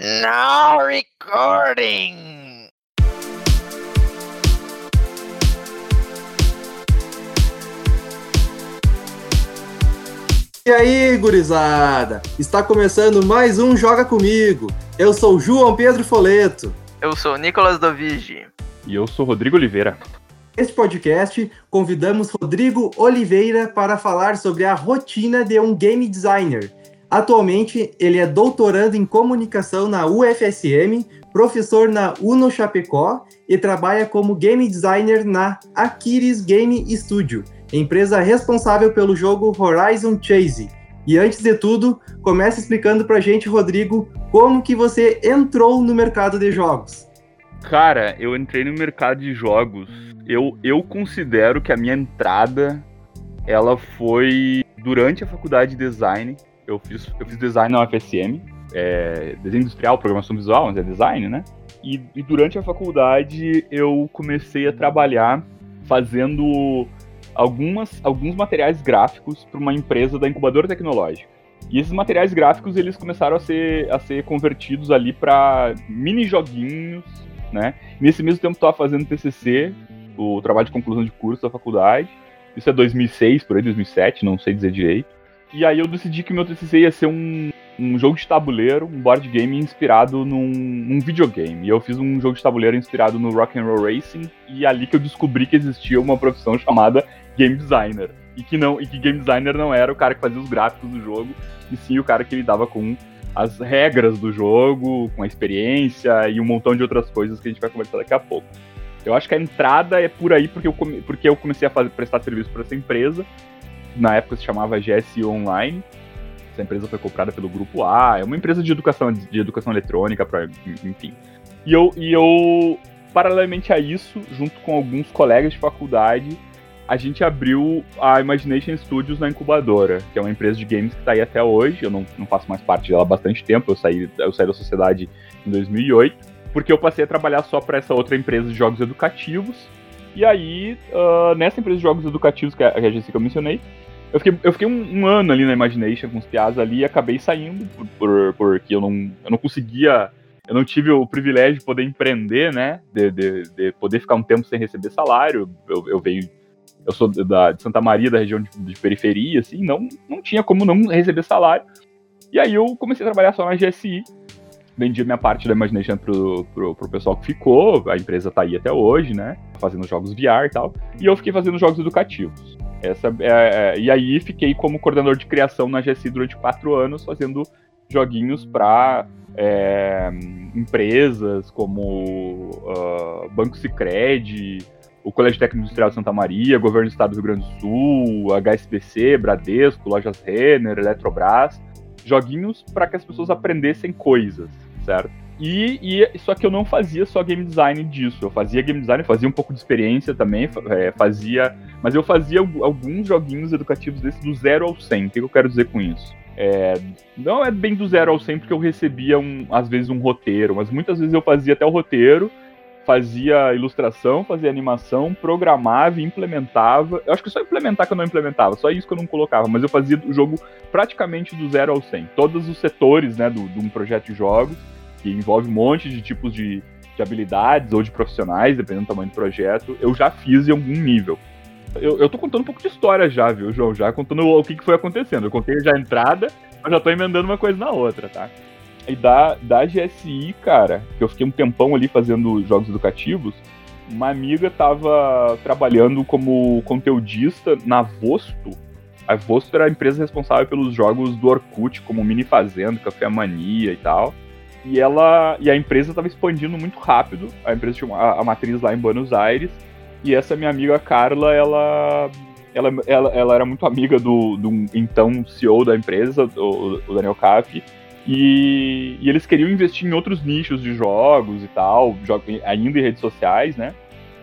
Now recording. E aí, gurizada? Está começando mais um Joga Comigo. Eu sou João Pedro Foleto. Eu sou Nicolas Dovigi. E eu sou Rodrigo Oliveira. Neste podcast, convidamos Rodrigo Oliveira para falar sobre a rotina de um game designer. Atualmente, ele é doutorando em comunicação na UFSM, professor na Uno Chapecó e trabalha como game designer na Aquiris Game Studio, empresa responsável pelo jogo Horizon Chase. E antes de tudo, comece explicando pra gente, Rodrigo, como que você entrou no mercado de jogos. Cara, eu entrei no mercado de jogos. Eu, eu considero que a minha entrada ela foi durante a faculdade de design. Eu fiz, eu fiz design na UFSM, é, desenho industrial, programação visual, mas é design, né? E, e durante a faculdade eu comecei a trabalhar fazendo algumas, alguns materiais gráficos para uma empresa da incubadora tecnológica. E esses materiais gráficos eles começaram a ser, a ser convertidos ali para mini joguinhos, né? Nesse mesmo tempo estava fazendo TCC, o trabalho de conclusão de curso da faculdade. Isso é 2006, por aí 2007, não sei dizer direito. E aí eu decidi que meu TCC ia ser um, um jogo de tabuleiro, um board game inspirado num, num, videogame. E eu fiz um jogo de tabuleiro inspirado no Rock and Roll Racing, e é ali que eu descobri que existia uma profissão chamada game designer. E que não, e que game designer não era o cara que fazia os gráficos do jogo, e sim o cara que lidava com as regras do jogo, com a experiência e um montão de outras coisas que a gente vai conversar daqui a pouco. Eu acho que a entrada é por aí porque eu, come, porque eu comecei a fazer, prestar serviço para essa empresa. Na época se chamava GSI Online. Essa empresa foi comprada pelo Grupo A. É uma empresa de educação, de educação eletrônica, pra, enfim. E eu, e eu, paralelamente a isso, junto com alguns colegas de faculdade, a gente abriu a Imagination Studios na incubadora, que é uma empresa de games que está aí até hoje. Eu não, não faço mais parte dela há bastante tempo, eu saí, eu saí da sociedade em 2008, porque eu passei a trabalhar só para essa outra empresa de jogos educativos. E aí, uh, nessa empresa de jogos educativos que a, que a Jessica eu mencionei, eu fiquei, eu fiquei um, um, ano ali na Imagination com os piás ali e acabei saindo, por, por, porque eu não, eu não conseguia eu não tive o privilégio de poder empreender, né? De, de, de, poder ficar um tempo sem receber salário. Eu, eu venho eu sou da, de Santa Maria, da região de, de, periferia, assim, não, não tinha como não receber salário. E aí eu comecei a trabalhar só na GSI, vendi minha parte da Imagination pro, pro, pro pessoal que ficou, a empresa tá aí até hoje, né, fazendo jogos VR e tal, e eu fiquei fazendo jogos educativos. Essa, é, é, e aí fiquei como coordenador de criação na GSI durante quatro anos, fazendo joguinhos para é, empresas como uh, Banco Sicredi, o Colégio Técnico Industrial de Santa Maria, Governo do Estado do Rio Grande do Sul, HSBC, Bradesco, Lojas Renner, Eletrobras, joguinhos para que as pessoas aprendessem coisas, certo? E, e, só que eu não fazia só game design disso. Eu fazia game design, fazia um pouco de experiência também, é, fazia, mas eu fazia alguns joguinhos educativos desses do zero ao 100. O que eu quero dizer com isso? É, não é bem do zero ao 100 porque eu recebia um, às vezes um roteiro, mas muitas vezes eu fazia até o roteiro fazia ilustração, fazia animação, programava, implementava. Eu acho que só implementar que eu não implementava, só isso que eu não colocava, mas eu fazia o jogo praticamente do zero ao 100. Todos os setores, né, de um projeto de jogos, que envolve um monte de tipos de, de habilidades ou de profissionais, dependendo do tamanho do projeto, eu já fiz em algum nível. Eu, eu tô contando um pouco de história já, viu, João? Já contando o que, que foi acontecendo. Eu contei já a entrada, mas já tô emendando uma coisa na outra, tá? E da, da GSI, cara, que eu fiquei um tempão ali fazendo jogos educativos, uma amiga tava trabalhando como conteudista na Vosto. A Vosto era a empresa responsável pelos jogos do Orkut, como Mini Fazenda, Café Mania e tal. E ela e a empresa estava expandindo muito rápido. A empresa tinha uma, a matriz lá em Buenos Aires. E essa minha amiga Carla, ela ela, ela, ela era muito amiga do, do então CEO da empresa, o, o Daniel Caff, e, e, eles queriam investir em outros nichos de jogos e tal, ainda em redes sociais, né?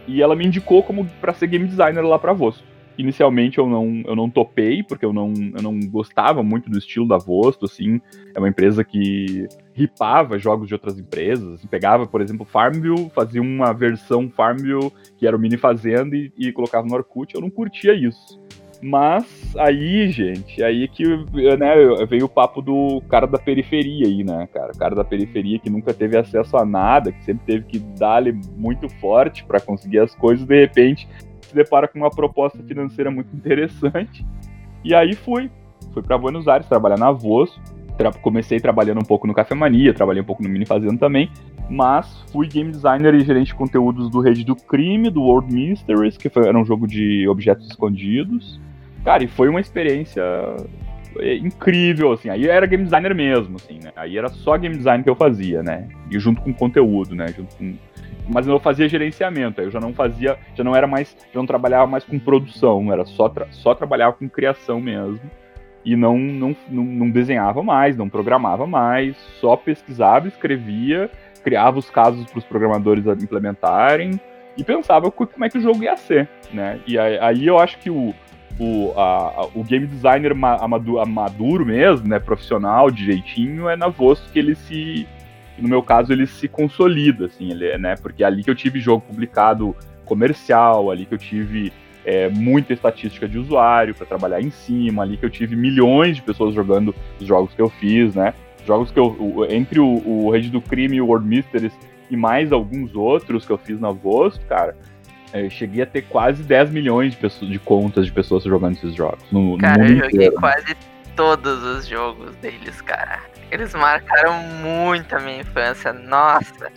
E ela me indicou como para ser game designer lá para Vosto. Inicialmente eu não, eu não topei, porque eu não, eu não gostava muito do estilo da Vosto, assim. É uma empresa que ripava jogos de outras empresas. Assim, pegava, por exemplo, Farmville, fazia uma versão Farmville que era o Mini Fazenda e, e colocava no Orkut. Eu não curtia isso. Mas aí, gente, aí que né, veio o papo do cara da periferia aí, né, cara? O cara da periferia que nunca teve acesso a nada, que sempre teve que dar-lhe muito forte para conseguir as coisas, de repente se depara com uma proposta financeira muito interessante. E aí fui. Fui para Buenos Aires trabalhar na Voz. Comecei trabalhando um pouco no Café Mania, trabalhei um pouco no Mini Fazenda também, mas fui game designer e gerente de conteúdos do Rede do Crime, do World Mysteries, que foi, era um jogo de objetos escondidos. Cara, e foi uma experiência é, incrível, assim. Aí era game designer mesmo, assim, né? Aí era só game design que eu fazia, né? E junto com conteúdo, né? Junto com... Mas eu fazia gerenciamento, eu já não fazia, já não era mais, já não trabalhava mais com produção, era só, tra... só trabalhava com criação mesmo. E não, não, não, não desenhava mais, não programava mais, só pesquisava, escrevia, criava os casos para os programadores implementarem e pensava como é que o jogo ia ser, né? E aí, eu acho que o, o, a, o game designer maduro, mesmo, né, profissional, direitinho, é na Vosto que ele se, no meu caso, ele se consolida, assim, ele, né, porque é ali que eu tive jogo publicado comercial, ali que eu tive é, muita estatística de usuário para trabalhar em cima, ali que eu tive milhões de pessoas jogando os jogos que eu fiz, né, jogos que eu, o, entre o, o Rede do Crime e o World Mysteries e mais alguns outros que eu fiz na Vosto, cara, eu cheguei a ter quase 10 milhões de, pessoas, de contas de pessoas jogando esses jogos. No, cara, no eu joguei inteiro. quase todos os jogos deles, cara. Eles marcaram muito a minha infância. Nossa,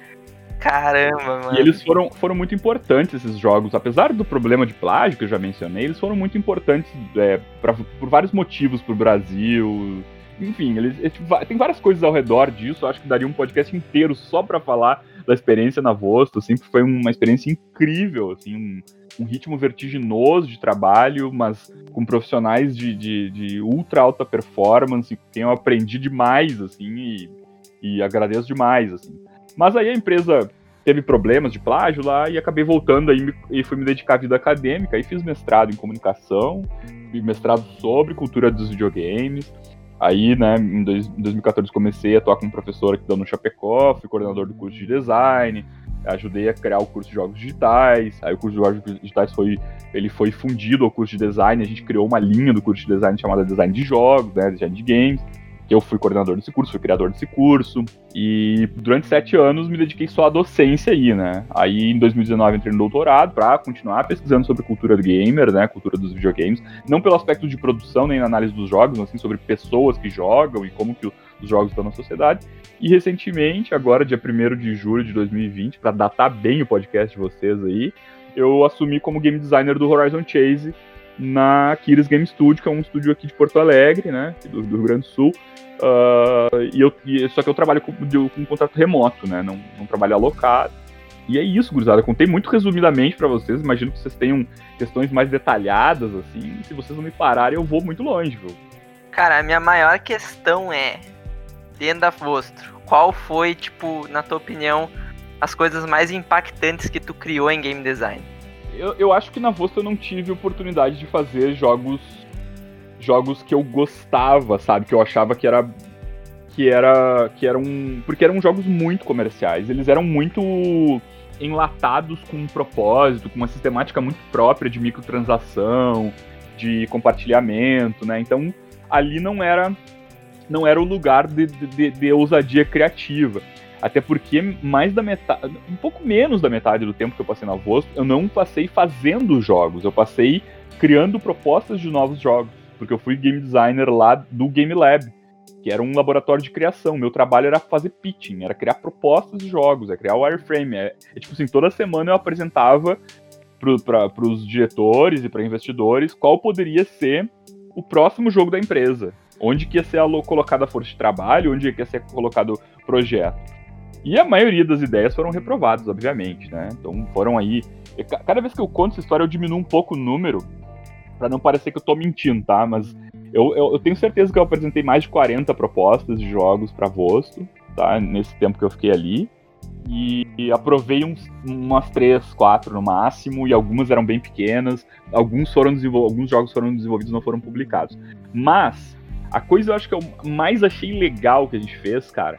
caramba, mano. E eles foram, foram muito importantes, esses jogos. Apesar do problema de plágio que eu já mencionei, eles foram muito importantes é, pra, por vários motivos pro Brasil. Enfim, eles, eles, tem várias coisas ao redor disso. Eu acho que daria um podcast inteiro só para falar da experiência na Vosto, sempre foi uma experiência incrível, assim, um, um ritmo vertiginoso de trabalho, mas com profissionais de, de, de, ultra alta performance, que eu aprendi demais, assim, e, e agradeço demais, assim. Mas aí a empresa teve problemas de plágio lá e acabei voltando aí e fui me dedicar à vida acadêmica, aí fiz mestrado em comunicação, mestrado sobre cultura dos videogames, Aí, né, em 2014 comecei a atuar como professor aqui no Chapecó, fui coordenador do curso de design, ajudei a criar o curso de jogos digitais. Aí o curso de jogos digitais foi, ele foi fundido ao curso de design, a gente criou uma linha do curso de design chamada design de jogos, né, design de games que eu fui coordenador desse curso, fui criador desse curso, e durante sete anos me dediquei só à docência aí, né? Aí em 2019 entrei no doutorado para continuar pesquisando sobre cultura gamer, né? Cultura dos videogames, não pelo aspecto de produção nem na análise dos jogos, mas assim sobre pessoas que jogam e como que os jogos estão na sociedade. E recentemente, agora dia 1 de julho de 2020, para datar bem o podcast de vocês aí, eu assumi como game designer do Horizon Chase, na Kiris Game Studio, que é um estúdio aqui de Porto Alegre, né, do, do Rio Grande do Sul. Uh, e eu, e, só que eu trabalho com, de, com um contrato remoto, né, não, não trabalho alocado. E é isso, gurizada. Eu contei muito resumidamente para vocês. Imagino que vocês tenham questões mais detalhadas, assim. Se vocês não me pararem, eu vou muito longe, viu? Cara, a minha maior questão é, dentro da Vostro, qual foi, tipo, na tua opinião, as coisas mais impactantes que tu criou em game design? eu, eu acho que na Vosta eu não tive oportunidade de fazer jogos jogos que eu gostava, sabe? Que eu achava que era que era que eram porque eram jogos muito comerciais. Eles eram muito enlatados com um propósito, com uma sistemática muito própria de microtransação, de compartilhamento, né? Então ali não era não era o lugar de, de, de ousadia criativa. Até porque mais da metade, um pouco menos da metade do tempo que eu passei na Vosto, eu não passei fazendo jogos, eu passei criando propostas de novos jogos, porque eu fui game designer lá do Game Lab, que era um laboratório de criação. Meu trabalho era fazer pitching, era criar propostas de jogos, é criar wireframe. É, é tipo assim, toda semana eu apresentava para os diretores e para investidores qual poderia ser o próximo jogo da empresa. Onde que ia ser colocada a força de trabalho, onde ia ser colocado o projeto. E a maioria das ideias foram reprovadas, obviamente, né? Então foram aí. Cada vez que eu conto essa história, eu diminuo um pouco o número, para não parecer que eu tô mentindo, tá? Mas eu, eu, eu, tenho certeza que eu apresentei mais de 40 propostas de jogos para Vosto, tá? Nesse tempo que eu fiquei ali. E, aprovei uns, umas 3, 4 no máximo, e algumas eram bem pequenas. Alguns, foram alguns jogos foram desenvolvidos não foram publicados. Mas, a coisa eu acho que eu mais achei legal que a gente fez, cara,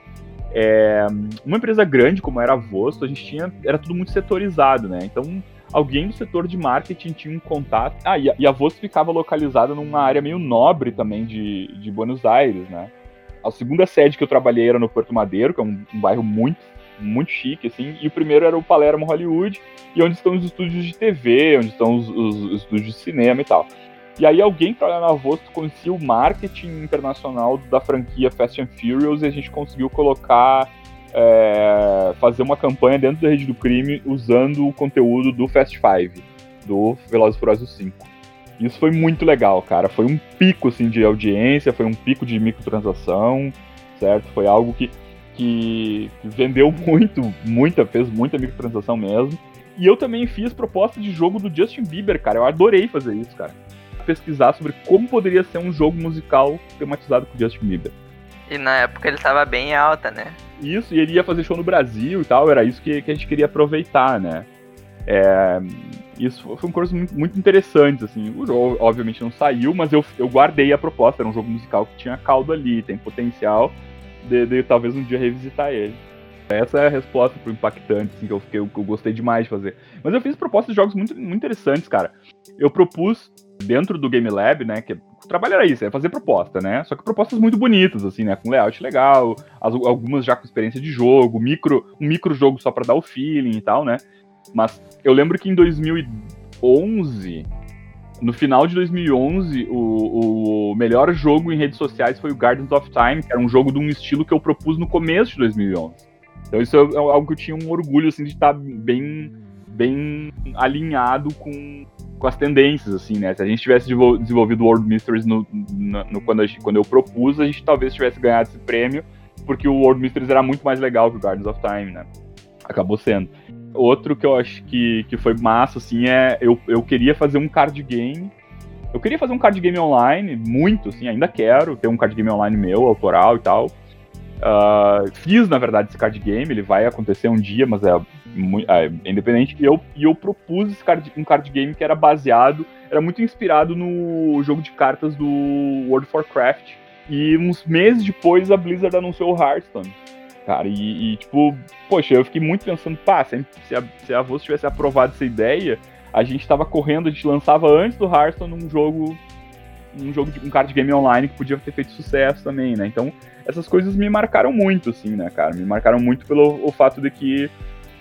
é, uma empresa grande como era a Vosto, a gente tinha era tudo muito setorizado, né? Então alguém do setor de marketing tinha um contato. Ah, e a, Voz ficava localizada numa área meio nobre também de, de Buenos Aires, né? A segunda sede que eu trabalhei era no Porto Madeiro, que é um, um bairro muito, muito chique, assim, e o primeiro era o Palermo Hollywood, e onde estão os estúdios de TV, onde estão os, os, os estúdios de cinema e tal. E aí alguém para na Voz conhecia o marketing internacional da franquia Fast and Furious e a gente conseguiu colocar é, fazer uma campanha dentro da rede do crime usando o conteúdo do Fast Five, do Velozes Furiosos 5. Isso foi muito legal, cara. Foi um pico assim de audiência, foi um pico de microtransação, certo? Foi algo que, que, que vendeu muito, muita, fez muita microtransação mesmo. E eu também fiz proposta de jogo do Justin Bieber, cara. Eu adorei fazer isso, cara. Pesquisar sobre como poderia ser um jogo musical tematizado com o Justin Bieber. E na época ele estava bem alta, né? Isso, e ele ia fazer show no Brasil e tal, era isso que, que a gente queria aproveitar, né? É, isso foi um curso muito, muito interessante, assim. O jogo, obviamente, não saiu, mas eu, eu guardei a proposta. Era um jogo musical que tinha caldo ali, tem potencial de, de talvez um dia revisitar ele. Essa é a resposta pro impactante, assim, que eu, que eu, que eu gostei demais de fazer. Mas eu fiz propostas de jogos muito, muito interessantes, cara. Eu propus dentro do Game Lab, né, que o trabalho era isso, é fazer proposta, né? Só que propostas muito bonitas, assim, né? Com layout legal, as, algumas já com experiência de jogo, micro, um micro jogo só para dar o feeling e tal, né? Mas eu lembro que em 2011, no final de 2011, o, o melhor jogo em redes sociais foi o Gardens of Time, que era um jogo de um estilo que eu propus no começo de 2011. Então isso é algo que eu tinha um orgulho, assim, de estar bem, bem alinhado com com as tendências, assim, né? Se a gente tivesse desenvolvido World Mysteries no, no, no quando, gente, quando eu propus, a gente talvez tivesse ganhado esse prêmio, porque o World Mysteries era muito mais legal que o Gardens of Time, né? Acabou sendo. Outro que eu acho que, que foi massa, assim, é eu, eu queria fazer um card game. Eu queria fazer um card game online, muito, assim, ainda quero ter um card game online meu, autoral e tal. Uh, fiz, na verdade, esse card game, ele vai acontecer um dia, mas é é, independente. E eu, e eu propus card, um card game que era baseado, era muito inspirado no jogo de cartas do World of Warcraft. E uns meses depois a Blizzard anunciou o Hearthstone. Cara, e, e tipo, poxa, eu fiquei muito pensando, pá, se a, se a, tivesse aprovado essa ideia, a gente tava correndo, a gente lançava antes do Hearthstone um jogo um jogo de um card game online que podia ter feito sucesso também, né? Então, essas coisas me marcaram muito, assim, né, cara? Me marcaram muito pelo o fato de que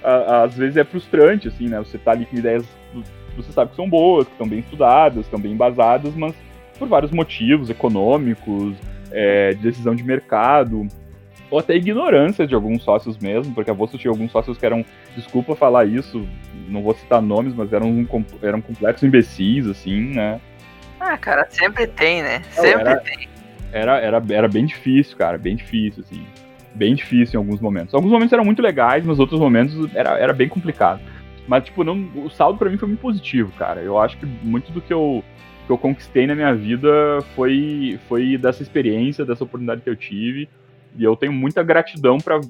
às vezes é frustrante, assim, né? Você tá ali com ideias que você sabe que são boas, que estão bem estudadas, estão bem embasadas, mas por vários motivos econômicos, é, de decisão de mercado, ou até ignorância de alguns sócios mesmo, porque a Bolsa tinha alguns sócios que eram, desculpa falar isso, não vou citar nomes, mas eram, eram completos imbecis, assim, né? Ah, cara, sempre tem, né? Sempre era, tem. Era, era, era bem difícil, cara, bem difícil, assim bem difícil em alguns momentos. Alguns momentos eram muito legais, mas outros momentos era, era bem complicado. Mas, tipo, não, o saldo para mim foi muito positivo, cara. Eu acho que muito do que eu, que eu conquistei na minha vida foi, foi dessa experiência, dessa oportunidade que eu tive. E eu tenho muita gratidão para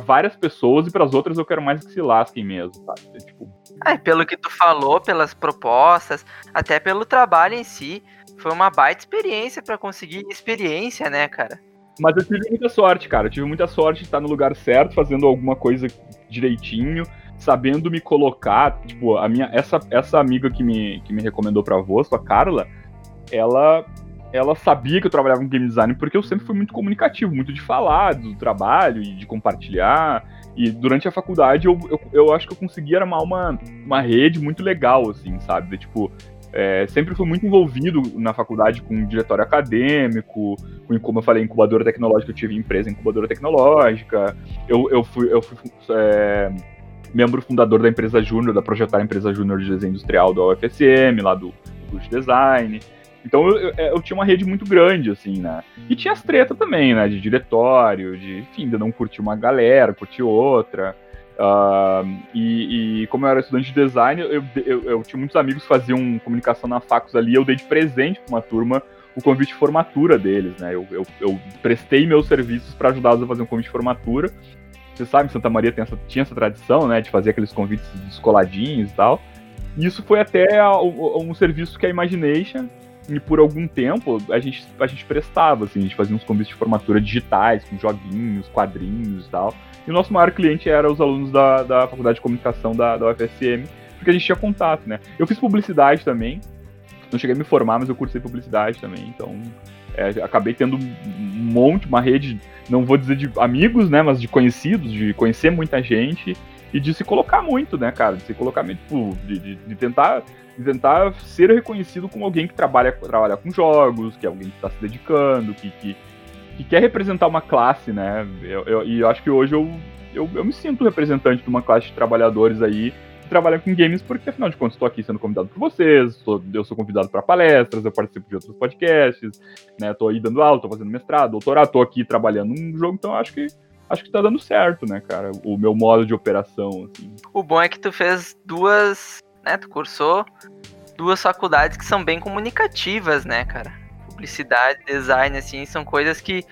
várias pessoas e para as outras eu quero mais que se lasquem mesmo, sabe? É, tipo... É, pelo que tu falou, pelas propostas, até pelo trabalho em si, foi uma baita experiência para conseguir experiência, né, cara? Mas eu tive muita sorte, cara. Eu tive muita sorte de estar no lugar certo, fazendo alguma coisa direitinho, sabendo me colocar. Tipo, a minha, essa, essa amiga que me, que me recomendou pra voz, a Carla, ela, ela sabia que eu trabalhava com game design porque eu sempre fui muito comunicativo, muito de falar do trabalho e de compartilhar. E durante a faculdade eu, eu, eu acho que eu consegui armar uma, uma rede muito legal, assim, sabe? De, tipo, é, sempre fui muito envolvido na faculdade com diretório acadêmico, com, como eu falei, incubadora tecnológica, eu tive empresa incubadora tecnológica, eu, eu fui, eu fui é, membro fundador da empresa Júnior, da Projetar Empresa Júnior de Desenho Industrial da UFSM, lá do, curso de design. Então eu, eu, eu, tinha uma rede muito grande, assim, né? E tinha as tretas também, né? De diretório, de, enfim, de não curtir uma galera, curtir outra. Uh, e, e, como eu era estudante de design, eu, eu, eu, tinha muitos amigos que faziam comunicação na Facus ali, eu dei de presente para uma turma o convite de formatura deles, né? Eu, eu, eu prestei meus serviços para ajudá-los a fazer um convite de formatura. Você sabe Santa Maria essa, tinha essa tradição, né, de fazer aqueles convites descoladinhos e tal. E isso foi até a, a, um serviço que a Imagination, e por algum tempo, a gente, a gente prestava, assim, a gente fazia uns convites de formatura digitais, com joguinhos, quadrinhos e tal. E o nosso maior cliente era os alunos da, da Faculdade de Comunicação da, da UFSM, porque a gente tinha contato, né? Eu fiz publicidade também, não cheguei a me formar, mas eu cursei publicidade também, então é, acabei tendo um monte, uma rede, não vou dizer de amigos, né, mas de conhecidos, de conhecer muita gente e de se colocar muito, né, cara, de se colocar muito, tipo, de, de, de tentar de tentar ser reconhecido como alguém que trabalha, trabalha com jogos, que é alguém que está se dedicando, que, que, que, quer representar uma classe, né? Eu, eu, e eu acho que hoje eu, eu, eu me sinto representante de uma classe de trabalhadores aí trabalha com games porque, afinal de contas, estou aqui sendo convidado por vocês, sou, eu sou convidado para palestras, eu participo de outros podcasts, né? Tô aí dando aula, tô fazendo mestrado, doutorado, tô aqui trabalhando num jogo, então acho que acho que tá dando certo, né, cara? O meu modo de operação, assim. O bom é que tu fez duas, né? Tu cursou duas faculdades que são bem comunicativas, né, cara? Publicidade, design, assim, são coisas que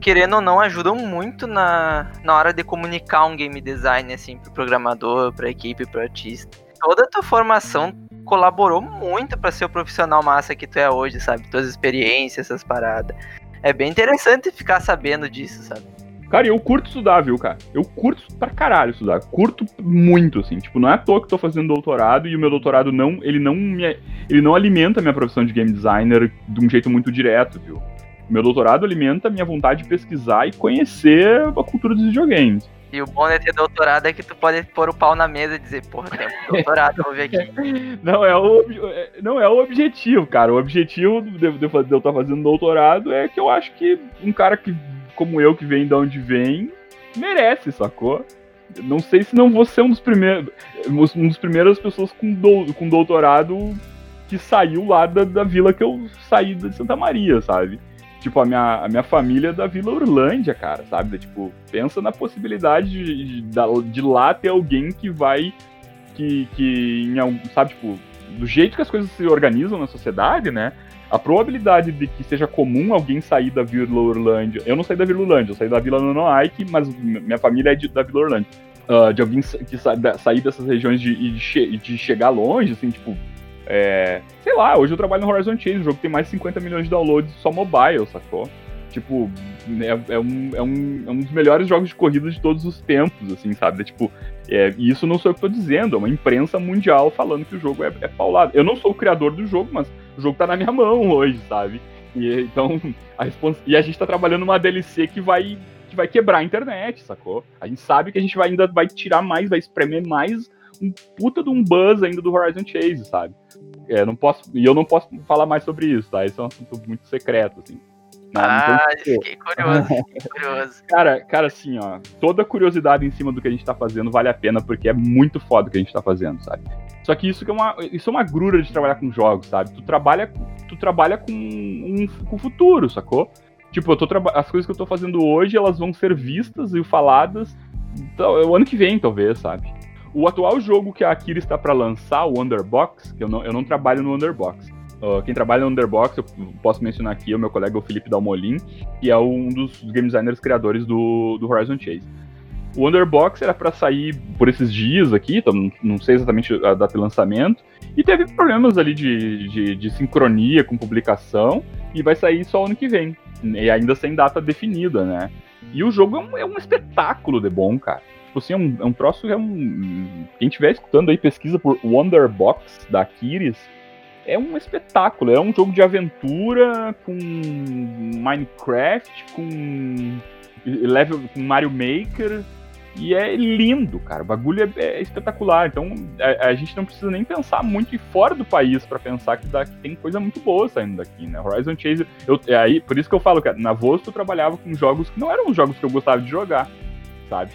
querendo ou não, ajudam muito na, na hora de comunicar um game design, assim, pro programador, pra equipe, pro artista. Toda a tua formação colaborou muito para ser o profissional massa que tu é hoje, sabe? Tuas experiências, essas paradas. É bem interessante ficar sabendo disso, sabe? Cara, eu curto estudar, viu, cara? Eu curto pra caralho estudar. Curto muito, assim. Tipo, não é à toa que tô fazendo doutorado e o meu doutorado não. Ele não me. Ele não alimenta a minha profissão de game designer de um jeito muito direto, viu? Meu doutorado alimenta a minha vontade de pesquisar e conhecer a cultura dos videogames. E o bom de ter doutorado é que tu pode pôr o pau na mesa e dizer, porra, tem um doutorado, vou ver aqui. Não é, o, não é o objetivo, cara. O objetivo de, de, de eu estar tá fazendo doutorado é que eu acho que um cara que, como eu, que vem de onde vem, merece, sacou? Não sei se não vou ser um dos primeiros. Um dos primeiras pessoas com, do, com doutorado que saiu lá da, da vila que eu saí de Santa Maria, sabe? Tipo, a minha, a minha família é da Vila Orlândia, cara, sabe? Tipo, pensa na possibilidade de, de, de lá ter alguém que vai. Que, que em, sabe, tipo, do jeito que as coisas se organizam na sociedade, né? A probabilidade de que seja comum alguém sair da Vila Orlândia. Eu não saí da Vila Orlândia, eu saí da Vila Nonoike, mas minha família é de, da Vila Orlândia. Uh, de alguém que sa, sair dessas regiões de, de, de chegar longe, assim, tipo, é, sei lá, hoje eu trabalho no Horizon Chase, o jogo tem mais de 50 milhões de downloads só mobile, sacou? Tipo, é, é, um, é, um, é um dos melhores jogos de corrida de todos os tempos, assim, sabe? Tipo, é, e isso não sou eu que tô dizendo, é uma imprensa mundial falando que o jogo é, é paulado. Eu não sou o criador do jogo, mas o jogo tá na minha mão hoje, sabe? E, então, a respons... e a gente tá trabalhando uma DLC que vai, que vai quebrar a internet, sacou? A gente sabe que a gente vai, ainda vai tirar mais, vai espremer mais um puta de um buzz ainda do Horizon Chase, sabe? É, não posso, e eu não posso falar mais sobre isso, tá? Isso é um assunto muito secreto, assim. Não, ah, não fiquei curioso, fiquei curioso. cara, cara, assim, ó, toda curiosidade em cima do que a gente tá fazendo vale a pena, porque é muito foda o que a gente tá fazendo, sabe? Só que isso que é uma, isso é uma grura de trabalhar com jogos, sabe? Tu trabalha, tu trabalha com um, com o futuro, sacou? Tipo, eu tô as coisas que eu tô fazendo hoje, elas vão ser vistas e faladas o ano que vem, talvez, sabe? O atual jogo que a Akira está para lançar, o Underbox, que eu não, eu não trabalho no Underbox. Uh, quem trabalha no Underbox, eu posso mencionar aqui, é o meu colega o Felipe Dalmolin, que é um dos game designers criadores do, do Horizon Chase. O Underbox era para sair por esses dias aqui, então não sei exatamente a data de lançamento, e teve problemas ali de, de, de sincronia com publicação, e vai sair só ano que vem, e ainda sem data definida, né? E o jogo é um, é um espetáculo de bom, cara tipo assim, é um, é um troço é um. Quem estiver escutando aí, pesquisa por Wonderbox da Kiris. É um espetáculo, é um jogo de aventura com Minecraft, com level com Mario Maker. E é lindo, cara. O bagulho é, é espetacular. Então a, a, gente não precisa nem pensar muito fora do país para pensar que, daqui, tem coisa muito boa saindo daqui, né? Horizon Chase, eu, é aí, por isso que eu falo, cara, na Vosto eu trabalhava com jogos que não eram os jogos que eu gostava de jogar, sabe?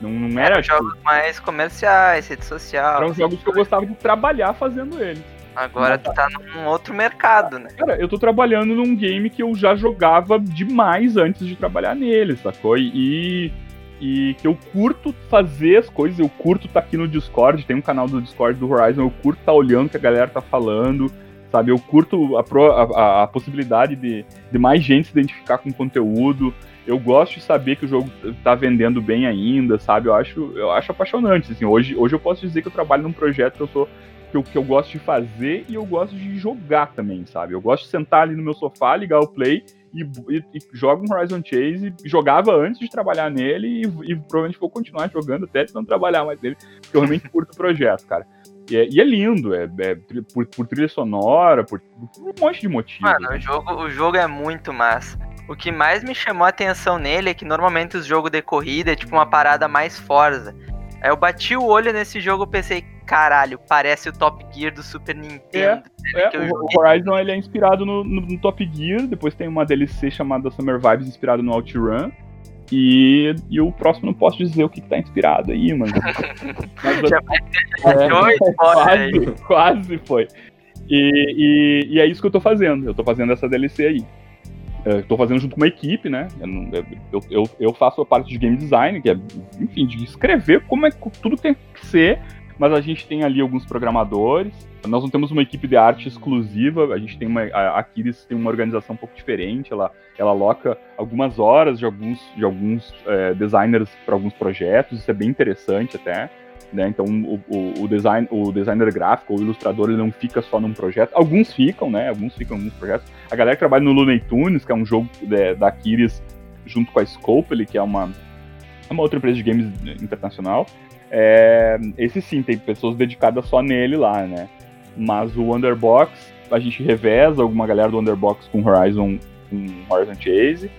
Não, não era. Eram tipo, jogos mais comerciais, rede social. Eram jogos que eu gostava de trabalhar fazendo eles. Agora tu tá num outro mercado, né? Cara, eu tô trabalhando num game que eu já jogava demais antes de trabalhar nele, sacou? E, e que eu curto fazer as coisas, eu curto tá aqui no Discord, tem um canal do Discord do Horizon, eu curto tá olhando o que a galera tá falando, sabe? Eu curto a, a, a possibilidade de, de mais gente se identificar com o conteúdo eu gosto de saber que o jogo tá vendendo bem ainda, sabe? Eu acho, eu acho apaixonante. Assim, hoje, hoje eu posso dizer que eu trabalho num projeto que eu sou. Que eu, que eu gosto de fazer e eu gosto de jogar também, sabe? Eu gosto de sentar ali no meu sofá, ligar o play e, e, e um Horizon Chase. jogava antes de trabalhar nele e, e, provavelmente vou continuar jogando até não trabalhar mais nele, porque eu realmente curto o projeto, cara. E é, e é lindo, é, é por, por, trilha sonora, por, por, um monte de motivos. Mano, o jogo, o jogo é muito massa. O que mais me chamou a atenção nele é que normalmente os jogos de corrida é tipo uma parada mais Forza. Aí eu bati o olho nesse jogo e pensei, caralho, parece o Top Gear do Super Nintendo. É, é o Horizon ele é inspirado no, no, no, Top Gear, depois tem uma DLC chamada Summer Vibes inspirado no OutRun. E, e o próximo não posso dizer o que, que tá inspirado aí, mano. Mas, já é, é, quase, quase foi. E, e, e, é isso que eu tô fazendo. Eu tô fazendo essa DLC aí. Eu tô fazendo junto com uma equipe, né? Eu, eu, eu, faço a parte de game design, que é, enfim, de escrever como é que tudo tem que ser mas a gente tem ali alguns programadores. Nós não temos uma equipe de arte exclusiva, a gente tem uma. A Aquiles tem uma organização um pouco diferente, ela, ela aloca algumas horas de alguns, de alguns é, designers para alguns projetos, isso é bem interessante até. Né? Então o, o, o, design, o designer gráfico, o ilustrador, ele não fica só num projeto. Alguns ficam, né? Alguns ficam em alguns projetos. A galera que trabalha no Looney Tunes, que é um jogo de, da Aquiles junto com a Scopely, que é uma, uma outra empresa de games internacional. É, esse sim, tem pessoas dedicadas só nele lá, né? Mas o Underbox, a gente reveza alguma galera do Underbox com Horizon, com Horizon Chase.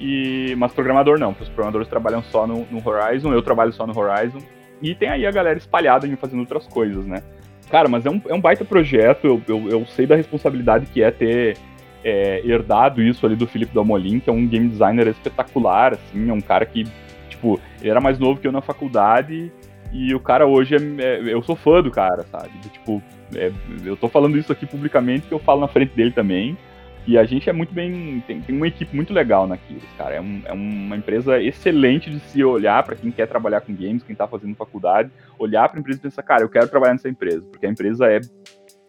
E, mas programador não, os programadores trabalham só no, no, Horizon, eu trabalho só no Horizon. E tem aí a galera espalhada em fazendo outras coisas, né? Cara, mas é um, é um baita projeto, eu, eu, eu sei da responsabilidade que é ter é, herdado isso ali do Felipe Dalmolin, que é um game designer espetacular, assim, é um cara que, tipo, ele era mais novo que eu na faculdade e o cara hoje é, é, Eu sou fã do cara, sabe? Tipo, é, eu tô falando isso aqui publicamente que eu falo na frente dele também. E a gente é muito bem. Tem, tem uma equipe muito legal na Kiris, cara. É, um, é, uma empresa excelente de se olhar para quem quer trabalhar com games, quem tá fazendo faculdade, olhar pra empresa e pensar, cara, eu quero trabalhar nessa empresa, porque a empresa é,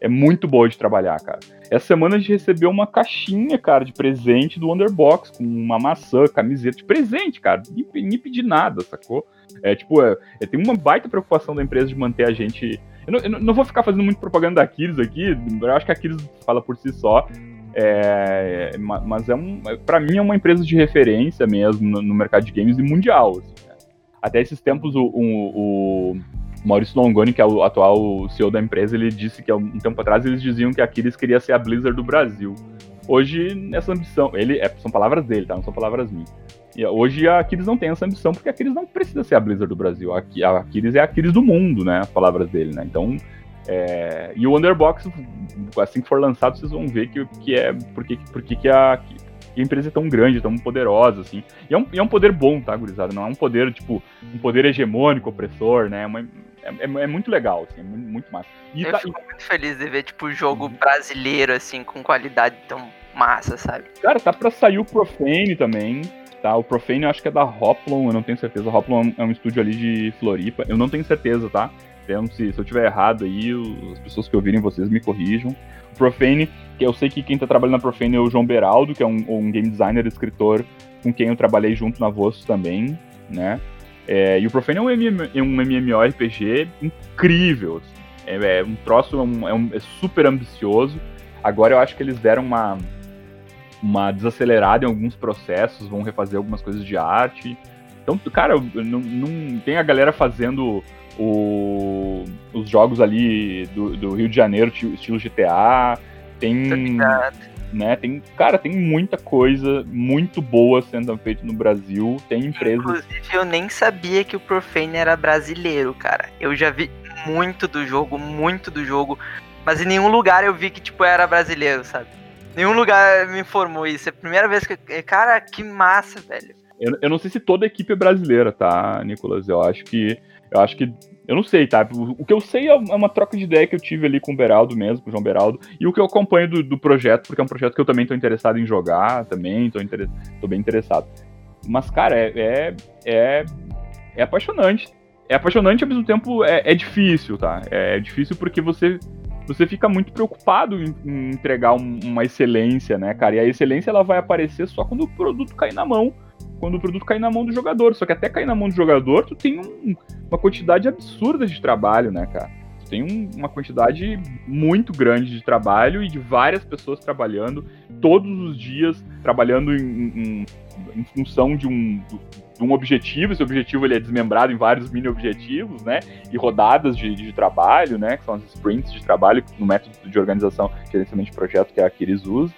é muito boa de trabalhar, cara. Essa semana a gente recebeu uma caixinha, cara, de presente do Underbox, com uma maçã, camiseta de presente, cara. Nem, nem pedi nada, sacou? É tipo, é, é, tem uma baita preocupação da empresa de manter a gente. Eu não, eu não vou ficar fazendo muito propaganda da Aquiles aqui, eu acho que a Aquiles fala por si só. É, mas é um, para mim é uma empresa de referência mesmo no, no mercado de games e mundial. Assim, né? Até esses tempos o, o, o, Maurício Longoni, que é o atual CEO da empresa, ele disse que um tempo atrás eles diziam que a Aquiles queria ser a Blizzard do Brasil. Hoje, essa ambição, ele, é, são palavras dele, tá? Não são palavras minhas. E hoje a Aquiles não tem essa ambição, porque a Aquiles não precisa ser a Blizzard do Brasil. A Aquiles é a Aquiles do mundo, né? As palavras dele, né? Então. É... E o Underbox, assim que for lançado, vocês vão ver que, que é. Porque, porque que a, que a empresa é tão grande, tão poderosa, assim. E é um, e é um poder bom, tá, gurizada? Não é um poder, tipo, um poder hegemônico, opressor, né? É, uma, é, é, é muito legal, assim, é muito massa. E Eu tá, fico e... muito feliz de ver, tipo, jogo uhum. brasileiro, assim, com qualidade tão massa, sabe? Cara, tá pra sair o Profane também tá? O Profane eu acho que é da Hoplon, eu não tenho certeza. O Hoplon é um estúdio ali de Floripa, eu não tenho certeza, tá? Se, se eu tiver errado aí, as pessoas que ouvirem vocês me corrijam. O Profane, que eu sei que quem tá trabalhando na Profane é o João Beraldo, que é um, um game designer, escritor, com quem eu trabalhei junto na Voz também, né? É, e o Profane é um, é um MMORPG incrível, assim. é, é, um troço, é, um, é, um, é super ambicioso. Agora eu acho que eles deram uma uma desacelerada em alguns processos, vão refazer algumas coisas de arte. Então, cara, não, não tem a galera fazendo o, os jogos ali do, do, Rio de Janeiro, estilo GTA. Tem. Né, tem, cara, tem muita coisa muito boa sendo feita no Brasil. Tem empresas. Inclusive, eu nem sabia que o Profane era brasileiro, cara. Eu já vi muito do jogo, muito do jogo. Mas em nenhum lugar eu vi que, tipo, era brasileiro, sabe? Nenhum lugar me informou isso. É a primeira vez que. Cara, que massa, velho. Eu, eu não sei se toda a equipe é brasileira, tá, Nicolas? Eu acho que. Eu acho que. Eu não sei, tá? O que eu sei é uma troca de ideia que eu tive ali com o Beraldo mesmo, com o João Beraldo, e o que eu acompanho do, do projeto, porque é um projeto que eu também tô interessado em jogar, também, tô, inter... tô bem interessado. Mas, cara, é, é, é, é apaixonante. É apaixonante ao mesmo tempo é, é difícil, tá? É difícil porque você você fica muito preocupado em, entregar um, uma excelência, né, cara? E a excelência ela vai aparecer só quando o produto cair na mão. Quando o produto cair na mão do jogador. Só que até cair na mão do jogador, tu tem um, uma quantidade absurda de trabalho, né, cara? Tu tem um, uma quantidade muito grande de trabalho e de várias pessoas trabalhando todos os dias, trabalhando em, em, em função de um, um objetivo, esse objetivo ele é desmembrado em vários mini objetivos, né? E rodadas de, de trabalho, né? Que são as sprints de trabalho no método de organização, gerenciamento de projeto que a Aquiles usa.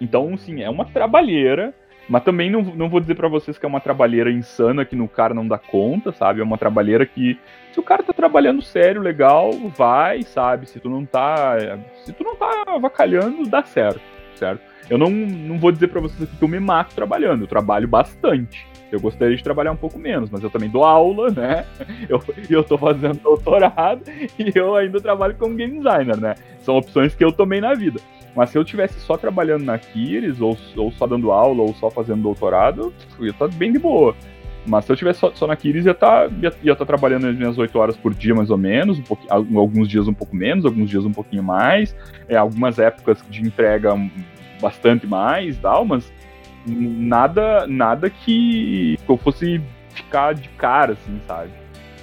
Então, sim, é uma trabalheira, mas também não, não vou dizer para vocês que é uma trabalheira insana que no cara não dá conta, sabe? É uma trabalheira que se o cara tá trabalhando sério, legal, vai, sabe? Se tu não tá, se tu não tá avacalhando, dá certo, certo? Eu não, não vou dizer para vocês aqui que eu me mato trabalhando, eu trabalho bastante. Eu gostaria de trabalhar um pouco menos, mas eu também dou aula, né? Eu, eu tô fazendo doutorado e eu ainda trabalho como game designer, né? São opções que eu tomei na vida. Mas se eu tivesse só trabalhando na Kiris, ou, ou só dando aula, ou só fazendo doutorado, eu ia estar bem de boa. Mas se eu tivesse só, só na Kiris, ia estar ia, ia tá trabalhando as minhas 8 horas por dia, mais ou menos, um alguns dias um pouco menos, alguns dias um pouquinho mais, é, algumas épocas de entrega bastante mais e tal, mas nada, nada que eu fosse ficar de cara, assim, sabe?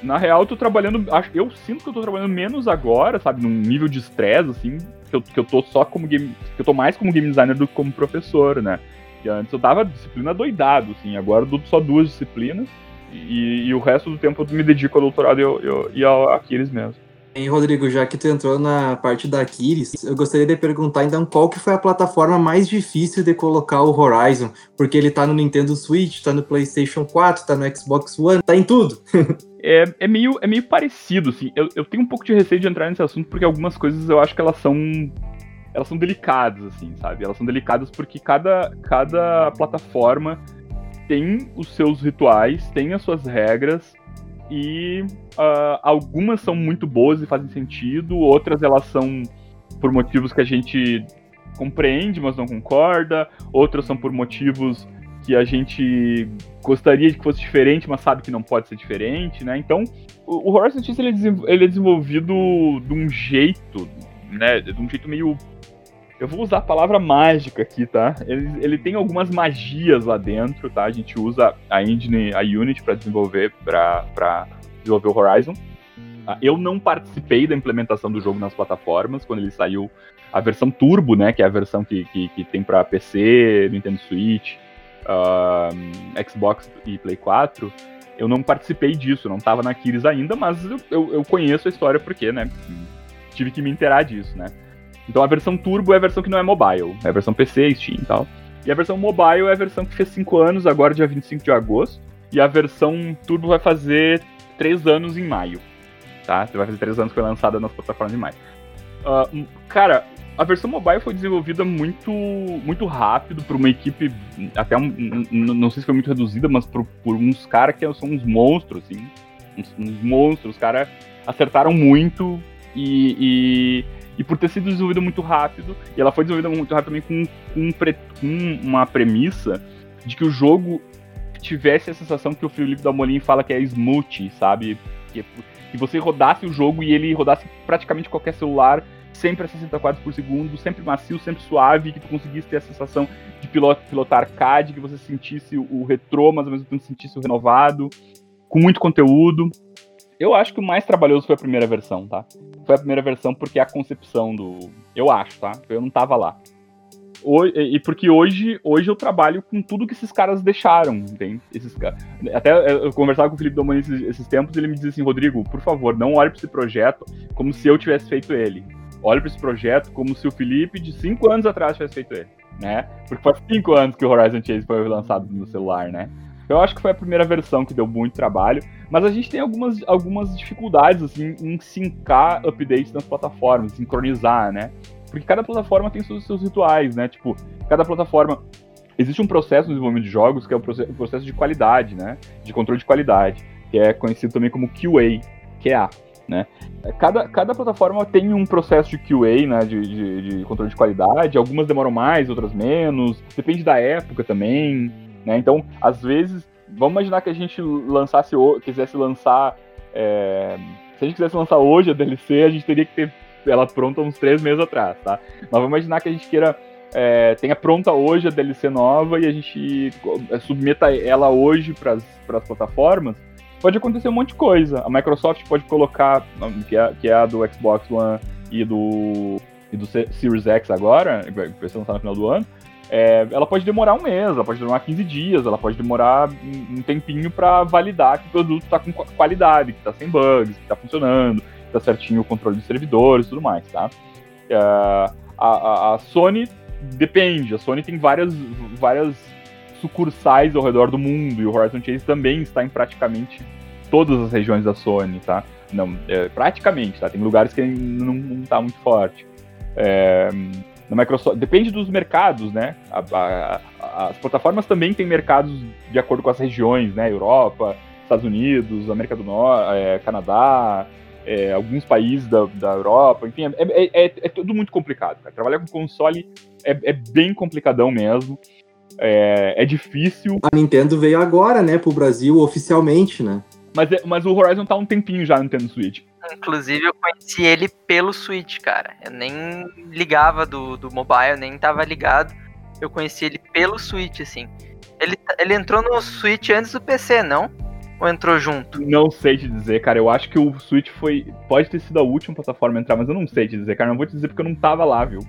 Na real, eu tô trabalhando. Eu sinto que eu tô trabalhando menos agora, sabe? Num nível de estresse, assim, que eu, que eu tô só como game. que eu tô mais como game designer do que como professor, né? E antes eu dava disciplina doidado, assim, agora eu dou só duas disciplinas. E, e, o resto do tempo eu me dedico ao doutorado e, eu, e ao Aquiles mesmo. E Rodrigo, já que tu entrou na parte da Aquiles, eu gostaria de perguntar então qual que foi a plataforma mais difícil de colocar o Horizon, porque ele tá no Nintendo Switch, tá no PlayStation 4, tá no Xbox One, tá em tudo. é, é, meio, é meio parecido, assim. Eu, eu tenho um pouco de receio de entrar nesse assunto porque algumas coisas eu acho que elas são elas são delicadas, assim, sabe? Elas são delicadas porque cada, cada plataforma tem os seus rituais, tem as suas regras, e uh, algumas são muito boas e fazem sentido, outras elas são por motivos que a gente compreende, mas não concorda, outras são por motivos que a gente gostaria que fosse diferente, mas sabe que não pode ser diferente, né? Então, o, o Horizon Chase é ele é desenvolvido de um jeito, né? De um jeito meio eu vou usar a palavra mágica aqui, tá? Ele, ele tem algumas magias lá dentro, tá? A gente usa a engine, a Unity para desenvolver para desenvolver o Horizon. Ah, eu não participei da implementação do jogo nas plataformas quando ele saiu a versão Turbo, né? Que é a versão que, que, que tem para PC, Nintendo Switch, uh, Xbox e Play 4. Eu não participei disso, não estava na Kiris ainda, mas eu, eu, eu conheço a história porque, né? Tive que me inteirar disso, né? Então a versão Turbo é a versão que não é mobile, é a versão PC, Steam e tal. E a versão mobile é a versão que fez 5 anos, agora dia 25 de agosto. E a versão Turbo vai fazer 3 anos em maio. Tá? Vai fazer 3 anos que foi lançada nas plataformas em maio. Uh, cara, a versão mobile foi desenvolvida muito muito rápido por uma equipe, até um, não sei se foi muito reduzida, mas por, por uns caras que são uns monstros, assim. Uns, uns monstros, os caras acertaram muito e, e e por ter sido desenvolvida muito rápido, e ela foi desenvolvida muito rápido também com, com, com uma premissa de que o jogo tivesse a sensação que o Felipe Dalmolin fala que é smooth, sabe? Que, que você rodasse o jogo e ele rodasse praticamente qualquer celular, sempre a 60 quadros por segundo, sempre macio, sempre suave, que tu conseguisse ter a sensação de pilotar, pilotar arcade, que você sentisse o retrô, mas ao mesmo tempo sentisse o renovado, com muito conteúdo. Eu acho que o mais trabalhoso foi a primeira versão, tá? Foi a primeira versão porque é a concepção do. Eu acho, tá? Eu não tava lá. e porque hoje, hoje eu trabalho com tudo que esses caras deixaram, entende? Esses Até eu conversava com o Felipe Domani esses, esses tempos ele me dizia assim: Rodrigo, por favor, não olhe para esse projeto como se eu tivesse feito ele. Olhe para esse projeto como se o Felipe de cinco anos atrás tivesse feito ele, né? Porque faz cinco anos que o Horizon Chase foi lançado no celular, né? Eu acho que foi a primeira versão que deu muito trabalho, mas a gente tem algumas, algumas dificuldades assim em sincar updates nas plataformas, sincronizar, né? Porque cada plataforma tem seus, seus rituais, né? Tipo, cada plataforma existe um processo no desenvolvimento de jogos que é o processo de qualidade, né? De controle de qualidade, que é conhecido também como QA, QA, né? Cada, cada plataforma tem um processo de QA, né? De, de, de controle de qualidade. Algumas demoram mais, outras menos. Depende da época também. Né? Então, às vezes, vamos imaginar que a gente lançasse, quisesse lançar. É, se a gente quisesse lançar hoje a DLC, a gente teria que ter ela pronta uns três meses atrás, tá? Mas vamos imaginar que a gente queira. É, tenha pronta hoje a DLC nova e a gente é, submeta ela hoje para as plataformas, pode acontecer um monte de coisa. A Microsoft pode colocar, que é, que é a do Xbox One e do, e do Series X agora, que vai ser lançado no final do ano, é, ela pode demorar um mês, ela pode demorar 15 dias, ela pode demorar um tempinho para validar que o produto está com qualidade, que está sem bugs, que está funcionando, que está certinho o controle dos servidores e tudo mais, tá? É, a, a, a, Sony depende, a Sony tem várias, várias sucursais ao redor do mundo e o Horizon Chase também está em praticamente todas as regiões da Sony, tá? Não, é, praticamente, tá? Tem lugares que não, não tá muito forte. É, na Microsoft, depende dos mercados, né? A, a, a, as plataformas também têm mercados de acordo com as regiões, né? Europa, Estados Unidos, América do Norte, é, Canadá, é, alguns países da, da Europa, enfim, é, é, é, é tudo muito complicado. Cara. Trabalhar com console é, é bem complicadão mesmo. É, é difícil. A Nintendo veio agora, né, pro Brasil oficialmente, né? Mas, é, mas o Horizon tá um tempinho já no Nintendo Switch. Inclusive, eu conheci ele pelo Switch, cara. Eu nem ligava do, do mobile, nem tava ligado. Eu conheci ele pelo Switch, assim. Ele, ele entrou no Switch antes do PC, não? Ou entrou junto? Não sei te dizer, cara. Eu acho que o Switch foi. Pode ter sido a última plataforma a entrar, mas eu não sei te dizer, cara. Não vou te dizer porque eu não tava lá, viu?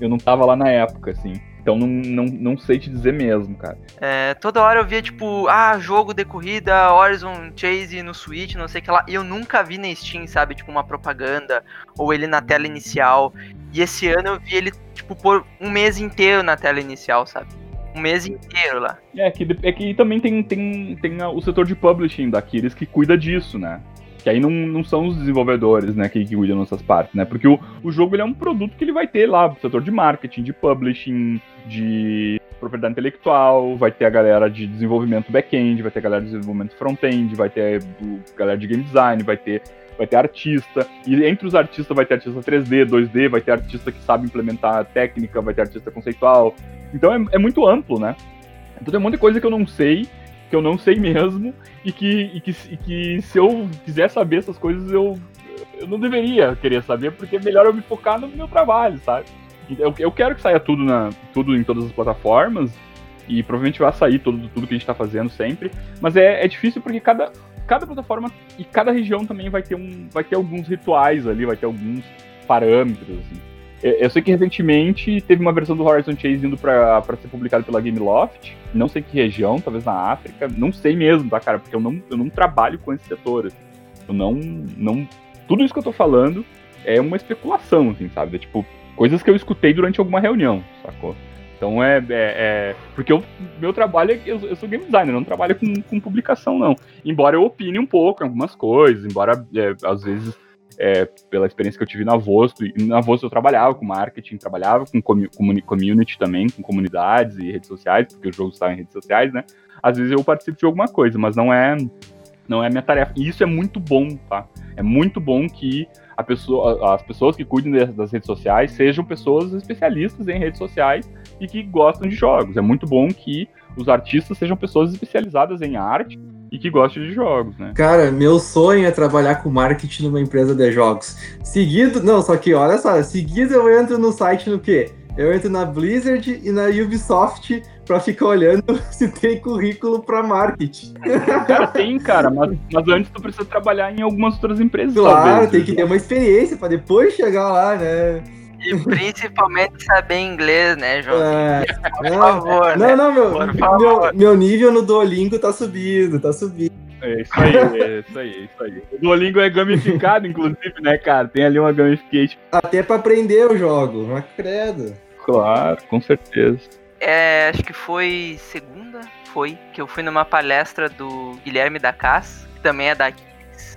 Eu não tava lá na época, assim. Então não, não, não sei te dizer mesmo, cara. É, toda hora eu via, tipo, ah, jogo de corrida, Horizon Chase no Switch, não sei o que lá. E eu nunca vi na Steam, sabe? Tipo, uma propaganda, ou ele na tela inicial. E esse ano eu vi ele, tipo, por um mês inteiro na tela inicial, sabe? Um mês inteiro lá. É, que, é que também tem, tem, tem o setor de publishing da Kiris que cuida disso, né? Que aí não, não são os desenvolvedores, né, que, que cuidam dessas partes, né? Porque o, o jogo ele é um produto que ele vai ter lá, setor de marketing, de publishing, de propriedade intelectual, vai ter a galera de desenvolvimento back-end, vai ter a galera de desenvolvimento front-end, vai ter a galera de game design, vai ter vai ter artista, e entre os artistas vai ter artista 3D, 2D, vai ter artista que sabe implementar técnica, vai ter artista conceitual. Então é, é muito amplo, né? Então tem um monte de coisa que eu não sei, que eu não sei mesmo, e que, e que, e que se eu quiser saber essas coisas, eu, eu não deveria querer saber, porque é melhor eu me focar no meu trabalho, sabe? Eu, eu quero que saia tudo, na, tudo em todas as plataformas, e provavelmente vai sair tudo, tudo que a gente está fazendo sempre, mas é, é difícil porque cada, cada plataforma e cada região também vai ter, um, vai ter alguns rituais ali, vai ter alguns parâmetros, assim. Eu sei que recentemente teve uma versão do Horizon Chase indo pra ser publicado pela Gameloft. Não sei que região, talvez na África. Não sei mesmo, tá, cara? Porque eu não, eu não trabalho com esse setor. Assim. Eu não, não. Tudo isso que eu tô falando é uma especulação, assim, sabe? É, tipo, coisas que eu escutei durante alguma reunião, sacou? Então é. é, é porque meu trabalho é. Eu, eu, sou game designer, não trabalho com, com publicação, não. Embora eu opine um pouco em algumas coisas, embora é, às vezes é, pela experiência que eu tive na Vosto. E na Vosto eu trabalhava com marketing, trabalhava com community também, com comunidades e redes sociais, porque os jogos estavam em redes sociais, né? Às vezes eu participo de alguma coisa, mas não é não é minha tarefa. E isso é muito bom, tá? É muito bom que pessoa, as pessoas que cuidem das redes sociais sejam pessoas especialistas em redes sociais e que gostam de jogos. É muito bom que os artistas sejam pessoas especializadas em arte e que gostem de jogos, né? Cara, meu sonho é trabalhar com marketing numa empresa de jogos. Seguido, não, só que olha só, seguido eu entro no site no quê? Eu entro na Blizzard e na Ubisoft pra ficar olhando se tem currículo pra marketing. Cara, tem, cara, mas, mas antes tu precisa trabalhar em algumas outras empresas. Claro, talvez, tem que ter uma experiência pra depois chegar lá, né? E principalmente saber inglês, né, João? É, Por não, favor. Não, né? não, meu, meu, meu nível no Duolingo tá subindo, tá subindo. É isso aí, é isso aí, é isso aí. O Duolingo é gamificado, inclusive, né, cara? Tem ali uma gamification. Até pra aprender eu jogo, mas credo. Claro, com certeza. É, acho que foi segunda, foi, que eu fui numa palestra do Guilherme da Cas, que também é daqui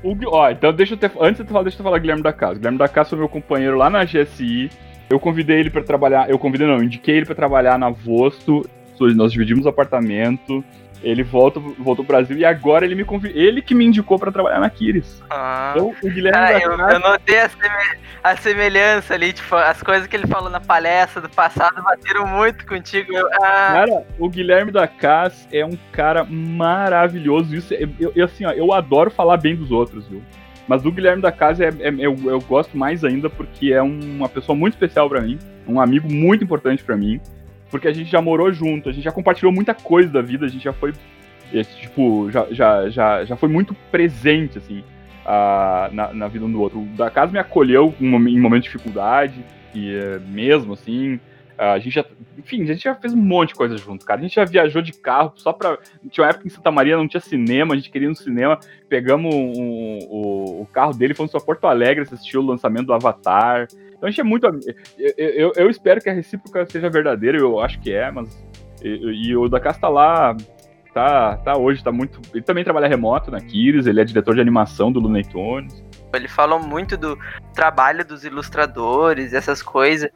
o, ó, então deixa eu ter, antes de tu falar, deixa eu falar Guilherme da Casa. Guilherme da Casa foi meu companheiro lá na GSI. Eu convidei ele para trabalhar, eu convidei não, indiquei ele para trabalhar na Vosto. Nós dividimos apartamento. Ele volta, voltou pro Brasil e agora ele me convidou. Ele que me indicou para trabalhar na Kiris. Ah, então, o Guilherme ah, eu, eu, notei a, a, semelhança ali, tipo, as coisas que ele falou na palestra do passado bateram muito contigo. Eu, ah. Cara, o Guilherme da Cas é um cara maravilhoso. Isso, eu, eu, assim, ó, eu adoro falar bem dos outros, viu? Mas o Guilherme da Casa é, é, eu, eu gosto mais ainda porque é uma pessoa muito especial para mim, um amigo muito importante para mim porque a gente já morou junto, a gente já compartilhou muita coisa da vida, a gente já foi, tipo, já, já, já, já foi muito presente, assim, a, na, na vida um do outro. O da casa me acolheu em momentos de dificuldade, e é, mesmo, assim, A gente já, enfim, a gente já fez um monte de coisa junto, cara. A gente já viajou de carro só pra. Tinha uma época em Santa Maria não tinha cinema, a gente queria ir no cinema, pegamos um, o, o carro dele, fomos pra Porto Alegre assistir o lançamento do Avatar. Então a gente é muito. Eu, eu, eu espero que a recíproca seja verdadeira, eu acho que é, mas. E, e o da Casa tá lá, tá, tá hoje, tá muito. Ele também trabalha remoto na Kiris, ele é diretor de animação do Looney Tunes. Ele falou muito do trabalho dos ilustradores, essas coisas.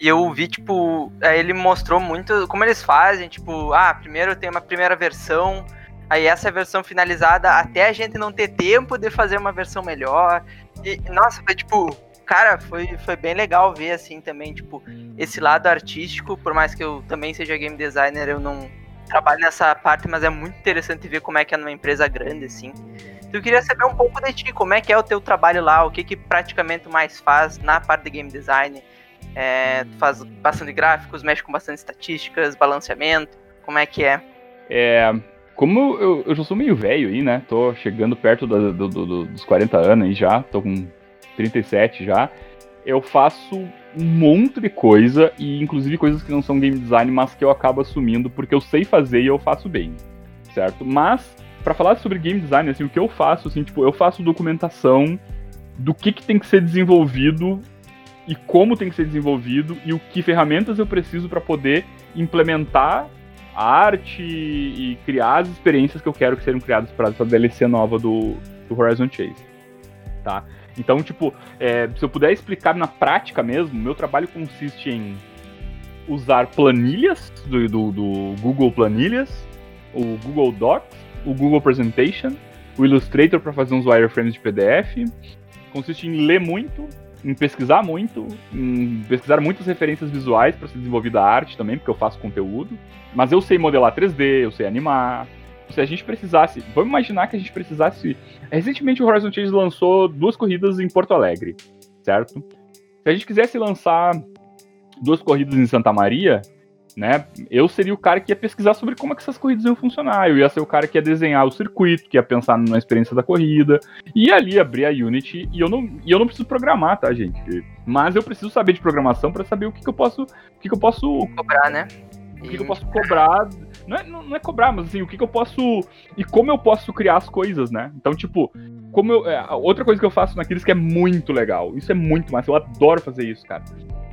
E eu vi, tipo, aí ele mostrou muito como eles fazem, tipo, ah, primeiro tem uma primeira versão, aí essa versão finalizada, até a gente não ter tempo de fazer uma versão melhor. E, nossa, foi tipo, cara, foi, foi bem legal ver, assim, também, tipo, esse lado artístico, por mais que eu também seja game designer, eu não trabalho nessa parte, mas é muito interessante ver como é que é numa empresa grande, assim. Então, eu queria saber um pouco de ti, como é que é o teu trabalho lá, o que que praticamente mais faz na parte de game design, é, faz bastante gráficos, mexe com bastante estatísticas, balanceamento, como é que é? É, como eu, eu já sou meio velho aí, né, tô chegando perto do, do, do, dos 40 anos aí já, tô com 37 já, eu faço um monte de coisa, e inclusive coisas que não são game design, mas que eu acabo assumindo porque eu sei fazer e eu faço bem, certo? Mas, para falar sobre game design, assim, o que eu faço, assim, tipo, eu faço documentação do que, que tem que ser desenvolvido e como tem que ser desenvolvido e o que ferramentas eu preciso para poder implementar a arte e criar as experiências que eu quero que sejam criadas para essa DLC nova do, do Horizon Chase, tá? Então, tipo, é, se eu puder explicar na prática mesmo, meu trabalho consiste em usar planilhas do, do, do Google Planilhas, o Google Docs, o Google Presentation, o Illustrator para fazer uns wireframes de PDF. Consiste em ler muito, em pesquisar muito, em pesquisar muitas referências visuais para ser desenvolvida a arte também, porque eu faço conteúdo. Mas eu sei modelar 3D, eu sei animar, se a gente precisasse, vamos imaginar que a gente precisasse. Recentemente o Horizon Chase lançou duas corridas em Porto Alegre, certo? Se a gente quisesse lançar duas corridas em Santa Maria, né? Eu seria o cara que ia pesquisar sobre como é que essas corridas iam funcionar. Eu ia ser o cara que ia desenhar o circuito, que ia pensar na experiência da corrida, e ali abrir a Unity. E eu não, e eu não preciso programar, tá, gente? Mas eu preciso saber de programação para saber o que, que eu posso, o que, que eu posso cobrar, né? O que, que eu posso cobrar não é, não é cobrar, mas assim, o que, que eu posso. E como eu posso criar as coisas, né? Então, tipo, como eu. É, outra coisa que eu faço naqueles que é muito legal. Isso é muito massa. Eu adoro fazer isso, cara.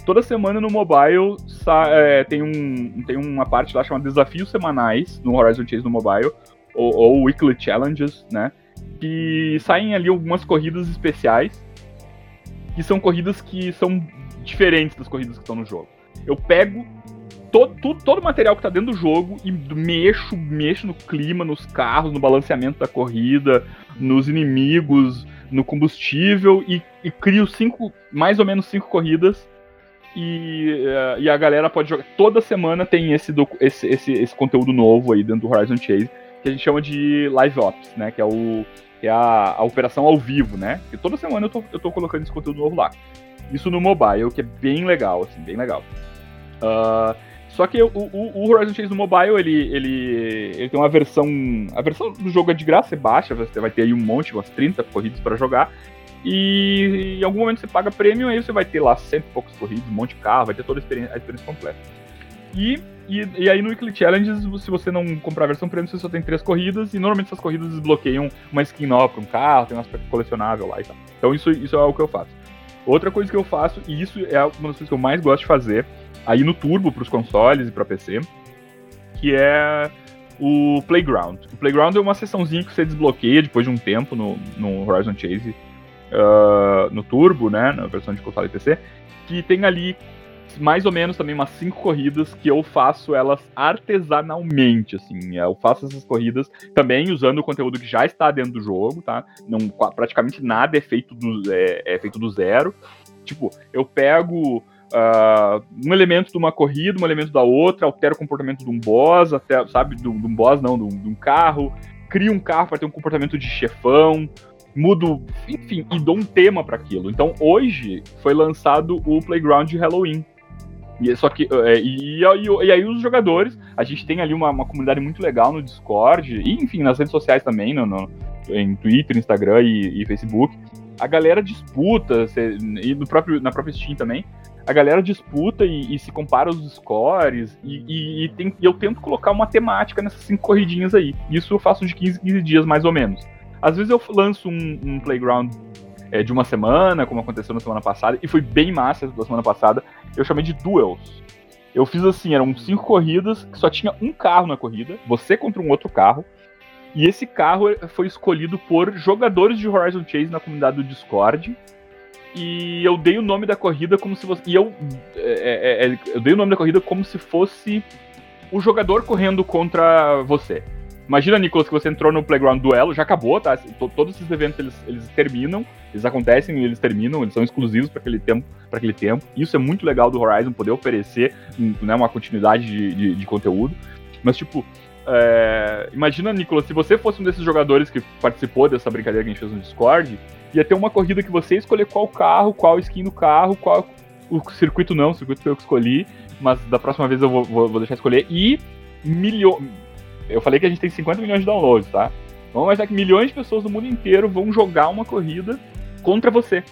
Toda semana no mobile é, tem, um, tem uma parte lá chamada Desafios Semanais no Horizon Chase no mobile, ou, ou Weekly Challenges, né? Que saem ali algumas corridas especiais, que são corridas que são diferentes das corridas que estão no jogo. Eu pego todo, todo, todo o material que tá dentro do jogo e mexo, mexo no clima, nos carros, no balanceamento da corrida, nos inimigos, no combustível e, e crio cinco, mais ou menos cinco corridas e, uh, e a galera pode jogar. Toda semana tem esse, esse, esse, esse conteúdo novo aí dentro do Horizon Chase, que a gente chama de Live Ops, né? Que é, o, que é a, a operação ao vivo, né? E toda semana eu tô, eu tô colocando esse conteúdo novo lá. Isso no mobile, que é bem legal, assim, bem legal. Uh, só que o, o, o, Horizon Chase no mobile, ele, ele, ele tem uma versão. A versão do jogo é de graça, é baixa, você vai ter aí um monte, umas 30 corridas para jogar. E em algum momento você paga prêmio, aí você vai ter lá cento e poucas corridas, um monte de carro, vai ter toda a experiência, a experiência completa. E, e, e, aí no Weekly Challenges, se você não comprar a versão prêmio, você só tem três corridas, e normalmente essas corridas desbloqueiam uma skin nova para um carro, tem um aspecto colecionável lá e tal. Então isso, isso é o que eu faço. Outra coisa que eu faço, e isso é uma das coisas que eu mais gosto de fazer, aí no Turbo para os consoles e para PC, que é o Playground. O Playground é uma sessãozinha que você desbloqueia depois de um tempo no, no Horizon Chase uh, no Turbo, né, na versão de console e PC, que tem ali mais ou menos também umas cinco corridas que eu faço elas artesanalmente, assim. Eu faço essas corridas também usando o conteúdo que já está dentro do jogo, tá? Não, praticamente nada é feito do, é, é feito do zero. Tipo, eu pego uh, um elemento de uma corrida, um elemento da outra, altera o comportamento de um boss, até, sabe, de um boss não, de um, carro, cria um carro para ter um comportamento de chefão, mudo, enfim, e dou um tema para aquilo. Então hoje foi lançado o Playground de Halloween. E, só que, é, e, e, e, aí os jogadores, a gente tem ali uma, uma, comunidade muito legal no Discord, e enfim, nas redes sociais também, no, no em Twitter, Instagram e, e Facebook. A galera disputa, e no próprio, na própria Steam também, a galera disputa e, e se compara os scores, e, e, e, tem, eu tento colocar uma temática nessas cinco corridinhas aí. Isso eu faço de 15 15 dias, mais ou menos. Às vezes eu lanço um, um playground é, de uma semana, como aconteceu na semana passada, e foi bem massa da semana passada. Eu chamei de Duels. Eu fiz assim, eram cinco corridas que só tinha um carro na corrida, você contra um outro carro. E esse carro foi escolhido por jogadores de Horizon Chase na comunidade do Discord. E eu dei o nome da corrida como se fosse. E eu, é, é, é eu dei o nome da corrida como se fosse o jogador correndo contra você. Imagina, Nicolas, que você entrou no Playground Duelo, já acabou, tá? Todos esses eventos eles, eles terminam, eles acontecem e eles terminam, eles são exclusivos para aquele tempo, para aquele tempo. Isso é muito legal do Horizon poder oferecer, né, uma continuidade de, de, de conteúdo. Mas tipo, é, imagina, Nicolas, se você fosse um desses jogadores que participou dessa brincadeira que a gente fez no Discord, ia ter uma corrida que você escolher qual carro, qual skin do carro, qual o circuito não, o circuito foi eu que escolhi, mas da próxima vez eu vou, vou, vou deixar escolher e milhões eu falei que a gente tem 50 milhões de downloads, tá? Vamos imaginar que milhões de pessoas do mundo inteiro vão jogar uma corrida contra você.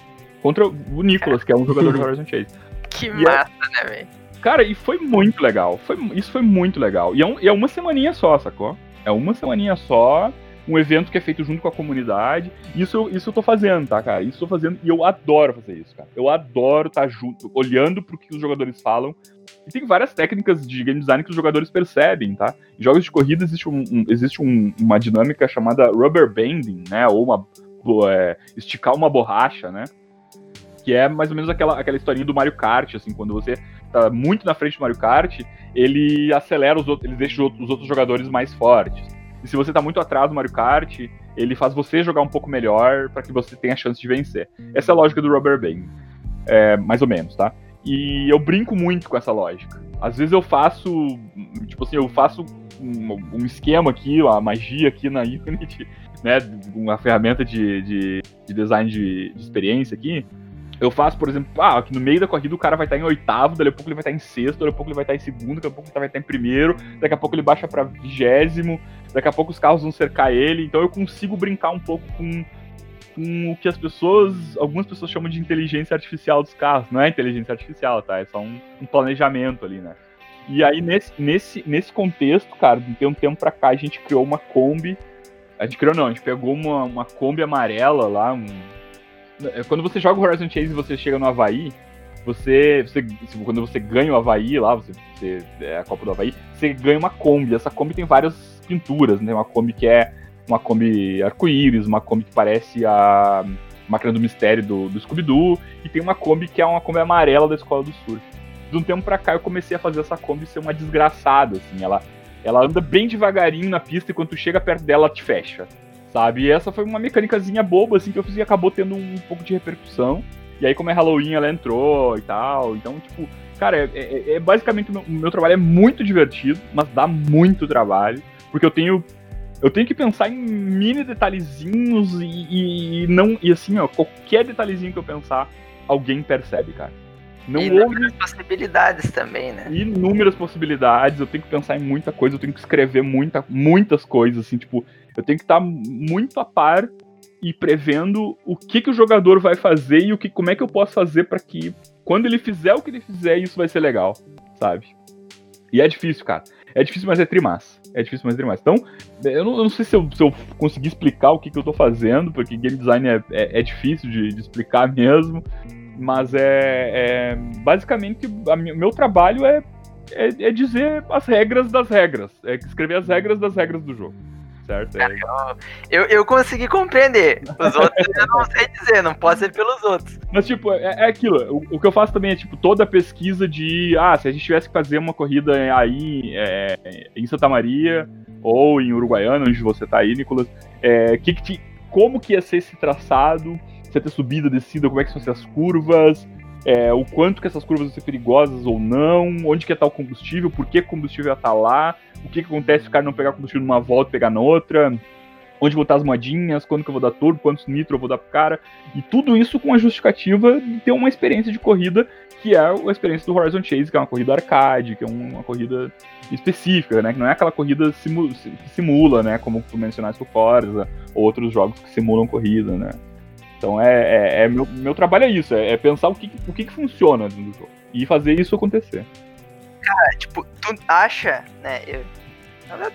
Contra o Nicholas, que é um jogador de Horizon Chase. Que e é massa, é... né, velho? Cara, e foi muito legal. Foi, isso foi muito legal. E é, um, e é uma semaninha só, sacou? É uma semaninha só um evento que é feito junto com a comunidade. Isso, isso eu tô fazendo, tá, cara? Isso eu tô fazendo e eu adoro fazer isso, cara. Eu adoro estar tá junto, olhando pro que os jogadores falam. E tem várias técnicas de game design que os jogadores percebem, tá? Em jogos de corrida existe, um, um existe um, uma dinâmica chamada rubber banding, né? Ou uma, é, esticar uma borracha, né? Que é mais ou menos aquela, aquela historinha do Mario Kart, assim, quando você tá muito na frente do Mario Kart, ele acelera os outros, ele deixa os outros jogadores mais fortes. E se você tá muito atrás do Mario Kart, ele faz você jogar um pouco melhor para que você tenha a chance de vencer. Essa é a lógica do Rubber Band. É, mais ou menos, tá? E eu brinco muito com essa lógica. Às vezes eu faço, tipo assim, eu faço um, um esquema aqui, uma magia aqui na Unity, né? Uma ferramenta de, de, de design de, de experiência aqui, eu faço, por exemplo, ah, que no meio da corrida o cara vai estar em oitavo, daqui a pouco ele vai estar em sexto, daqui a pouco ele vai estar em segundo, daqui a pouco ele vai estar em primeiro, daqui a pouco ele baixa para vigésimo, daqui a pouco os carros vão cercar ele. Então eu consigo brincar um pouco com, com o que as pessoas, algumas pessoas chamam de inteligência artificial dos carros. Não é inteligência artificial, tá? É só um, um planejamento ali, né? E aí, nesse, nesse, nesse contexto, cara, de um tempo pra cá, a gente criou uma Kombi. A gente criou, não, a gente pegou uma, uma Kombi amarela lá, um, é, quando você joga o Horizon Chase e você chega no Havaí, você, você quando você ganha o Havaí lá, você, você, é a Copa do Havaí, você ganha uma Kombi. Essa Kombi tem várias pinturas, né? Uma Kombi que é uma Kombi arco-íris, uma Kombi que parece a máquina do mistério do, do Scooby-Doo, e tem uma Kombi que é uma Kombi amarela da Escola do Surf. De um tempo pra cá eu comecei a fazer essa Kombi ser uma desgraçada, assim, ela, ela anda bem devagarinho na pista e quando tu chega perto dela, ela te fecha sabe? E essa foi uma mecânicazinha boba, assim, que eu fiz e acabou tendo um pouco de repercussão. E aí, como é Halloween, ela entrou e tal. Então, tipo, cara, é, é, é basicamente o meu, meu, trabalho é muito divertido, mas dá muito trabalho. Porque eu tenho. Eu tenho que pensar em mini detalhezinhos e, e não. E assim, ó, qualquer detalhezinho que eu pensar, alguém percebe, cara. Não Inúmeras houve... possibilidades também, né? Inúmeras possibilidades, eu tenho que pensar em muita coisa, eu tenho que escrever muita, muitas coisas, assim, tipo, eu tenho que estar muito a par e prevendo o que, que o jogador vai fazer e o que, como é que eu posso fazer para que quando ele fizer o que ele fizer, isso vai ser legal, sabe? E é difícil, cara. É difícil, mas é trimassa. É difícil, mas trimassa. Então, eu não, eu não sei se eu, se eu, conseguir explicar o que, que eu tô fazendo, porque game design é, é, é difícil de, de, explicar mesmo. Mas é, é basicamente o meu trabalho é, é, é, dizer as regras das regras, é escrever as regras das regras do jogo. Certo? É. Eu, eu consegui compreender. Os outros eu não sei dizer, não pode ser pelos outros. Mas, tipo, é, é aquilo. O, o, que eu faço também é, tipo, toda a pesquisa de. Ah, se a gente tivesse que fazer uma corrida aí é, em Santa Maria ou em Uruguaiana, onde você tá aí, Nicolas, é, que que como que ia ser esse traçado? se ia ter subida, descida, como é que são as curvas, é, o quanto que essas curvas vão ser perigosas ou não, onde que é estar o combustível, por que combustível estar lá, o que, que acontece se o cara não pegar combustível numa volta e pegar na outra, onde botar as moedinhas, quando que eu vou dar turbo, quantos nitro eu vou dar pro cara, e tudo isso com a justificativa de ter uma experiência de corrida que é a experiência do Horizon Chase, que é uma corrida arcade, que é uma corrida específica, né? Que não é aquela corrida que simula, né? Como tu mencionaste o Forza, ou outros jogos que simulam corrida, né? Então é, é, é meu, meu trabalho é isso, é, é, pensar o que, o que, que funciona do jogo. E fazer isso acontecer. Cara, tipo, tu acha, né? Eu,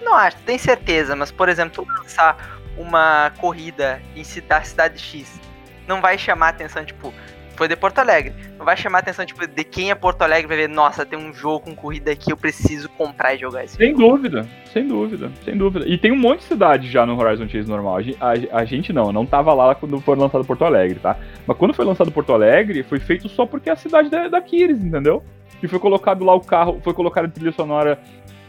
não acho, tem certeza, mas por exemplo, tu lançar uma corrida em da cidade X não vai chamar atenção, tipo, foi de Porto Alegre. Não vai chamar atenção, tipo, de quem é Porto Alegre vai ver, nossa, tem um jogo com corrida aqui, eu preciso comprar e jogar esse Sem jogo. dúvida, sem dúvida, sem dúvida. E tem um monte de cidade já no Horizon Chase normal. A, a, a gente não, não tava lá quando foi lançado Porto Alegre, tá? Mas quando foi lançado Porto Alegre, foi feito só porque é a cidade da, da Kiris, entendeu? E foi colocado lá o carro, foi colocado a trilha sonora.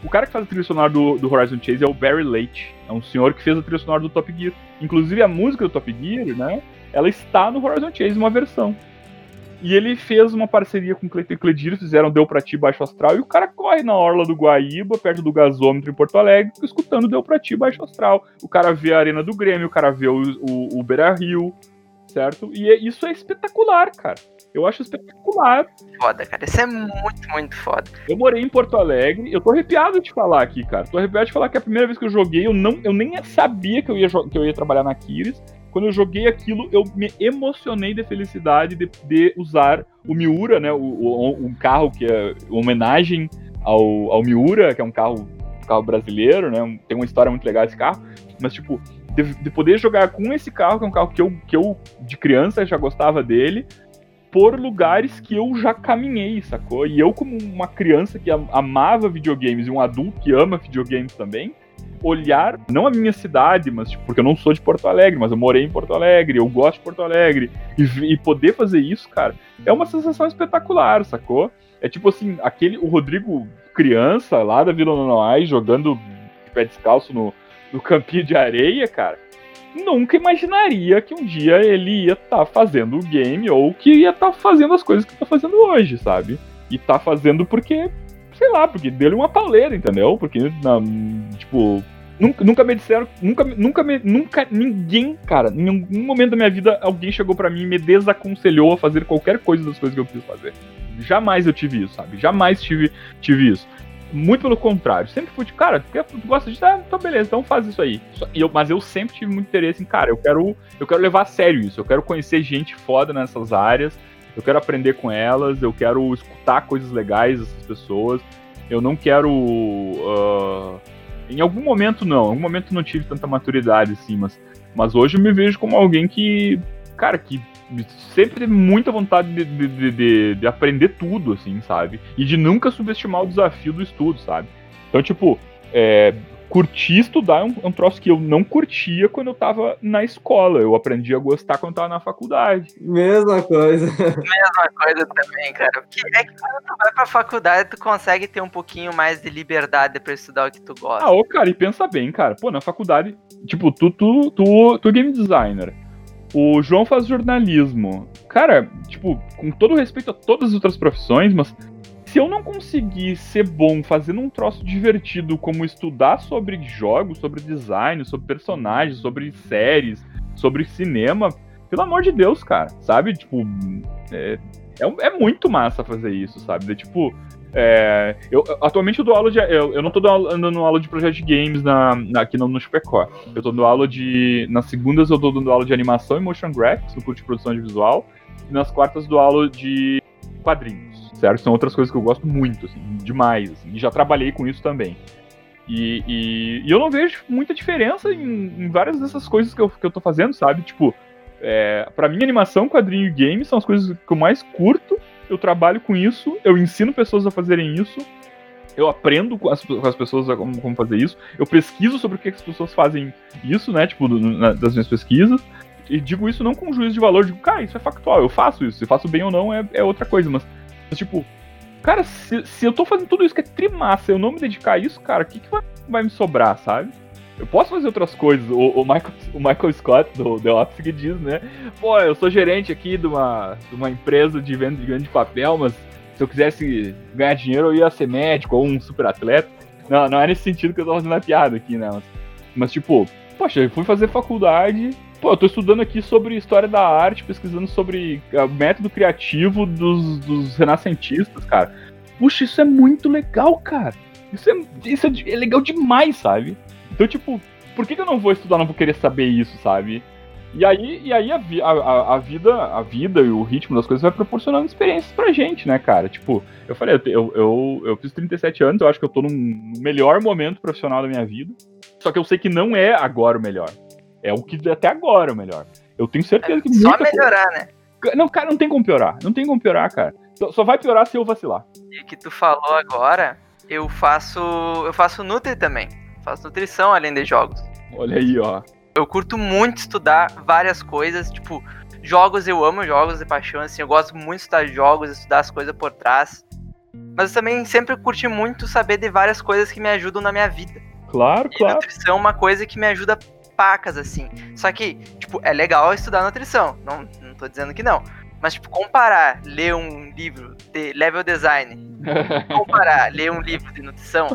O cara que faz a trilha sonora do, do Horizon Chase é o Barry Leite. É um senhor que fez a trilha sonora do Top Gear. Inclusive a música do Top Gear, né? Ela está no Horizon Chase, uma versão. E ele fez uma parceria com o Cleiton e Cledir, fizeram Deu Pra Ti Baixo Astral, e o cara corre na orla do Guaíba, perto do gasômetro em Porto Alegre, escutando Deu Pra Ti Baixo Astral. O cara vê a Arena do Grêmio, o cara vê o, o, o Beira Rio, certo? E é, isso é espetacular, cara. Eu acho espetacular. Foda, cara. Isso é muito, muito foda. Eu morei em Porto Alegre, eu tô arrepiado de falar aqui, cara. Tô arrepiado de falar que a primeira vez que eu joguei, eu, não, eu nem sabia que eu ia, que eu ia trabalhar na Kiris. Quando eu joguei aquilo, eu me emocionei de felicidade de, de usar o Miura, né? O, o, um carro que é homenagem ao, ao Miura, que é um carro, um carro brasileiro, né? Tem uma história muito legal esse carro. Mas, tipo, de, de, poder jogar com esse carro, que é um carro que eu, que eu de criança já gostava dele, por lugares que eu já caminhei, sacou? E eu, como uma criança que amava videogames e um adulto que ama videogames também, olhar, não a minha cidade, mas tipo, porque eu não sou de Porto Alegre, mas eu morei em Porto Alegre, eu gosto de Porto Alegre, e, e poder fazer isso, cara, é uma sensação espetacular, sacou? É tipo assim, aquele, o Rodrigo criança lá da Vila Nonoai jogando de pé descalço no, no campinho de areia, cara, nunca imaginaria que um dia ele ia estar tá fazendo o game ou que ia estar tá fazendo as coisas que está fazendo hoje, sabe? E tá fazendo porque sei lá, porque dele uma pauleira, entendeu? Porque, na, tipo, nunca, nunca me disseram, nunca, nunca, me, nunca, ninguém, cara, em nenhum momento da minha vida alguém chegou para mim e me desaconselhou a fazer qualquer coisa das coisas que eu quis fazer. Jamais eu tive isso, sabe? Jamais tive, tive isso. Muito pelo contrário, sempre fui de, cara, tu gosta de, ah, então beleza, então faz isso aí. E eu, mas eu sempre tive muito interesse em, cara, eu quero, eu quero levar a sério isso, eu quero conhecer gente foda nessas áreas, eu quero aprender com elas, eu quero escutar coisas legais dessas pessoas. Eu não quero. Uh, em algum momento não, em algum momento não tive tanta maturidade assim, mas, mas hoje eu me vejo como alguém que, cara, que sempre teve muita vontade de, de, de, de, aprender tudo, assim, sabe? E de nunca subestimar o desafio do estudo, sabe? Então, tipo, é, curtir estudar é um, é um troço que eu não curtia quando eu tava na escola. Eu aprendi a gostar quando eu tava na faculdade. Mesma coisa. Mesma coisa também, cara. Porque é que quando tu vai pra faculdade, tu consegue ter um pouquinho mais de liberdade pra estudar o que tu gosta. Ah, ô, cara, e pensa bem, cara. Pô, na faculdade, tipo, tu, tu, tu, tu é game designer. O João faz jornalismo. Cara, tipo, com todo respeito a todas as outras profissões, mas se eu não conseguir ser bom fazendo um troço divertido como estudar sobre jogos, sobre design, sobre personagens, sobre séries, sobre cinema, pelo amor de Deus, cara, sabe? Tipo, é, é, é muito massa fazer isso, sabe? De, tipo, é, eu, atualmente eu dou aula de. Eu, eu não tô dando aula de projeto de games na, na, aqui no, no Chupecó. Eu tô dando aula de. Nas segundas eu tô dando aula de animação e motion graphics, no curso de produção de visual. E nas quartas dou aula de quadrinhos certo? São outras coisas que eu gosto muito, assim, demais, assim, e já trabalhei com isso também. E, e, e eu não vejo muita diferença em, em, várias dessas coisas que eu, que eu tô fazendo, sabe? Tipo, é, para mim, animação, quadrinho e game são as coisas que eu mais curto, eu trabalho com isso, eu ensino pessoas a fazerem isso, eu aprendo com as, com as pessoas a como, como, fazer isso, eu pesquiso sobre o que as pessoas fazem isso, né? Tipo, do, na, das minhas pesquisas. E digo isso não com juízo de valor, digo, cara, isso é factual, eu faço isso, se faço bem ou não é, é outra coisa, mas Tipo, cara, se, se eu tô fazendo tudo isso que é trimassa, eu não me dedicar a isso, cara, o que, que vai, vai me sobrar, sabe? Eu posso fazer outras coisas. O, o, Michael, o Michael Scott, do The Office, que diz, né? Pô, eu sou gerente aqui de uma, de uma empresa de venda de grande papel, mas se eu quisesse ganhar dinheiro, eu ia ser médico ou um super atleta. Não, não é nesse sentido que eu tô fazendo a piada aqui, né? Mas, mas tipo, poxa, eu fui fazer faculdade Pô, eu tô estudando aqui sobre história da arte, pesquisando sobre o ah, método criativo dos, dos renascentistas, cara. Puxa, isso é muito legal, cara. Isso, é, isso é, é legal demais, sabe? Então, tipo, por que, que eu não vou estudar, não vou querer saber isso, sabe? E aí, e aí a, a, a, vida, a vida e o ritmo das coisas vai proporcionando experiências pra gente, né, cara? Tipo, eu falei, eu, eu, eu fiz 37 anos, eu acho que eu tô num melhor momento profissional da minha vida. Só que eu sei que não é agora o melhor. É o que até agora é o melhor. Eu tenho certeza que é Só melhorar, coisa... né? Não, cara, não tem como piorar. Não tem como piorar, cara. Só vai piorar se eu vacilar. E que tu falou agora, eu faço. Eu faço Nutri também. Faço nutrição além de jogos. Olha aí, ó. Eu curto muito estudar várias coisas, tipo, jogos eu amo jogos de paixão, assim, eu gosto muito de estudar jogos, estudar as coisas por trás. Mas eu também sempre curti muito saber de várias coisas que me ajudam na minha vida. Claro, e claro. nutrição é uma coisa que me ajuda pacas, assim. Só que, tipo, é legal estudar nutrição. Não, não tô dizendo que não. Mas, tipo, comparar, ler um livro de level design, comparar, ler um livro de nutrição,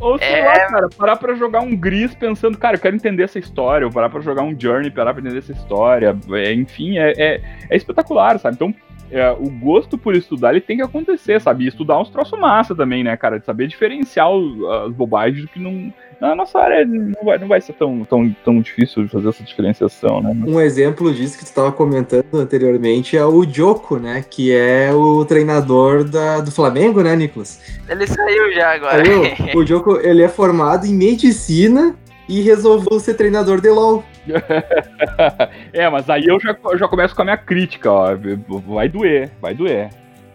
ou sei é... lá, cara, parar pra jogar um Gris pensando, cara, eu quero entender essa história, ou parar pra jogar um Journey, parar pra entender essa história. É, enfim, é, é, é, espetacular, sabe? Então, é, o gosto por estudar, ele tem que acontecer, sabe? E estudar uns troços massa também, né, cara? De saber diferenciar as bobagens do que não. Na nossa área não vai, não vai ser tão, tão, tão difícil fazer essa diferenciação, né? Um exemplo disso que tu estava comentando anteriormente é o Joko, né? Que é o treinador da, do Flamengo, né, Nicolas? Ele saiu já agora. Saiu? O Joko, ele é formado em medicina e resolveu ser treinador de LoL. é, mas aí eu já, eu já começo com a minha crítica, ó. Vai doer, vai doer.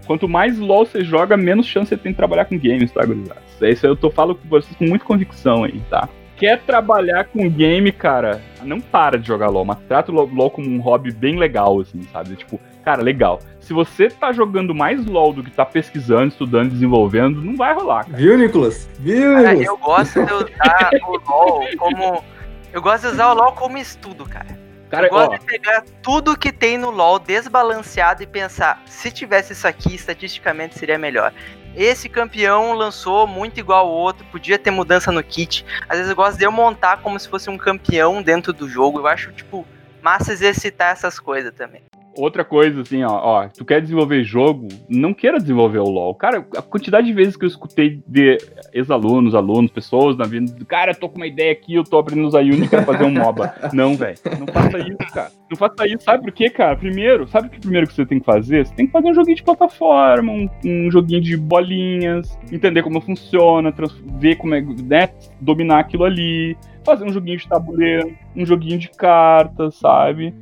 Quanto mais LoL você joga, menos chance você tem de trabalhar com games, tá, gurizada? É isso eu tô falando com vocês com muita convicção aí, tá? Quer trabalhar com game, cara, não para de jogar LoL, mas trata o LoL como um hobby bem legal, assim, sabe? Tipo, cara, legal. Se você tá jogando mais LoL do que tá pesquisando, estudando, desenvolvendo, não vai rolar, cara. Viu, Nicolas? Viu, cara, Nicolas? Eu gosto de usar o LoL como eu gosto de usar o LoL como estudo, cara. cara eu gosto ó. de pegar tudo que tem no LoL desbalanceado e pensar, se tivesse isso aqui, estatisticamente seria melhor. Esse campeão lançou muito igual ao outro, podia ter mudança no kit. Às vezes eu gosto de eu montar como se fosse um campeão dentro do jogo. Eu acho, tipo, massa exercitar essas coisas também. Outra coisa, assim, ó, ó, tu quer desenvolver jogo, não queira desenvolver o LoL. Cara, a quantidade de vezes que eu escutei de ex-alunos, alunos, pessoas na vida, cara, eu tô com uma ideia aqui, eu tô aprendendo usar Unity, quero fazer um MOBA. não, velho, não faça isso, cara. Não faça isso, sabe por quê, cara? Primeiro, sabe o que primeiro que você tem que fazer? Você tem que fazer um joguinho de plataforma, um, um joguinho de bolinhas, entender como funciona, ver como é, né, dominar aquilo ali, fazer um joguinho de tabuleiro, um joguinho de cartas, sabe?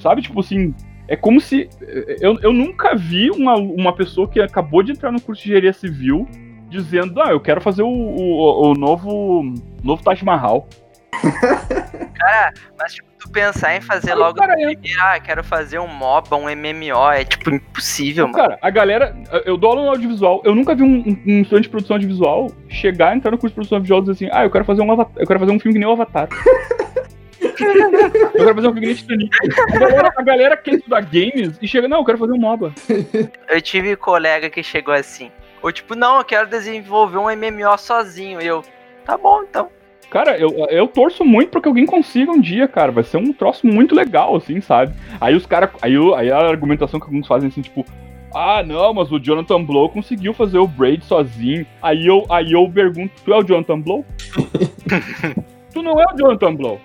Sabe, tipo assim, é como se. Eu, eu nunca vi uma, uma pessoa que acabou de entrar no curso de engenharia civil dizendo: Ah, eu quero fazer o, o, o novo, novo Taj Mahal. Cara, mas tipo, tu pensar em fazer Aí, logo cara, primeiro, ah, quero fazer um MOBA, um MMO, é tipo impossível, mano. Cara, a galera, eu dou aula no audiovisual, eu nunca vi um, um, um estudante de produção audiovisual chegar, entrar no curso de produção audiovisual e dizer assim, ah, eu quero fazer um eu quero fazer um filme que nem o Avatar. eu quero fazer um filme Titanic. A galera, a galera quer estudar games e chega, não, eu quero fazer um MOBA. Eu tive um colega que chegou assim. Ou tipo, não, eu quero desenvolver um MMO sozinho. E eu, tá bom, então. Cara, eu, eu torço muito pra que alguém consiga um dia, cara. Vai ser um troço muito legal, assim, sabe? Aí os caras. Aí, aí a argumentação que alguns fazem assim, tipo. Ah, não, mas o Jonathan Blow conseguiu fazer o Braid sozinho. Aí eu, aí eu pergunto, tu é o Jonathan Blow? tu não é o Jonathan Blow.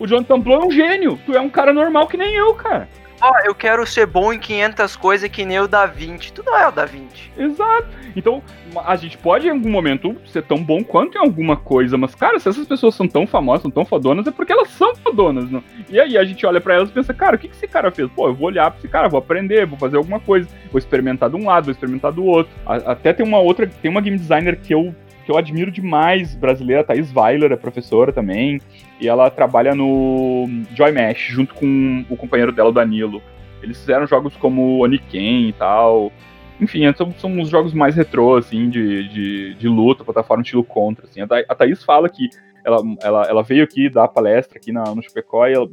O Jonathan Blow é um gênio. Tu é um cara normal que nem eu, cara. Ó, oh, eu quero ser bom em 500 coisas que nem o Da Vinci. Tu não é o Da Vinci. Exato. Então, a gente pode em algum momento ser tão bom quanto em alguma coisa, mas, cara, se essas pessoas são tão famosas, são tão fodonas, é porque elas são fodonas, não? E aí a gente olha para elas e pensa, cara, o que, que esse cara fez? Pô, eu vou olhar pra esse cara, vou aprender, vou fazer alguma coisa, vou experimentar de um lado, vou experimentar do outro. Até tem uma outra, tem uma game designer que eu que eu admiro demais, brasileira, Thaís Weiler, é professora também, e ela trabalha no Joy Mesh, junto com o companheiro dela, o Danilo. Eles fizeram jogos como Oniken e tal. Enfim, são, são uns jogos mais retrô, assim, de, de, de luta, plataforma estilo contra, assim. A, Thaís fala que ela, ela, ela veio aqui dar palestra aqui na, no Chapecó e ela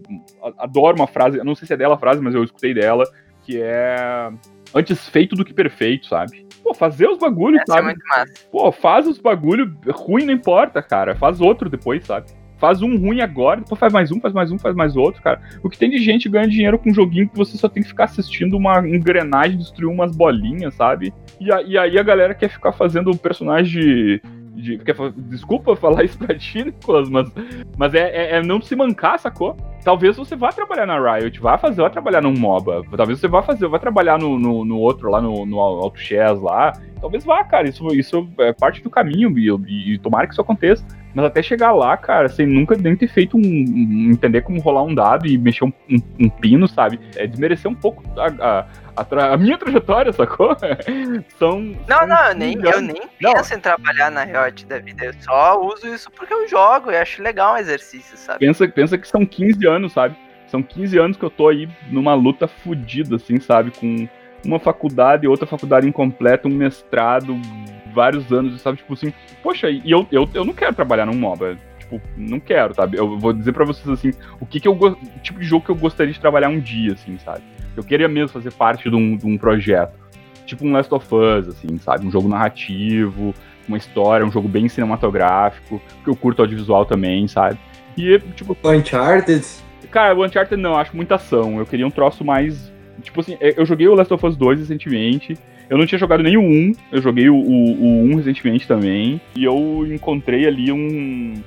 adora uma frase, não sei se é dela a frase, mas eu escutei dela, que é antes feito do que perfeito, sabe? Pô, fazer os bagulhos, Essa é sabe? É muito massa. Pô, faz os bagulhos, ruim não importa, cara. Faz outro depois, sabe? Faz um ruim agora, depois faz mais um, faz mais um, faz mais outro, cara. O que tem de gente ganha dinheiro com um joguinho que você só tem que ficar assistindo uma engrenagem destruir umas bolinhas, sabe? E, a, e aí a galera quer ficar fazendo o personagem de de desculpa falar isso pra ti, Nicolas, mas, mas é, é, é, não se mancar, sacou? Talvez você vá trabalhar na Riot, vá fazer, vá trabalhar num MOBA, talvez você vá fazer, vá trabalhar no, no, no outro lá, no, no Auto Chess lá, talvez vá, cara, isso, isso é parte do caminho e, e, e tomara que isso aconteça. Mas até chegar lá, cara, sem nunca nem ter feito um, um entender como rolar um dado e mexer um, um, um pino, sabe? É desmerecer um pouco a, a, a, tra a minha trajetória, sacou? são. Não, são não, eu nem, eu nem penso em trabalhar na Riot da vida. Eu só uso isso porque eu jogo e acho legal um exercício, sabe? Pensa, pensa que são 15 anos, sabe? São 15 anos que eu tô aí numa luta fodida, assim, sabe? Com uma faculdade, outra faculdade incompleta, um mestrado, vários anos, sabe? Tipo assim, poxa, e eu, eu, eu não quero trabalhar num MOBA. Tipo, não quero, sabe? Eu vou dizer para vocês assim, o que que eu o tipo de jogo que eu gostaria de trabalhar um dia, assim, sabe? Eu queria mesmo fazer parte de um, de um projeto. Tipo um Last of Us, assim, sabe? Um jogo narrativo, uma história, um jogo bem cinematográfico, que eu curto audiovisual também, sabe? E, tipo. Uncharted? Cara, o Uncharted não, acho muita ação. Eu queria um troço mais. Tipo assim, eu joguei o Last of Us 2 recentemente. Eu não tinha jogado nem o 1, eu joguei o, o, o 1 recentemente também. E eu encontrei ali um,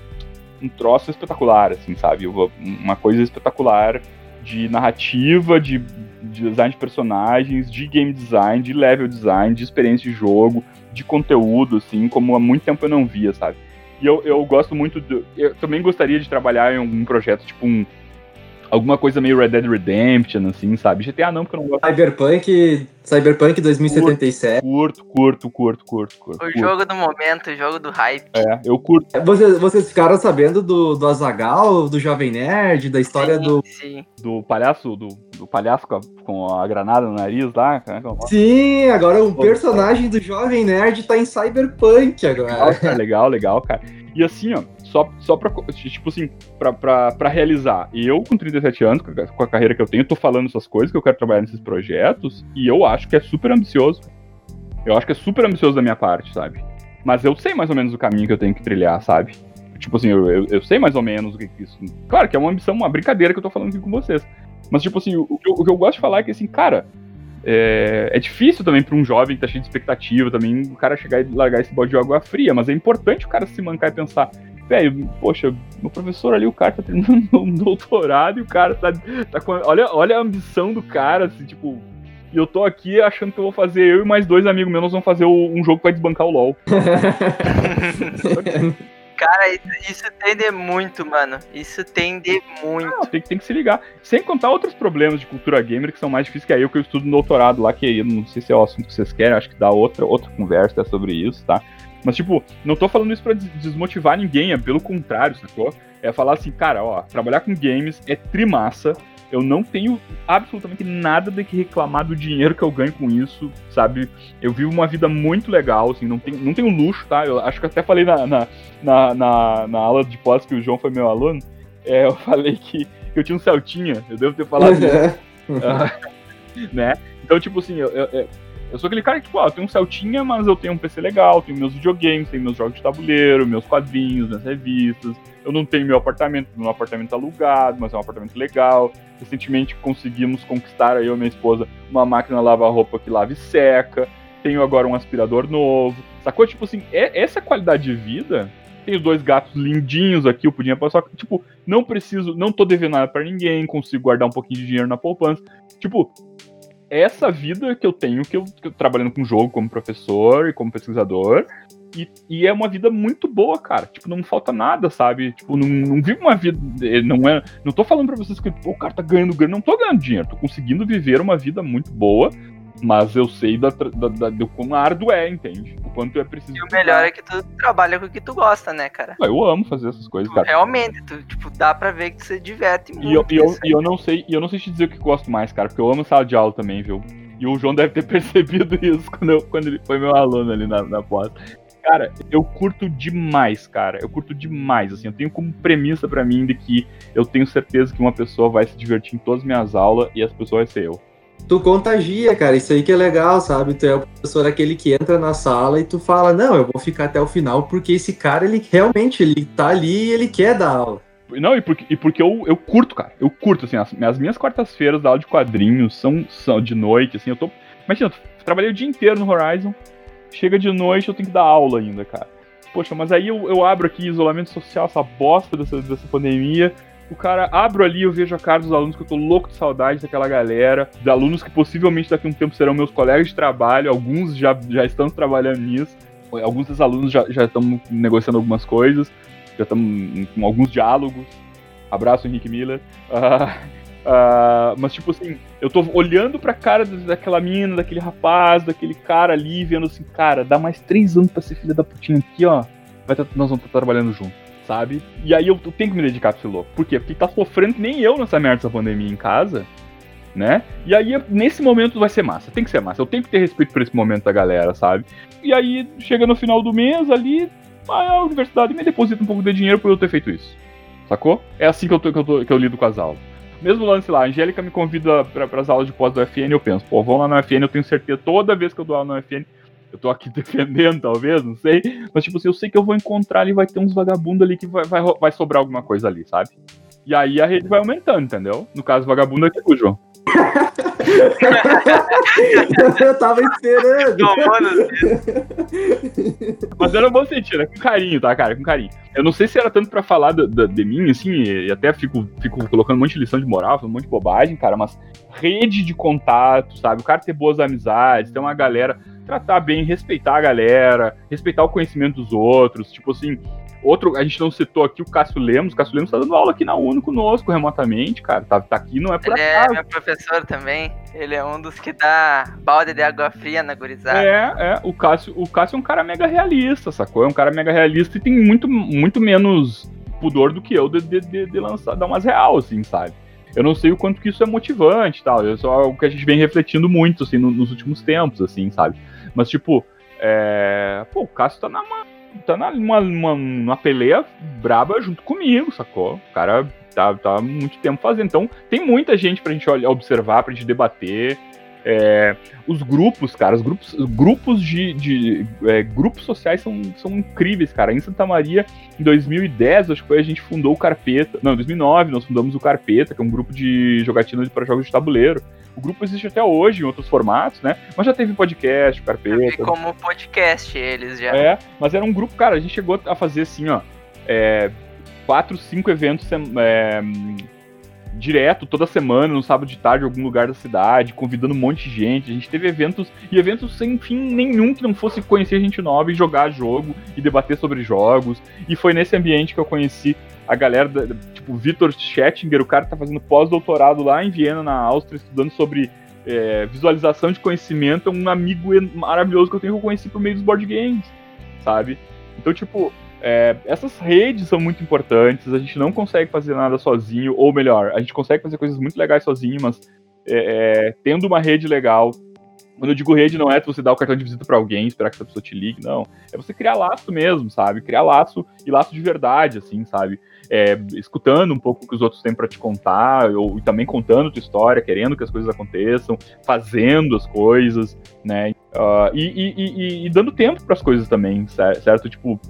um troço espetacular, assim, sabe? Uma coisa espetacular de narrativa, de, de design de personagens, de game design, de level design, de experiência de jogo, de conteúdo, assim, como há muito tempo eu não via, sabe? E eu, eu gosto muito. Do, eu também gostaria de trabalhar em algum projeto, tipo um alguma coisa meio Red Dead Redemption, assim, sabe? GTA não, porque eu não gosto. Cyberpunk, Cyberpunk 2077. Curto, curto, curto, curto, curto. O curto. jogo do momento, o jogo do hype. É, eu curto. Vocês, vocês ficaram sabendo do, do Azagal, do Jovem Nerd, da história sim, do. Sim. Do palhaço, do, do palhaço com a, com a, granada no nariz lá? É sim, agora o personagem do Jovem Nerd tá em Cyberpunk agora. Legal, legal, legal, cara. E assim, ó, só, só pra, tipo assim, pra, pra, pra realizar. E eu, com 37 anos, com a carreira que eu tenho, tô falando essas coisas, que eu quero trabalhar nesses projetos, e eu acho que é super ambicioso. Eu acho que é super ambicioso da minha parte, sabe? Mas eu sei mais ou menos o caminho que eu tenho que trilhar, sabe? Tipo assim, eu, eu, eu sei mais ou menos o que é isso. Claro que é uma ambição, uma brincadeira que eu tô falando aqui com vocês. Mas, tipo assim, o, o, o que eu gosto de falar é que, assim, cara, é, é, difícil também para um jovem que tá cheio de expectativa também, o cara chegar e largar esse balde de água fria, mas é importante o cara se mancar e pensar, velho, poxa, meu professor ali, o cara tá terminando um doutorado e o cara tá, tá com. Olha, olha a ambição do cara, assim, tipo. E eu tô aqui achando que eu vou fazer, eu e mais dois amigos meus, nós vamos fazer um jogo que vai desbancar o LOL. Cara, isso, tende muito, mano. Isso tende muito. Não, tem, tem, que se ligar. Sem contar outros problemas de cultura gamer que são mais difíceis que aí, eu que eu estudo no doutorado lá, que aí, não sei se é o assunto que vocês querem, acho que dá outra, outra conversa sobre isso, tá? Mas, tipo, não tô falando isso pra desmotivar ninguém, é pelo contrário, sacou? É falar assim, cara, ó, trabalhar com games é trimassa. Eu não tenho absolutamente nada de que reclamar do dinheiro que eu ganho com isso, sabe? Eu vivo uma vida muito legal, assim, não tenho, não tenho luxo, tá? Eu acho que até falei na, na, na, na, na aula de pós que o João foi meu aluno, é, eu falei que, eu tinha um Celtinha, eu devo ter falado isso. uh, né? Então, tipo assim, eu, eu, eu sou aquele cara que, tipo, ó, eu tenho um Celtinha, mas eu tenho um PC legal, tenho meus videogames, tenho meus jogos de tabuleiro, meus quadrinhos, minhas revistas. Eu não tenho meu apartamento, meu apartamento alugado, mas é um apartamento legal. Recentemente conseguimos conquistar aí eu e minha esposa uma máquina lava-roupa que lava e seca. Tenho agora um aspirador novo. Sacou? Tipo assim, é, essa qualidade de vida. Tenho dois gatos lindinhos aqui, eu podia passar. Tipo, não preciso, não tô devendo nada pra ninguém, consigo guardar um pouquinho de dinheiro na poupança. Tipo, essa vida que eu tenho, que eu, que eu trabalhando com jogo como professor e como pesquisador. E, e, é uma vida muito boa, cara. Tipo, não falta nada, sabe? Tipo, não, não vivo uma vida. Eh, não é. Não tô falando pra vocês que o cara tá ganhando grana. Não tô ganhando dinheiro. Tô conseguindo viver uma vida muito boa. Mas eu sei da, da, da, do quão árduo é, entende? O quanto é preciso. E o melhor é que tu trabalha com o que tu gosta, né, cara? Eu amo fazer essas coisas, cara. Realmente, tu, tipo, dá pra ver que tu se diverte muito. E eu, e eu, e eu não sei, e eu não sei te dizer o que gosto mais, cara, porque eu amo sala de aula também, viu? E o João deve ter percebido isso quando, eu, quando ele foi meu aluno ali na, na pós. Cara, eu curto demais, cara. Eu curto demais, assim. Eu tenho como premissa para mim de que eu tenho certeza que uma pessoa vai se divertir em todas as minhas aulas e essa pessoa vai ser eu tu contagia, cara. Isso aí que é legal, sabe? Tu é o professor aquele que entra na sala e tu fala, não, eu vou ficar até o final, porque esse cara, ele realmente, ele tá ali e ele quer dar aula. Não, e porque, e porque eu, eu curto, cara. Eu curto, assim, as, as minhas quartas-feiras da aula de quadrinhos são, são de noite, assim, eu tô. Imagina, eu trabalhei o dia inteiro no Horizon, chega de noite, eu tenho que dar aula ainda, cara. poxa, mas aí eu, eu abro aqui isolamento social, essa bosta dessa, dessa pandemia. O cara, abro ali, eu vejo a cara dos alunos que eu tô louco de saudade daquela galera, alunos que possivelmente daqui a um tempo serão meus colegas de trabalho, alguns já, já estão trabalhando nisso, alguns dos alunos já, já estão negociando algumas coisas, já estamos com alguns diálogos. Abraço, Henrique Miller. Uh, uh, mas, tipo assim, eu tô olhando pra cara daquela mina, daquele rapaz, daquele cara ali, vendo assim, cara, dá mais três anos pra ser filha da putinha aqui, ó. Vai tá, nós vamos estar tá trabalhando junto sabe? E aí eu, eu tenho que me dedicar esse louco. Por quê? Porque tá sofrendo que nem eu nessa merda dessa pandemia em casa, né? E aí, nesse momento vai ser massa, tem que ser massa. Eu tenho que ter respeito por esse momento da galera, sabe? E aí, chega no final do mês ali, a universidade me deposita um pouco de dinheiro por eu ter feito isso. Sacou? É assim que eu, tô, que eu, tô, que eu lido com as aulas. Mesmo lance lá, a Angélica me convida para as aulas de pós do FN, eu penso, pô, vamos lá no FN, eu tenho certeza, toda vez que eu dou aula no FN, eu tô aqui defendendo, talvez, não sei. Mas, tipo assim, eu sei que eu vou encontrar ali, vai ter uns vagabundos ali que vai, vai, vai sobrar alguma coisa ali, sabe? E aí a rede vai aumentando, entendeu? No caso, vagabundo é o João. eu tava esperando. Mas era um bom sentido, né? com carinho, tá, cara? Com carinho. Eu não sei se era tanto pra falar de, de, de mim, assim, e até fico, fico colocando um monte de lição de moral, um monte de bobagem, cara, mas rede de contato, sabe? O cara ter boas amizades, ter uma galera tratar bem, respeitar a galera, respeitar o conhecimento dos outros. Tipo assim, outro, a gente não citou aqui o Cássio Lemos. O Cássio Lemos tá dando aula aqui na UNO conosco remotamente, cara. Tá, tá aqui, não é por Ele é acaso. é meu professor também. Ele é um dos que dá balde de água fria na gurizada. É, é. O Cássio, o Cássio é um cara mega realista, sacou? É um cara mega realista e tem muito, muito menos pudor do que eu de, de, de, de lançar, dar umas real, assim, sabe? Eu não sei o quanto que isso é motivante tal. É só algo que a gente vem refletindo muito, assim, no, nos últimos tempos, assim, sabe? Mas, tipo, é... pô, o Cássio tá na tá numa, numa, numa peleia braba junto comigo, sacou? O cara tá, tá muito tempo fazendo. Então, tem muita gente pra gente observar, pra gente debater. É, os grupos, cara, os grupos, grupos de, de é, grupos sociais são, são incríveis, cara. Em Santa Maria, em 2010, acho que foi a gente fundou o Carpeta. Não, em 2009 nós fundamos o Carpeta, que é um grupo de jogatina para jogos de tabuleiro. O grupo existe até hoje em outros formatos, né? Mas já teve podcast, Carpeta. Como podcast eles já. É, mas era um grupo, cara, a gente chegou a fazer assim, ó, é, quatro, cinco eventos é, direto, toda semana, no sábado de tarde, em algum lugar da cidade, convidando um monte de gente. A gente teve eventos e eventos sem fim nenhum que não fosse conhecer gente nova e jogar jogo e debater sobre jogos. E foi nesse ambiente que eu conheci a galera, da, tipo, Vitor Schettinger, o cara que tá fazendo pós-doutorado lá em Viena, na Áustria, estudando sobre é, visualização de conhecimento. É um amigo maravilhoso que eu tenho que eu conheci por meio dos board games, sabe? Então, tipo, é, essas redes são muito importantes, a gente não consegue fazer nada sozinho, ou melhor, a gente consegue fazer coisas muito legais sozinho, mas é, é, tendo uma rede legal. Quando eu digo rede, não é você dar o cartão de visita para alguém, esperar que essa pessoa te ligue, não. É você criar laço mesmo, sabe? Criar laço e laço de verdade, assim, sabe? É, escutando um pouco o que os outros têm para te contar, ou e também contando tua história, querendo que as coisas aconteçam, fazendo as coisas, né? Uh, e, e, e, e, dando tempo para as coisas também, certo? Tipo,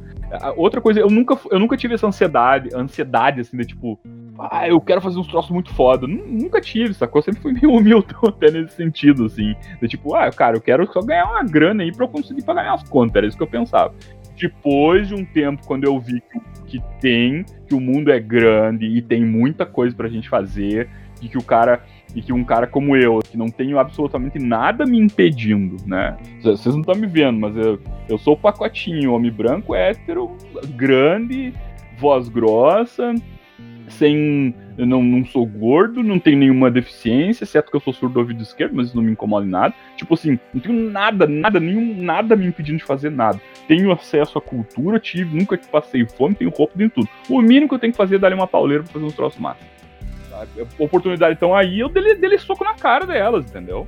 outra coisa, eu nunca, eu nunca tive essa ansiedade, ansiedade assim, de tipo, ah, eu quero fazer uns troços muito foda. Nunca tive, sacou? Eu sempre fui meio humilde até nesse sentido, assim. De tipo, ah, cara, eu quero só ganhar uma grana aí pra eu conseguir pagar minhas contas. Era isso que eu pensava. Depois de um tempo, quando eu vi que, que tem, que o mundo é grande e tem muita coisa pra gente fazer, e que o cara e que um cara como eu, que não tenho absolutamente nada me impedindo, né? Vocês não estão me vendo, mas eu, eu sou o pacotinho, homem branco, hétero, grande, voz grossa, sem. Eu não, não sou gordo, não tenho nenhuma deficiência, exceto que eu sou surdo do ouvido esquerdo, mas isso não me incomoda em nada. Tipo assim, não tenho nada, nada, nenhum, nada me impedindo de fazer nada. Tenho acesso à cultura, tive, nunca passei fome, tenho roupa, tenho tudo. O mínimo que eu tenho que fazer é dar uma pauleira pra fazer uns troços massa a oportunidade estão aí, eu dele, dele soco na cara delas, entendeu?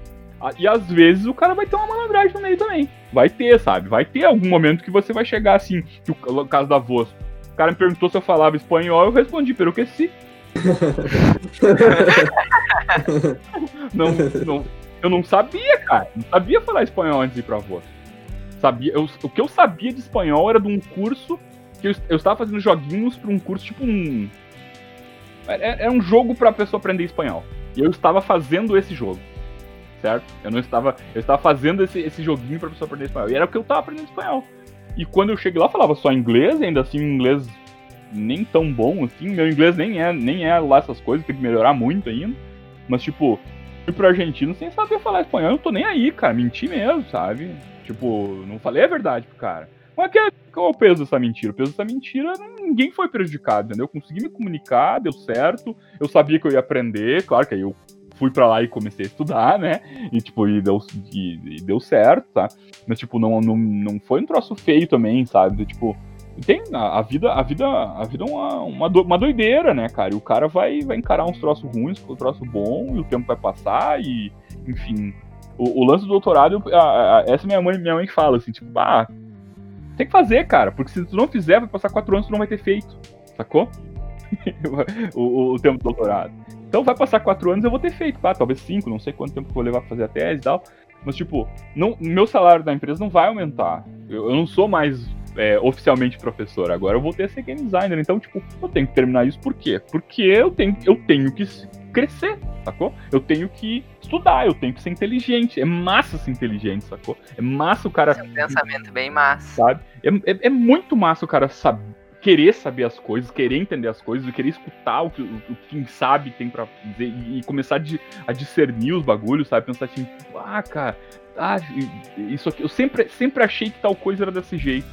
E às vezes o cara vai ter uma malandragem no meio também. Vai ter, sabe? Vai ter algum momento que você vai chegar assim, que o, caso da voz. O cara me perguntou se eu falava espanhol, eu respondi, pelo que sim. não, não, eu não sabia, cara. Não sabia falar espanhol antes de ir pra voz. Sabia, eu, o que eu sabia de espanhol era de um curso que eu, eu estava fazendo joguinhos para um curso tipo um é, é um jogo para a pessoa aprender espanhol. E eu estava fazendo esse jogo. Certo? Eu não estava. Eu estava fazendo esse, esse joguinho pra pessoa aprender espanhol. E era o que eu estava aprendendo espanhol. E quando eu cheguei lá, falava só inglês, ainda assim, inglês nem tão bom assim. Meu inglês nem é, nem é lá essas coisas, tem que melhorar muito ainda. Mas, tipo, fui pro argentino sem saber falar espanhol, eu não tô nem aí, cara. Menti mesmo, sabe? Tipo, não falei a verdade pro cara. Mas que, qual é o peso dessa mentira? O peso dessa mentira, ninguém foi prejudicado, entendeu? Eu consegui me comunicar, deu certo, eu sabia que eu ia aprender, claro que aí eu fui para lá e comecei a estudar, né? E tipo, e deu, e, e, deu certo, tá? Mas tipo, não, não, não foi um troço feio também, sabe? Tipo, tem a, a, vida a vida a vida é uma, uma, do, uma doideira né cara e o cara vai vai encarar uns troços ruins com um troço bom e o tempo vai passar e enfim o, o lance do doutorado a, a, essa minha mãe minha mãe fala assim tipo ah tem que fazer cara porque se tu não fizer vai passar quatro anos tu não vai ter feito sacou o, o, o, tempo do doutorado então vai passar quatro anos eu vou ter feito tá? talvez cinco não sei quanto tempo eu vou levar pra fazer a tese e tal mas tipo não meu salário da empresa não vai aumentar eu, eu não sou mais é, oficialmente professor, agora eu voltei a ser game designer. Então, tipo, eu tenho que terminar isso por quê? Porque eu tenho, eu tenho que crescer, sacou? Eu tenho que estudar, eu tenho que ser inteligente. É massa ser inteligente, sacou? É massa o cara. É um pensamento bem massa. Sabe? É, é, é muito massa o cara saber querer saber as coisas, querer entender as coisas, querer escutar o que, o, quem sabe tem para dizer e, e começar de, a discernir os bagulhos, sabe? Pensar assim, ah, cara, ah, isso aqui, eu sempre, sempre achei que tal coisa era desse jeito.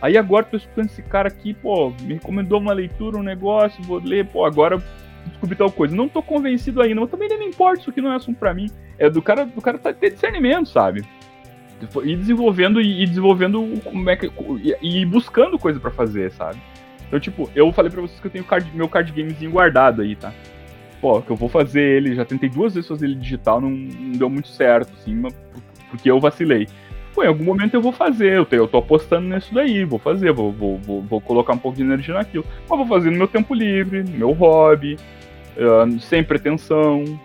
Aí agora tô escutando esse cara aqui, pô, me recomendou uma leitura, um negócio, vou ler, pô, agora descobri tal coisa. Não tô convencido ainda, mas também nem me importa, isso aqui não é assunto pra mim. É do cara, do cara tá, ter discernimento, sabe? E desenvolvendo e desenvolvendo como é que. E, buscando coisa para fazer, sabe? Então, tipo, eu falei pra vocês que eu tenho card, meu card gamezinho guardado aí, tá? Pô, que eu vou fazer ele, já tentei duas vezes fazer ele digital, não, não deu muito certo, assim, porque eu vacilei pô, em algum momento eu vou fazer, eu, te, eu tô apostando nisso daí, vou fazer, vou, vou, vou, vou, colocar um pouco de energia naquilo. Mas vou fazer no meu tempo livre, no meu hobby, uh, sem pretensão.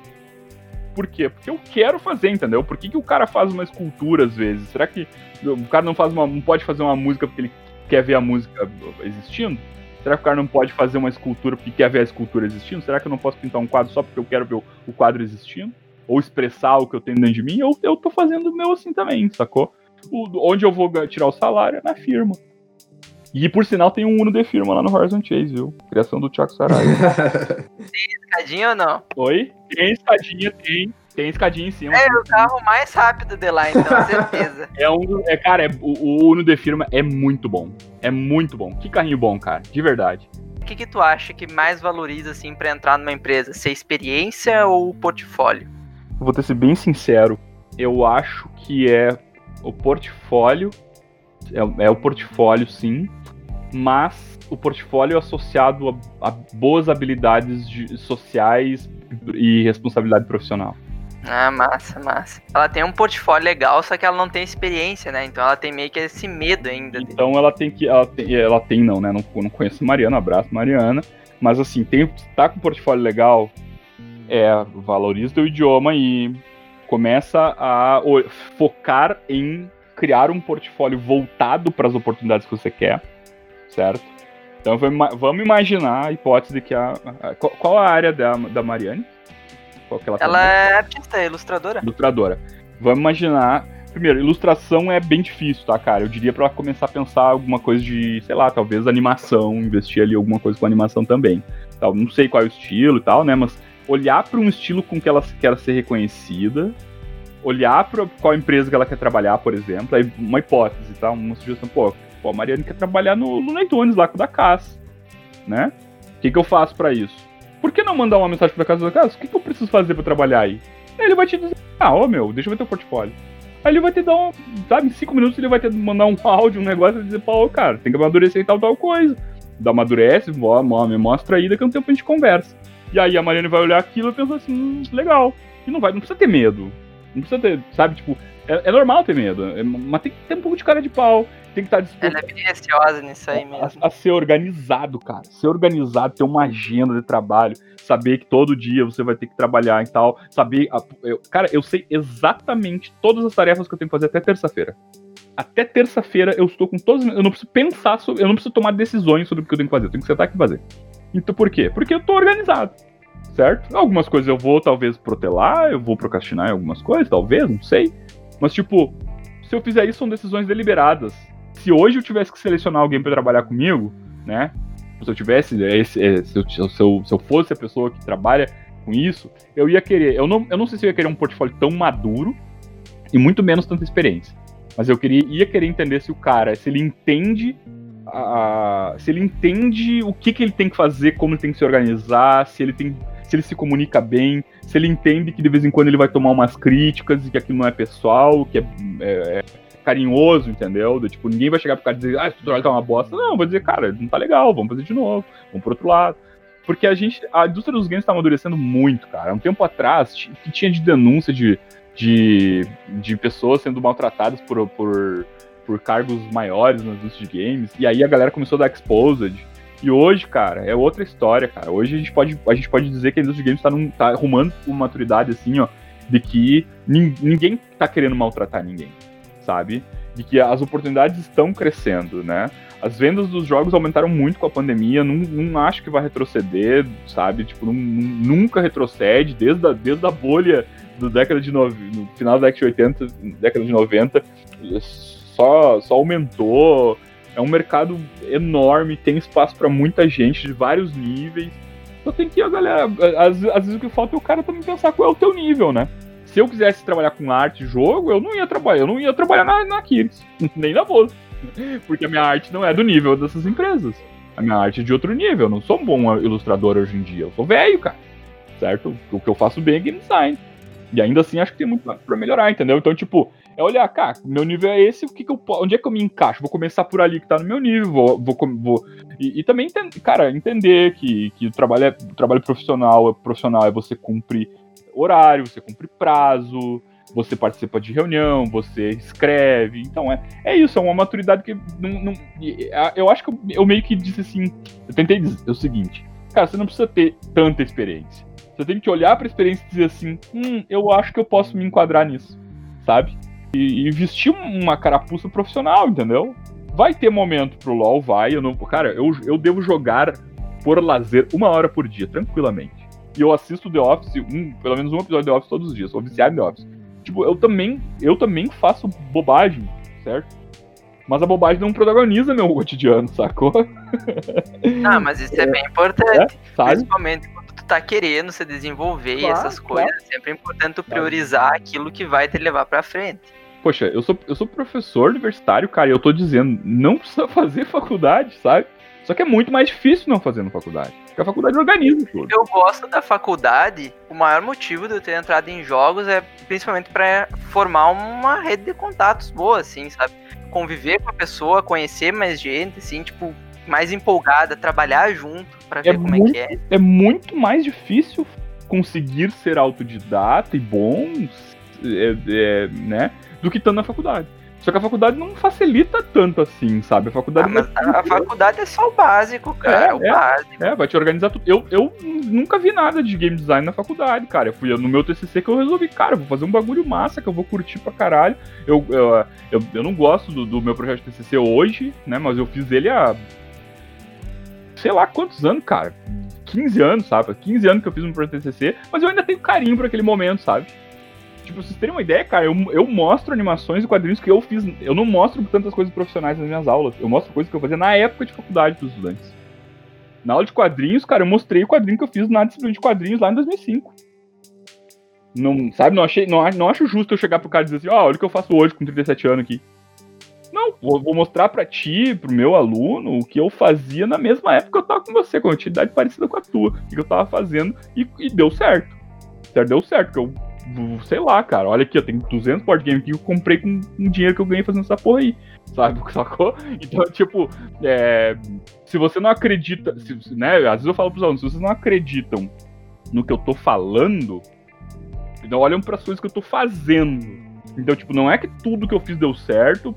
Por quê? Porque eu quero fazer, entendeu? Por que, que o cara faz uma escultura às vezes? Será que o cara não faz uma, não pode fazer uma música porque ele quer ver a música existindo? Será que o cara não pode fazer uma escultura porque quer ver a escultura existindo? Será que eu não posso pintar um quadro só porque eu quero ver o, o quadro existindo? Ou expressar o que eu tenho dentro de mim? Eu, eu tô fazendo o meu assim também, sacou? o, onde eu vou tirar o salário é na firma. E por sinal tem um Uno de firma lá no Horizon Chase, viu? Criação do Thiago Sarai. tem escadinha ou não? Oi? Tem escadinha, tem. Tem escadinha em cima. É o carro mais rápido de lá, então, certeza. é um. É, cara, é, o, o Uno de firma é muito bom. É muito bom. Que carrinho bom, cara. De verdade. O que, que tu acha que mais valoriza, assim, pra entrar numa empresa? Ser experiência ou o portfólio? vou ter ser bem sincero. Eu acho que é o portfólio é, é, o portfólio, sim, mas o portfólio associado a, a boas habilidades de, sociais e responsabilidade profissional. Ah, massa, massa. Ela tem um portfólio legal, só que ela não tem experiência, né? Então ela tem meio que esse medo ainda. Então ela tem que. Ela tem, ela tem não, né? Não, não conheço Mariana, abraço Mariana. Mas assim, tem, tá com um portfólio legal, é, valoriza o idioma e começa a focar em criar um portfólio voltado para as oportunidades que você quer, certo? Então vamos imaginar a hipótese de que a. a qual a área da, da Mariane? Qual ela, ela é artista, é ilustradora. Ilustradora. Vamos imaginar. Primeiro, ilustração é bem difícil, tá, cara? Eu diria para ela começar a pensar alguma coisa de, sei lá, talvez animação, investir ali alguma coisa com animação também. Tal, não sei qual é o estilo e tal, né? Mas olhar para um estilo com que ela quer ser reconhecida, olhar para qual empresa que ela quer trabalhar, por exemplo, aí uma hipótese, tá? Uma sugestão, pô, pô a Mariana quer trabalhar no, no iTunes lá com o da Cass, né? O que, que eu faço para isso? Por que não mandar uma mensagem pra casa da Cass? O que, que eu preciso fazer para trabalhar aí? Aí ele vai te dizer, ah, ô meu, deixa eu ver teu portfólio. Aí ele vai te dar um, sabe, em cinco minutos ele vai te mandar um áudio, um negócio e dizer, pô, cara, tem que amadurecer e tal, tal coisa. Dá amadurece, me mostra aí, daqui a um tempo a gente conversa. E aí a Mariana vai olhar aquilo e pensar assim, hum, legal. E não vai, não precisa ter medo. Não precisa ter, sabe, tipo, é, é normal ter medo, é, mas tem que ter um pouco de cara de pau, tem que estar disposto. Ela é bem nisso aí mesmo. A, a, ser organizado, cara. Ser organizado, ter uma agenda de trabalho, saber que todo dia você vai ter que trabalhar e tal, saber. A, eu, cara, eu sei exatamente todas as tarefas que eu tenho que fazer até terça-feira. Até terça-feira eu estou com todas. Eu não preciso pensar sobre. Eu não preciso tomar decisões sobre o que eu tenho que fazer. Eu tenho que sentar aqui e fazer. Então por quê? Porque eu tô organizado. Certo? Algumas coisas eu vou talvez protelar, eu vou procrastinar em algumas coisas, talvez, não sei. Mas tipo, se eu fizer isso, são decisões deliberadas. Se hoje eu tivesse que selecionar alguém para trabalhar comigo, né? Se eu tivesse, é, é, se, eu, se, eu, se eu fosse a pessoa que trabalha com isso, eu ia querer. Eu não, eu não sei se eu ia querer um portfólio tão maduro e muito menos tanta experiência. Mas eu queria, ia querer entender se o cara, se ele entende a, se ele entende o que, que ele tem que fazer, como ele tem que se organizar, se ele tem se ele se comunica bem, se ele entende que de vez em quando ele vai tomar umas críticas e que aquilo não é pessoal, que é, é, é carinhoso, entendeu? Do, tipo, ninguém vai chegar pro cara e dizer, ah, esse tutorial tá uma bosta. Não, vou dizer, cara, não tá legal, vamos fazer de novo, vamos pro outro lado. Porque a gente, a indústria dos games tá amadurecendo muito, cara. Um tempo atrás, que tinha de denúncia de, de, de pessoas sendo maltratadas por, por, por cargos maiores na indústria de games, e aí a galera começou a dar exposed, e hoje, cara, é outra história, cara. Hoje a gente pode, a gente pode dizer que a indústria de games tá, num, tá arrumando uma maturidade, assim, ó, de que ninguém tá querendo maltratar ninguém, sabe? De que as oportunidades estão crescendo, né? As vendas dos jogos aumentaram muito com a pandemia, não, não acho que vai retroceder, sabe? Tipo, não, nunca retrocede, desde a, desde a bolha do década de no, no final da década de 80, década de 90, só, só aumentou é um mercado enorme, tem espaço para muita gente de vários níveis. Só tem que a galera. Às, às, vezes o que falta é o cara também pensar qual é o teu nível, né? Se eu quisesse trabalhar com arte jogo, eu não ia trabalhar, eu não ia trabalhar na, na nem na Voz. Porque a minha arte não é do nível dessas empresas. A minha arte é de outro nível. Eu não sou um bom ilustrador hoje em dia. Eu sou velho, cara. Certo? O que eu faço bem é game design. E ainda assim acho que tem muito pra melhorar, entendeu? Então, tipo, é olhar, cara, meu nível é esse, o que, que eu onde é que eu me encaixo? Vou começar por ali que tá no meu nível, vou, vou, vou e, e, também, cara, entender que, que o trabalho é o trabalho profissional, profissional é você cumprir horário, você cumpre prazo, você participa de reunião, você escreve, então é, é isso, é uma maturidade que não, não eu acho que eu, eu meio que disse assim, eu tentei dizer o seguinte, cara, você não precisa ter tanta experiência, você tem que olhar para a experiência e dizer assim, hum, eu acho que eu posso me enquadrar nisso, sabe? e, e vestir uma carapuça profissional, entendeu? Vai ter momento pro LoL, vai. Eu não, cara, eu, eu devo jogar por lazer uma hora por dia, tranquilamente. E eu assisto The Office, um, pelo menos um episódio de The Office todos os dias. Sou viciado em The Office. Tipo, eu também, eu também faço bobagem, certo? Mas a bobagem não protagoniza meu cotidiano, sacou? Ah, mas isso é, é bem importante. É, principalmente quando tu tá querendo se desenvolver claro, essas coisas. Claro. É sempre importante tu priorizar aquilo que vai te levar pra frente. Poxa, eu sou, eu sou professor universitário, cara, e eu tô dizendo, não precisa fazer faculdade, sabe? Só que é muito mais difícil não fazer na faculdade. Porque a faculdade organiza tudo. Eu gosto da faculdade. O maior motivo de eu ter entrado em jogos é principalmente para formar uma rede de contatos boa, assim, sabe? Conviver com a pessoa, conhecer mais gente, assim, tipo, mais empolgada, trabalhar junto para é ver como muito, é que é. É muito mais difícil conseguir ser autodidata e bom, é, é, né? do que estando na faculdade. Só que a faculdade não facilita tanto assim, sabe? A faculdade. Ah, mas a, faculdade é só o básico, cara. É, é o é, básico. É, vai te organizar tudo. Eu, eu nunca vi nada de game design na faculdade, cara. Eu fui no meu TCC que eu resolvi, cara, vou fazer um bagulho massa que eu vou curtir pra caralho. Eu, eu, eu, eu não gosto do, do meu projeto de TCC hoje, né? Mas eu fiz ele há. sei lá quantos anos, cara. 15 anos, sabe? 15 anos que eu fiz um projeto de TCC, mas eu ainda tenho carinho por aquele momento, sabe? Tipo, vocês terem uma ideia, cara, eu, eu mostro animações e quadrinhos que eu fiz. Eu não mostro tantas coisas profissionais nas minhas aulas. Eu mostro coisas que eu fazia na época de faculdade pros estudantes. Na aula de quadrinhos, cara, eu mostrei o quadrinho que eu fiz na disciplina de quadrinhos lá em 2005. Não, sabe, não, achei, não, não acho justo eu chegar pro cara e dizer assim, ó, oh, olha o que eu faço hoje com 37 anos aqui. Não, vou, vou, mostrar para ti, pro meu aluno, o que eu fazia na mesma época que eu tava com você, com a atividade parecida com a tua, o que eu tava fazendo, e, e deu certo. Certo, deu certo, porque eu sei lá, cara, olha aqui, eu tenho 200 board games que eu comprei com um dinheiro que eu ganhei fazendo essa porra aí, sabe? Sacou? Então, tipo, é, se você não acredita, se, né, às vezes eu falo pros alunos, se vocês não acreditam no que eu tô falando, então olham para as coisas que eu tô fazendo. Então, tipo, não é que tudo que eu fiz deu certo,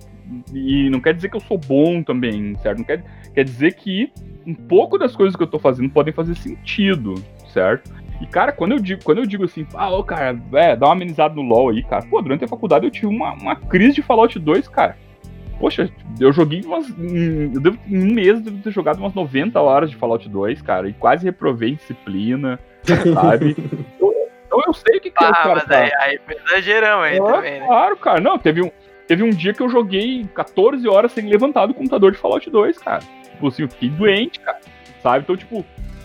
e não quer dizer que eu sou bom também, certo? Não quer, quer dizer que um pouco das coisas que eu tô fazendo podem fazer sentido, certo? E, cara, quando eu digo, quando eu digo assim, ah, ô, cara, é, dá uma amenizada no LoL aí, cara. Pô, durante a faculdade eu tive uma, uma crise de Fallout 2, cara. Poxa, eu joguei umas. Eu devo, em um mês eu devo ter jogado umas 90 horas de Fallout 2, cara, e quase reprovei disciplina, sabe? então eu sei o que, que ah, é o cara. Mas aí, aí exageramos aí é, também, né? Claro, cara. Não, teve um. Teve um dia que eu joguei 14 horas sem levantar do computador de Fallout 2, cara. Tipo assim, eu fiquei doente, cara. Sabe? Então, tipo.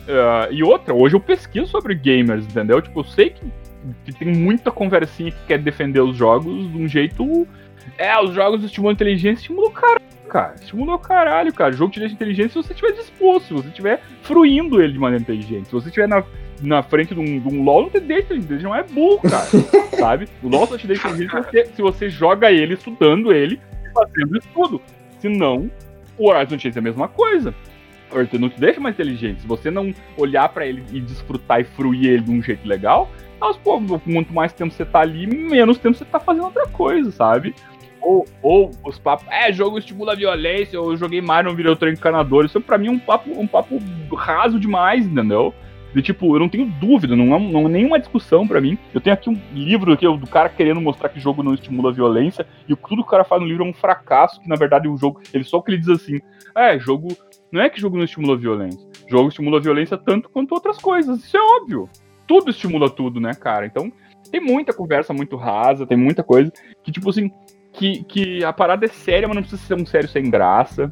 Uh, e outra, hoje eu pesquiso sobre gamers, entendeu? Tipo, eu sei que, que tem muita conversinha que quer defender os jogos de um jeito. É, os jogos estimulam a inteligência, estimulam o caralho, cara. Estimulam o caralho, cara. O jogo te deixa inteligente se você estiver disposto, se você estiver fruindo ele de maneira inteligente. Se você estiver na, na frente de um, de um LOL, não te deixa inteligente, não é burro, cara. sabe? O LOL só te deixa inteligente se você, se você joga ele, estudando ele e fazendo estudo. Se não, o Horizon Chase é a mesma coisa. O Horizon não te deixa mais inteligente. Se você não olhar para ele e desfrutar e fruir ele de um jeito legal, aos poucos, quanto mais tempo você tá ali, menos tempo você tá fazendo outra coisa, sabe? Ou, ou os papos, é, jogo estimula a violência, eu joguei Mario, não virei outro encanador. Isso pra mim é um papo, um papo raso demais, entendeu? De tipo, eu não tenho dúvida, não é, não é nenhuma discussão para mim. Eu tenho aqui um livro aqui, do cara querendo mostrar que jogo não estimula a violência, e tudo que o cara faz no livro é um fracasso, que na verdade o jogo, ele só que ele diz assim, é, jogo, não é que jogo não estimula a violência, jogo estimula a violência tanto quanto outras coisas, isso é óbvio. Tudo estimula tudo, né, cara? Então, tem muita conversa muito rasa, tem muita coisa que, tipo assim, que, que a parada é séria, mas não precisa ser um sério sem graça.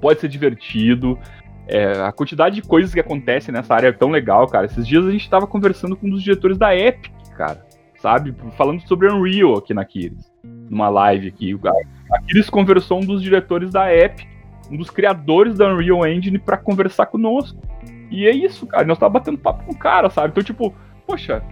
Pode ser divertido. É, a quantidade de coisas que acontecem nessa área é tão legal, cara. Esses dias a gente tava conversando com um dos diretores da Epic, cara. Sabe? Falando sobre Unreal aqui na Kiris. Numa live aqui. A Kiris conversou um dos diretores da Epic, um dos criadores da Unreal Engine, para conversar conosco. E é isso, cara. Nós tava batendo papo com o cara, sabe? Então, tipo, poxa,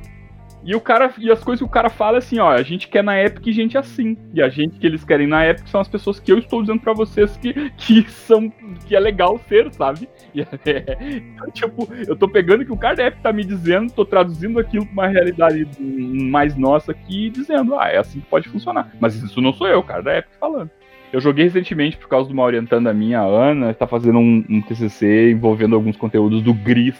e o cara e as coisas que o cara fala é assim, ó, a gente quer na Epic gente assim. E a gente que eles querem na Epic são as pessoas que eu estou dizendo para vocês que, que são que é legal ser, sabe? E, é, então, tipo, eu tô pegando que o cara da Epic tá me dizendo, tô traduzindo aquilo pra uma realidade mais nossa aqui e dizendo, ah, é assim que pode funcionar. Mas isso não sou eu, o cara da Epic falando. Eu joguei recentemente por causa de uma orientanda minha, a Ana, tá fazendo um, um TCC envolvendo alguns conteúdos do Gris,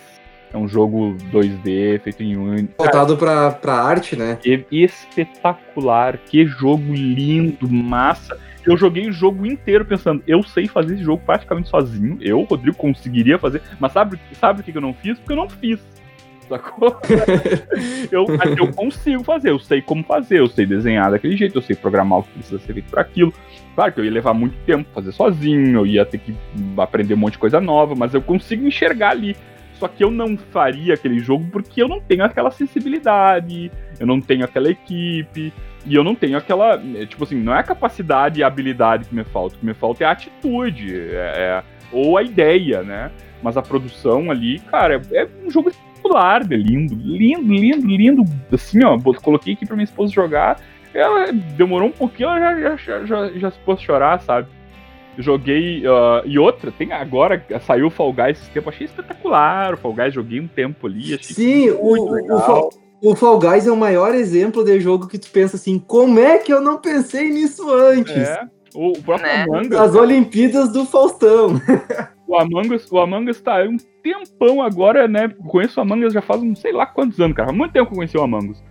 é um jogo 2D feito em Unity. Voltado pra, pra arte, né? É espetacular. Que jogo lindo, massa. Eu joguei o jogo inteiro pensando, eu sei fazer esse jogo praticamente sozinho. Eu, Rodrigo, conseguiria fazer. Mas sabe, sabe o que eu não fiz? Porque eu não fiz. Sacou? eu, eu consigo fazer, eu sei como fazer, eu sei desenhar daquele jeito, eu sei programar o que precisa ser feito para aquilo. Claro que eu ia levar muito tempo fazer sozinho, eu ia ter que aprender um monte de coisa nova, mas eu consigo enxergar ali só que eu não faria aquele jogo porque eu não tenho aquela sensibilidade, eu não tenho aquela equipe, e eu não tenho aquela. É, tipo assim, não é a capacidade e a habilidade que me falta. O que me falta é a atitude, é, é, ou a ideia, né? Mas a produção ali, cara, é, é um jogo espetacular, é lindo, lindo, lindo, lindo. Assim, ó, coloquei aqui pra minha esposa jogar. Ela demorou um pouquinho, ela já, já, já, já se pôs chorar, sabe? Joguei. Uh, e outra, tem agora, saiu o Fall Guys esse tempo, achei espetacular. O Fall Guys, joguei um tempo ali. Achei Sim, o, o, Fall, o Fall Guys é o maior exemplo de jogo que tu pensa assim: como é que eu não pensei nisso antes? É. O, próprio né? Us. As Olimpíadas do Faustão. o Among Us, o Among Us tá um tempão agora, né? Conheço o Among Us já faz não sei lá quantos anos, cara. Há muito tempo que eu conheci o Among Us.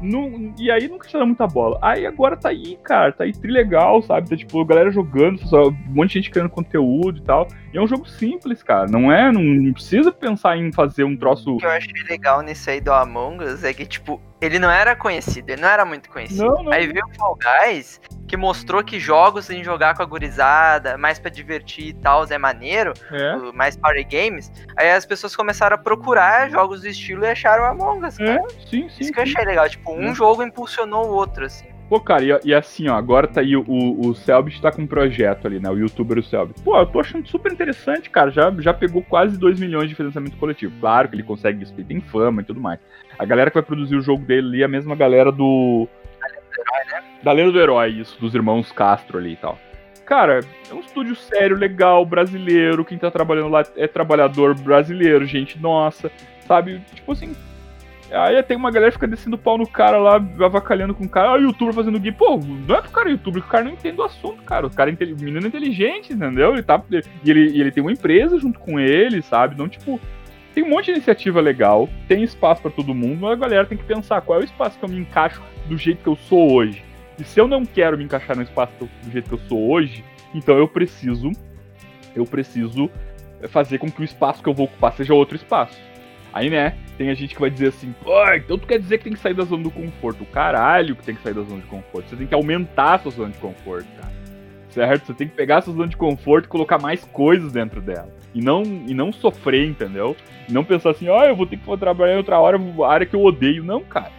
Não, e aí nunca tinha muita bola. Aí agora tá aí, cara, tá aí trilegal, sabe? Tá tipo, galera jogando, um monte de gente criando conteúdo e tal. E é um jogo simples, cara. Não é, não, não precisa pensar em fazer um troço. O que eu achei legal nesse aí do Among Us é que, tipo, ele não era conhecido, ele não era muito conhecido. Não, não. Aí veio o Fall Guys, que mostrou que jogos em jogar com a gurizada, mais para divertir e tal, é maneiro, é. mais party games. Aí as pessoas começaram a procurar jogos do estilo e acharam Among Us, cara. É, sim, sim. Isso que eu achei legal, tipo, um é. jogo impulsionou o outro, assim. Pô, cara, e, e, assim, ó, agora tá aí o, o Selbit tá com um projeto ali, né? O youtuber o Selbit. Pô, eu tô achando super interessante, cara. Já, já pegou quase 2 milhões de financiamento coletivo. Claro que ele consegue isso, tem fama e tudo mais. A galera que vai produzir o jogo dele ali é a mesma galera do. Da Lenda do Herói, isso, dos irmãos Castro ali e tal. Cara, é um estúdio sério, legal, brasileiro. Quem tá trabalhando lá é trabalhador brasileiro, gente nossa, sabe? Tipo assim, Aí tem uma galera que fica descendo pau no cara lá, avacalhando com o cara, ah, o youtuber fazendo gui. Pô, não é pro cara youtuber, o cara não entende o assunto, cara. O cara é o menino é inteligente, entendeu? Ele tá. E ele, ele tem uma empresa junto com ele, sabe? Não, tipo. Tem um monte de iniciativa legal, tem espaço para todo mundo, mas a galera tem que pensar qual é o espaço que eu me encaixo do jeito que eu sou hoje. E se eu não quero me encaixar no espaço do jeito que eu sou hoje, então eu preciso. Eu preciso fazer com que o espaço que eu vou ocupar seja outro espaço. Aí, né, tem a gente que vai dizer assim, pô, então tu quer dizer que tem que sair da zona do conforto. Caralho que tem que sair da zona de conforto. Você tem que aumentar a sua zona de conforto, cara. Certo? Você tem que pegar a sua zona de conforto e colocar mais coisas dentro dela. E não, e não sofrer, entendeu? E não pensar assim, ó, oh, eu vou ter que trabalhar em outra hora, área que eu odeio. Não, cara.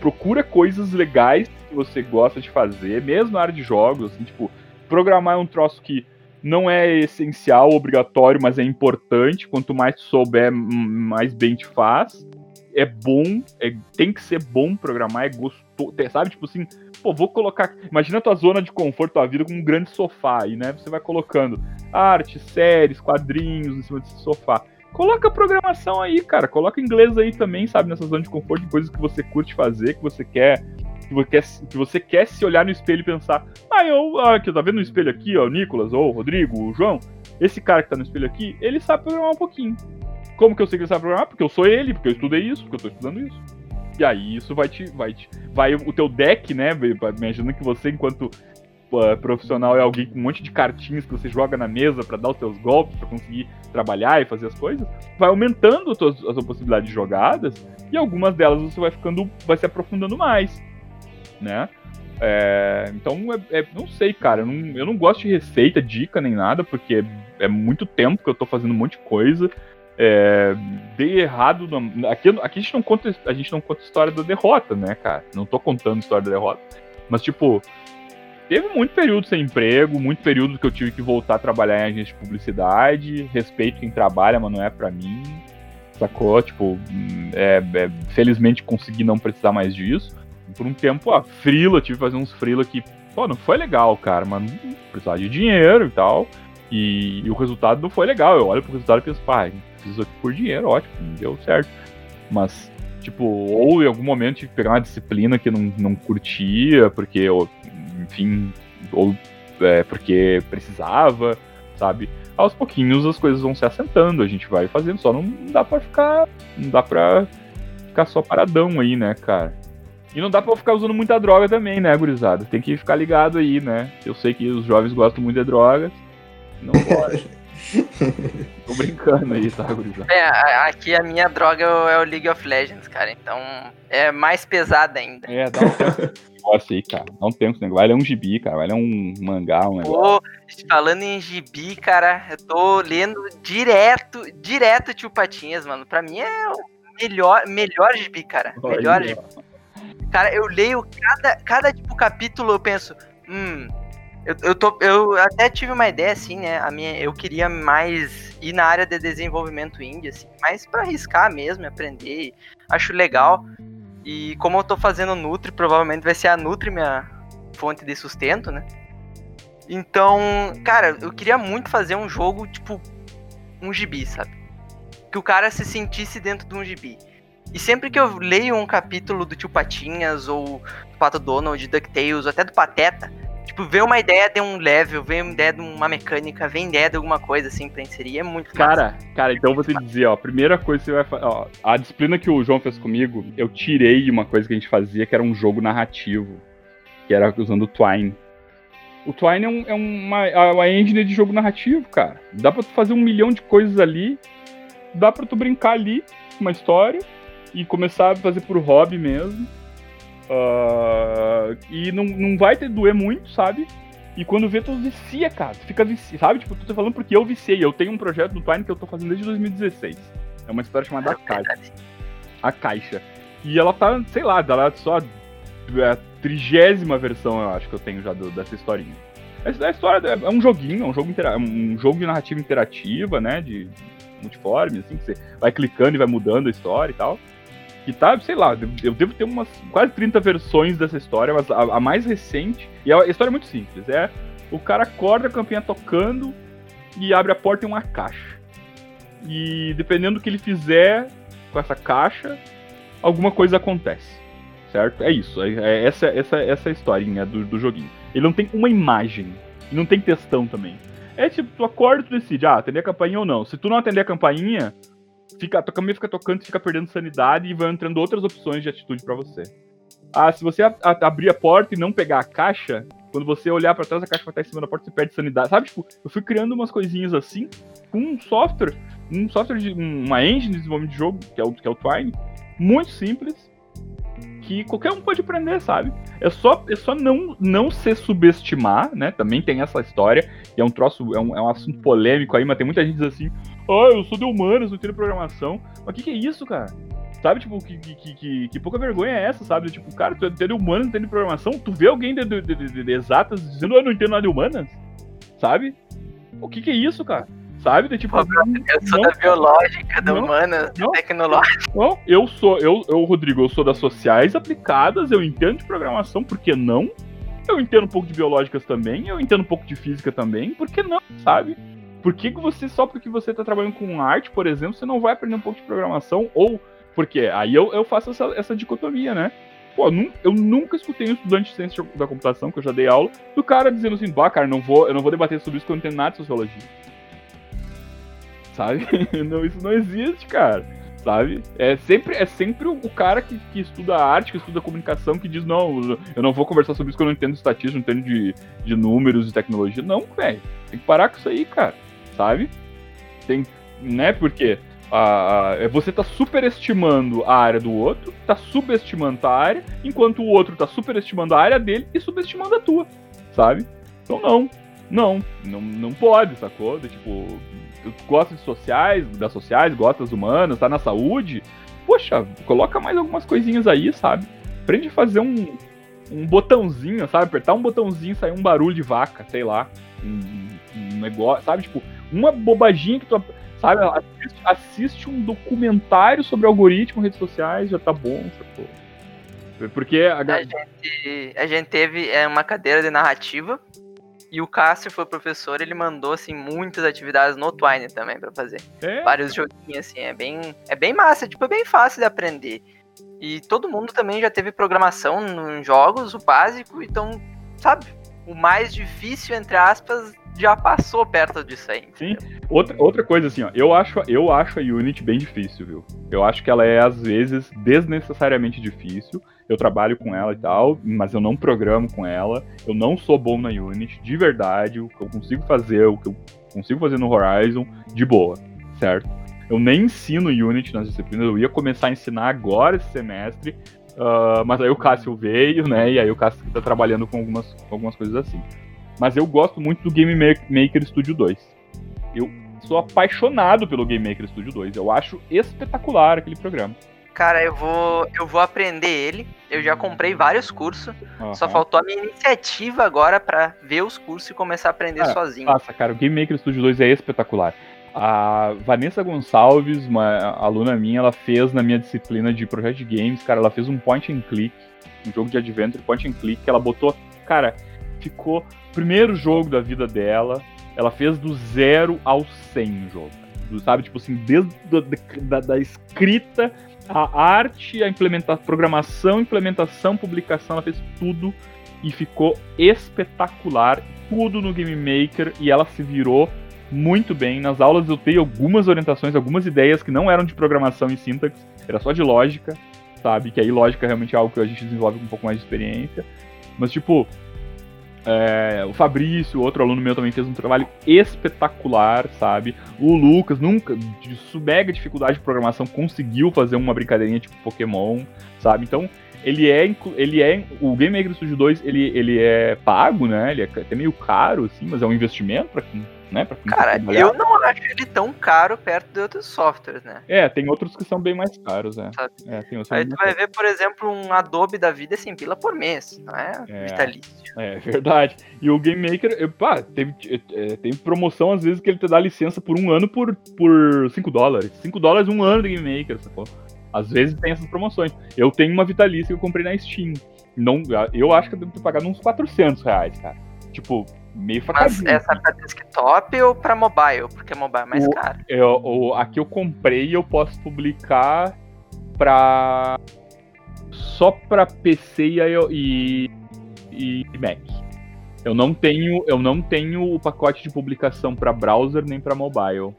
Procura coisas legais que você gosta de fazer, mesmo na área de jogos, assim, tipo, programar é um troço que não é essencial, obrigatório, mas é importante. Quanto mais tu souber, mais bem te faz. É bom, é, tem que ser bom programar, é gostoso, sabe? Tipo assim, pô, vou colocar. Imagina a tua zona de conforto, tua vida com um grande sofá aí, né? Você vai colocando arte, séries, quadrinhos em cima desse sofá. Coloca programação aí, cara. Coloca inglês aí também, sabe? Nessa zona de conforto, de coisas que você curte fazer, que você quer que você, quer, que você quer se olhar no espelho e pensar, ah, eu, ah, que tá vendo no espelho aqui, ó, o Nicolas, ou o Rodrigo, o João, esse cara que tá no espelho aqui, ele sabe programar um pouquinho. Como que eu sei que ele sabe programar? Porque eu sou ele, porque eu estudei isso, porque eu tô estudando isso. E aí isso vai te. Vai, te, vai o teu deck, né? Imaginando que você, enquanto uh, profissional, é alguém com um monte de cartinhas que você joga na mesa para dar os seus golpes, para conseguir trabalhar e fazer as coisas, vai aumentando as suas, as suas possibilidades de jogadas, e algumas delas você vai ficando. vai se aprofundando mais né? É, então, é, é, não sei, cara. Eu não, eu não, gosto de receita, dica nem nada, porque é, muito tempo que eu tô fazendo um monte de coisa. É, dei errado. No, aqui, aqui a, gente não conta, a gente não conta história da derrota, né, cara? Não tô contando história da derrota. Mas, tipo, teve muito período sem emprego, muito período que eu tive que voltar a trabalhar em agência de publicidade. Respeito quem trabalha, mas não é para mim. Sacou? Tipo, é, é, felizmente consegui não precisar mais disso por um tempo, a frila, tive que fazer uns frila que, pô, não foi legal, cara, mas precisava de dinheiro e tal. E, e, o resultado não foi legal. Eu olho pro resultado e penso, pá, fiz aqui por dinheiro, ótimo, deu certo. Mas, tipo, ou em algum momento tive que pegar uma disciplina que não, não curtia, porque enfim, ou é, porque precisava, sabe? Aos pouquinhos as coisas vão se assentando, a gente vai fazendo, só não dá pra ficar. Não dá pra ficar só paradão aí, né, cara? E não dá pra ficar usando muita droga também, né, gurizada? Tem que ficar ligado aí, né? Eu sei que os jovens gostam muito de drogas. Não pode. Tô brincando aí, tá, gurizada? É, aqui a minha droga é o League of Legends, cara. Então é mais pesada ainda. É, dá um tempo negócio aí, cara. Dá um tempo esse negócio. Vai ler um gibi, cara. Vai ler um mangá, um negócio. Pô, falando em gibi, cara, eu tô lendo direto, direto Tio Patinhas, mano. Pra mim é o melhor, melhor gibi, cara. Melhor gibi. Cara, eu leio cada, cada tipo, capítulo, eu penso, hum, eu, eu, tô, eu até tive uma ideia, assim, né? A minha, eu queria mais ir na área de desenvolvimento indie, assim, mais para arriscar mesmo, aprender. Acho legal. E como eu tô fazendo Nutri, provavelmente vai ser a Nutri minha fonte de sustento, né? Então, cara, eu queria muito fazer um jogo, tipo, um gibi, sabe? Que o cara se sentisse dentro de um gibi. E sempre que eu leio um capítulo do Tio Patinhas, ou do Pato Donald, de DuckTales, ou até do Pateta, tipo, vê uma ideia de um level, vê uma ideia de uma mecânica, vê ideia de alguma coisa assim pra inserir, é muito Cara, cara, então vou te dizer, ó, a primeira coisa que você vai fazer, ó, a disciplina que o João fez comigo, eu tirei uma coisa que a gente fazia, que era um jogo narrativo, que era usando o Twine. O Twine é, um, é uma, é uma engine de jogo narrativo, cara. Dá pra tu fazer um milhão de coisas ali, dá pra tu brincar ali, uma história, e começar a fazer por hobby mesmo. Uh, e não, não vai ter doer muito, sabe? E quando vê, tu vicia, cara. Tu fica vicia, sabe? Tipo, tu tá falando porque eu viciei. Eu tenho um projeto no Twine que eu tô fazendo desde 2016. É uma história chamada A Caixa. A Caixa. E ela tá, sei lá, ela é só a trigésima versão, eu acho que eu tenho já do, dessa historinha. Essa história é um joguinho, é um jogo, um jogo de narrativa interativa, né? De multiforme, assim, que você vai clicando e vai mudando a história e tal que tá, sei lá, eu devo ter umas quase 30 versões dessa história, mas a, a mais recente, e a história é muito simples, é o cara acorda a campinha tocando e abre a porta em uma caixa. E dependendo do que ele fizer com essa caixa, alguma coisa acontece. Certo? É isso. É, é essa, essa, essa historinha do, do joguinho. Ele não tem uma imagem. E não tem textão também. É tipo, tu acorda e tu decide, ah, atender a campainha ou não. Se tu não atender a campainha, fica, tua caminho fica tocando, fica perdendo sanidade e vai entrando outras opções de atitude para você. Ah, se você a, a, abrir a porta e não pegar a caixa, Quando você olhar para trás, a caixa vai estar em cima da porta, você perde sanidade. Sabe, tipo, eu fui criando umas coisinhas assim com um software, um software de uma engine de desenvolvimento de jogo, que é o, que é o Twine, muito simples, que qualquer um pode aprender, sabe? É só, é só não, não se subestimar, né? Também tem essa história, que é um troço, é um, é um assunto polêmico aí, mas tem muita gente diz assim, ah, eu sou de humanas, não tenho programação. Mas o que, que é isso, cara? Sabe, tipo, que, que, que, que, pouca vergonha é essa, sabe? Tipo, cara, tu é de humanas, não entende programação, tu vê alguém de, de, de, de exatas dizendo, ah, eu não entendo nada de humanas, sabe? O que, que é isso, cara? sabe? De, tipo, eu sou não, da biológica, da humana, da tecnológica. Não, eu sou, eu, eu, Rodrigo, eu sou das sociais aplicadas, eu entendo de programação, por que não? Eu entendo um pouco de biológicas também, eu entendo um pouco de física também, por que não, sabe? Por que, que você, só porque você tá trabalhando com arte, por exemplo, você não vai aprender um pouco de programação? Ou, porque aí eu, eu faço essa, essa dicotomia, né? Pô, eu nunca escutei um estudante de ciência da computação, que eu já dei aula, do cara dizendo assim, bah, cara, não vou, eu não vou debater sobre isso porque eu não entendo nada de sociologia sabe? não, isso não existe, cara. Sabe? É sempre, é sempre o cara que, que estuda arte, que estuda comunicação, que diz, não, eu não vou conversar sobre isso porque eu não entendo de estatística, não entendo de, de números e tecnologia. Não, velho. Tem que parar com isso aí, cara. Sabe? Tem. Né? Porque a, a, você tá superestimando a área do outro, tá subestimando a área, enquanto o outro tá superestimando a área dele e subestimando a tua, sabe? Então não, não, não, não pode, sacou? Tipo, gosta de sociais, das sociais, gosta das humanas, tá na saúde, poxa, coloca mais algumas coisinhas aí, sabe? Aprende a fazer um, um botãozinho, sabe? Apertar um botãozinho e sair um barulho de vaca, sei lá. Um, um negócio, sabe? Tipo, uma bobaginha que tu. Sabe? Assiste, assiste, um documentário sobre algoritmo, redes sociais, já tá bom, sacou? Porque a... a, gente, a gente teve é, uma cadeira de narrativa e o Cássio foi professor, ele mandou assim muitas atividades no Twine também para fazer. É? Vários joguinhos assim, é bem é bem massa, tipo, é bem fácil de aprender. E todo mundo também já teve programação nos jogos, o básico, então, sabe? O mais difícil entre aspas já passou perto disso aí. Sim. Outra, outra coisa assim, ó, eu acho, eu acho a Unity bem difícil, viu? Eu acho que ela é às vezes desnecessariamente difícil eu trabalho com ela e tal, mas eu não programo com ela, eu não sou bom na Unity, de verdade, o que eu consigo fazer, o que eu consigo fazer no Horizon, de boa, certo? Eu nem ensino Unity nas disciplinas, eu ia começar a ensinar agora esse semestre, uh, mas aí o Cássio veio, né, e aí o Cássio tá trabalhando com algumas, com algumas coisas assim. Mas eu gosto muito do Game Maker Studio 2. Eu sou apaixonado pelo Game Maker Studio 2, eu acho espetacular aquele programa. Cara, eu vou, eu vou aprender ele. Eu já comprei vários cursos. Uhum. Só faltou a minha iniciativa agora para ver os cursos e começar a aprender cara, sozinho. Nossa, cara, o Game Maker Studio 2 é espetacular. A Vanessa Gonçalves, uma aluna minha, ela fez na minha disciplina de projeto de games, cara, ela fez um point and click, um jogo de adventure point and click, que ela botou, cara, ficou primeiro jogo da vida dela, ela fez do zero ao 100 o jogo. Sabe, tipo assim, desde da, da, da escrita a arte, a implementação, programação, implementação, publicação, ela fez tudo e ficou espetacular. Tudo no Game Maker e ela se virou muito bem. Nas aulas eu dei algumas orientações, algumas ideias que não eram de programação e sintaxe, era só de lógica, sabe? Que aí lógica realmente é algo que a gente desenvolve com um pouco mais de experiência. Mas, tipo, é, o Fabrício, outro aluno meu, também fez um trabalho espetacular, sabe? O Lucas, nunca, de mega dificuldade de programação, conseguiu fazer uma brincadeirinha tipo Pokémon, sabe? Então, ele é, ele é o Game Maker Studio 2, ele, ele é pago, né? Ele é até meio caro, assim, mas é um investimento para quem né? Pra Cara, eu não acho ele tão caro perto de outros softwares, né? É, tem outros que são bem mais caros, é. é Aí tu vai ver, por exemplo, um Adobe da vida sem pila por mês, não é, é vitalício. É, verdade. E o Game Maker, pá, teve, é, tem promoção às vezes que ele te dá licença por um ano por, por 5 dólares. 5 dólares um ano de Game Maker, sacou? Às vezes tem essas promoções. Eu tenho uma vitalícia que eu comprei na Steam. Não, eu acho que eu devo ter pagado uns 400 reais, cara. Tipo, meio facadinho. Mas essa é pra desktop ou pra mobile? Porque mobile é mais o, caro. Eu, o, aqui eu comprei eu posso publicar pra. só pra PC e, e, e Mac. Eu não tenho, eu não tenho o pacote de publicação para browser nem para mobile.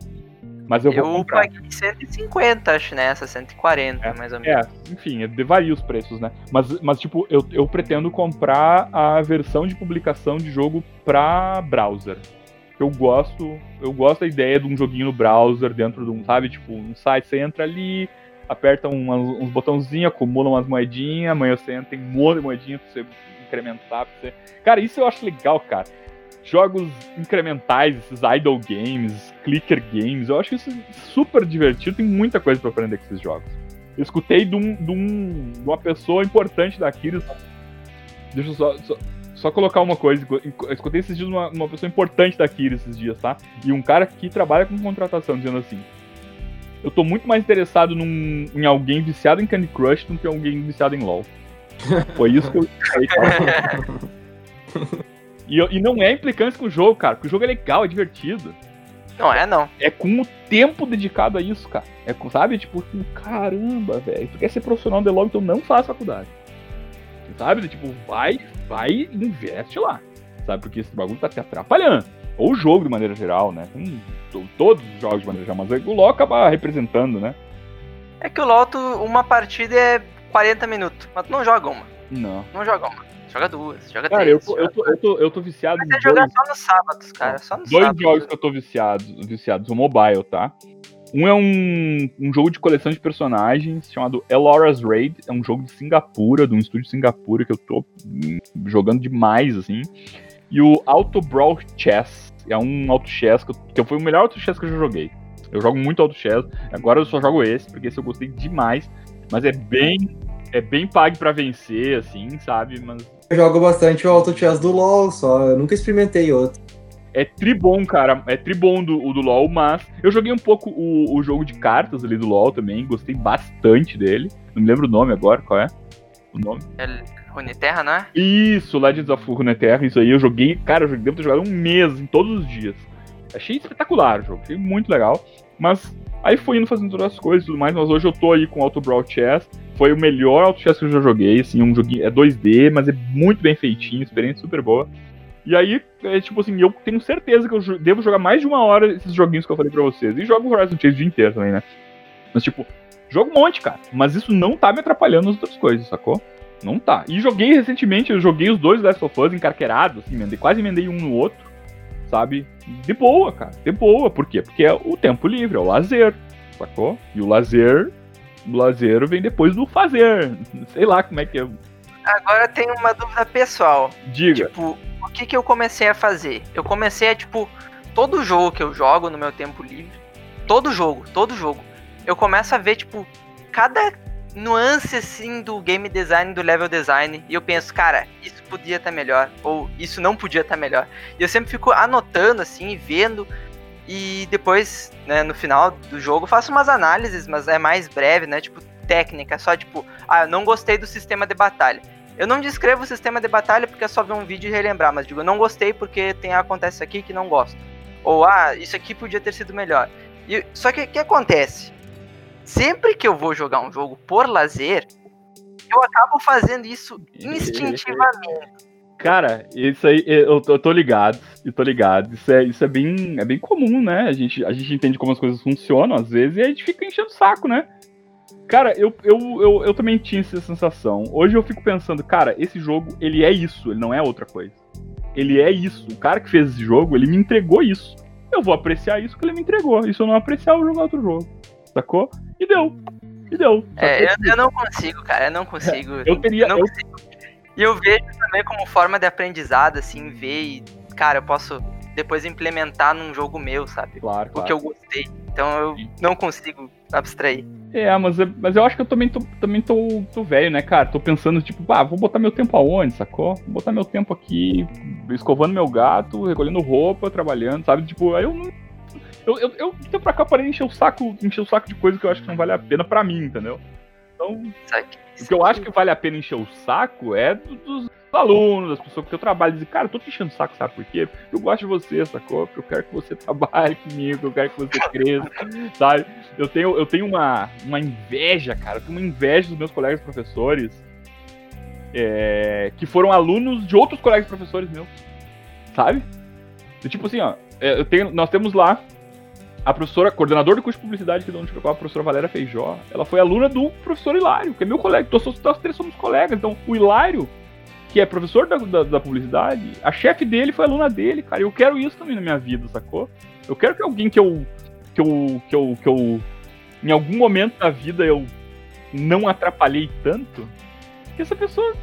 Mas eu, vou Eu comprar. paguei 150, acho, nessa, 140, É, mais ou menos. É, enfim, é- varia os preços, né? Mas, mas tipo, eu, eu pretendo comprar a versão de publicação de jogo pra browser. Eu gosto, eu gosto da ideia de um joguinho no browser, dentro de um, sabe, tipo, um site, você entra ali, aperta umas- uns botãozinhos, acumula umas moedinhas, amanhã você entra, tem um monte de moedinha pra você incrementar, pra você... Cara, isso eu acho legal, cara. Jogos incrementais, esses idle games, clicker games, eu acho isso super divertido, tem muita coisa pra aprender com esses jogos. Eu escutei de, um, de, um- de uma pessoa importante da Kiris. Deixa eu só, só, só colocar uma coisa. Eu escutei esses dias uma, uma pessoa importante da Kiris esses dias, tá? E um cara que trabalha com contratação, dizendo assim. Eu tô muito mais interessado num, em alguém viciado em Candy Crush do que alguém viciado em LoL. Foi isso que eu. E, e não é implicância com o jogo, cara, porque o jogo é legal, é divertido Não é, não. é com o tempo dedicado a isso, cara. É com, sabe? Tipo, assim, caramba, velho. Tu quer ser profissional de logo, então não faz faculdade. Sabe? Tipo, vai, vai investe lá. Sabe? Porque esse bagulho tá te atrapalhando. Ou o jogo de maneira geral, né? To- todos os jogos de maneira geral, mas o LoL acaba representando, né? É que o Loto, uma partida é 40 minutos, mas tu não joga uma. Não. Não joga uma. Joga duas, joga Cara, eu três. tô, eu tô, eu tô, eu tô viciado Mas em é jogar dois, só nos sábados, cara. Só nos dois sábados. jogos que eu tô viciado, viciados, o mobile, tá? Um é um, um jogo de coleção de personagens chamado Elora's Raid. É um jogo de Singapura, de um estúdio de Singapura, que eu tô hum, jogando demais, assim. E o Auto Brawl Chess. É um auto chess que, eu, que foi o melhor auto chess que eu já joguei. Eu jogo muito auto chess. Agora eu só jogo esse, porque esse eu gostei demais. Mas é bem. É bem pague pra vencer, assim, sabe? Mas Eu jogo bastante o Auto Chess do LoL, só. Eu nunca experimentei outro. É tribom, cara. É tribom do, o do LoL, mas eu joguei um pouco o, o jogo de cartas ali do LoL também. Gostei bastante dele. Não me lembro o nome agora, qual é? O nome? É Runeterra, não é? Isso, Legends of Runeterra, isso aí. Eu joguei, cara, eu devo ter jogado um mês, em todos os dias. Achei espetacular o jogo, achei muito legal. Mas aí fui indo fazendo todas as coisas e tudo mais, mas hoje eu tô aí com Auto Brawl Chess. Foi o melhor Auto Chess que eu já joguei, assim, um joguinho, é 2D, mas é muito bem feitinho, experiência super boa. E aí, é tipo assim, eu tenho certeza que eu devo jogar mais de uma hora esses joguinhos que eu falei pra vocês. E jogo Horizon Chase o dia inteiro também, né? Mas, tipo, jogo um monte, cara. Mas isso não tá me atrapalhando nas outras coisas, sacou? Não tá. E joguei recentemente, eu joguei os dois Last of Us encarquerados, assim, quase emendei um no outro, sabe? De boa, cara. De boa. Por quê? Porque é o tempo livre, é o lazer, sacou? E o lazer, o lazer vem depois do fazer. Sei lá como é que é. Agora tem uma dúvida pessoal. Diga. Tipo, o que que eu comecei a fazer? Eu comecei a, tipo, todo jogo que eu jogo no meu tempo livre, todo jogo, todo jogo, eu começo a ver, tipo, cada nuance, assim, do game design, do level design, e eu penso, cara, isso podia estar melhor, ou isso não podia estar melhor. E eu sempre fico anotando, assim, vendo, e depois, né, no final do jogo, faço umas análises, mas é mais breve, né, tipo, técnica, só tipo, ah, eu não gostei do sistema de batalha. Eu não descrevo o sistema de batalha porque é só ver um vídeo e relembrar, mas digo, eu não gostei porque tem acontece aqui que não gosto. Ou, ah, isso aqui podia ter sido melhor. E, só que o que acontece? Sempre que eu vou jogar um jogo por lazer, eu acabo fazendo isso instintivamente. Cara, isso aí, eu tô, eu tô ligado, eu tô ligado. Isso é, isso é bem, é bem comum, né? A gente, a gente entende como as coisas funcionam às vezes e a gente fica enchendo o saco, né? Cara, eu, eu, eu, eu também tinha essa sensação. Hoje eu fico pensando, cara, esse jogo, ele é isso, ele não é outra coisa. Ele é isso. O cara que fez esse jogo, ele me entregou isso. Eu vou apreciar isso que ele me entregou. E se eu não apreciar, eu vou jogar outro jogo. Sacou? E deu. E deu. É, eu, eu não consigo, cara, eu não consigo. Eu teria. não eu- consigo. E eu vejo também como forma de aprendizado, assim, ver e, cara, eu posso depois implementar num jogo meu, sabe? Claro, O claro. que eu gostei. Então eu não consigo abstrair. É, mas, é- mas eu acho que eu também tô, também tô, tô velho, né, cara? Tô pensando, tipo, ah, vou botar meu tempo aonde, sacou? Vou botar meu tempo aqui, escovando meu gato, recolhendo roupa, trabalhando, sabe? Tipo, aí eu não. Eu, eu, eu de pra cá parei de encher o saco, encher o saco de coisa que eu acho que não vale a pena pra mim, entendeu? Então, Sabe? o que eu acho que vale a pena encher o saco é do- dos alunos, das pessoas que eu trabalho. Dizem, cara, eu tô te enchendo o saco, sabe por quê? Eu gosto de você, sacou? Porque eu quero que você trabalhe comigo, eu quero que você cresça, sabe? Eu tenho, eu tenho uma, uma inveja, cara, eu tenho uma inveja dos meus colegas professores é, que foram alunos de outros colegas professores meus, sabe? E, tipo assim, ó, é, eu tenho, nós temos lá a professora, coordenadora do curso de publicidade que é onde ficou a professora Valéria Feijó, ela foi aluna do professor Hilário, que é meu colega. Então, nós três somos colegas. Então, o Hilário, que é professor da, da, da publicidade, a chefe dele foi aluna dele, cara. Eu quero isso também na minha vida, sacou? Eu quero que alguém que eu. que eu. que eu. que eu. em algum momento da vida eu não atrapalhei tanto, que essa pessoa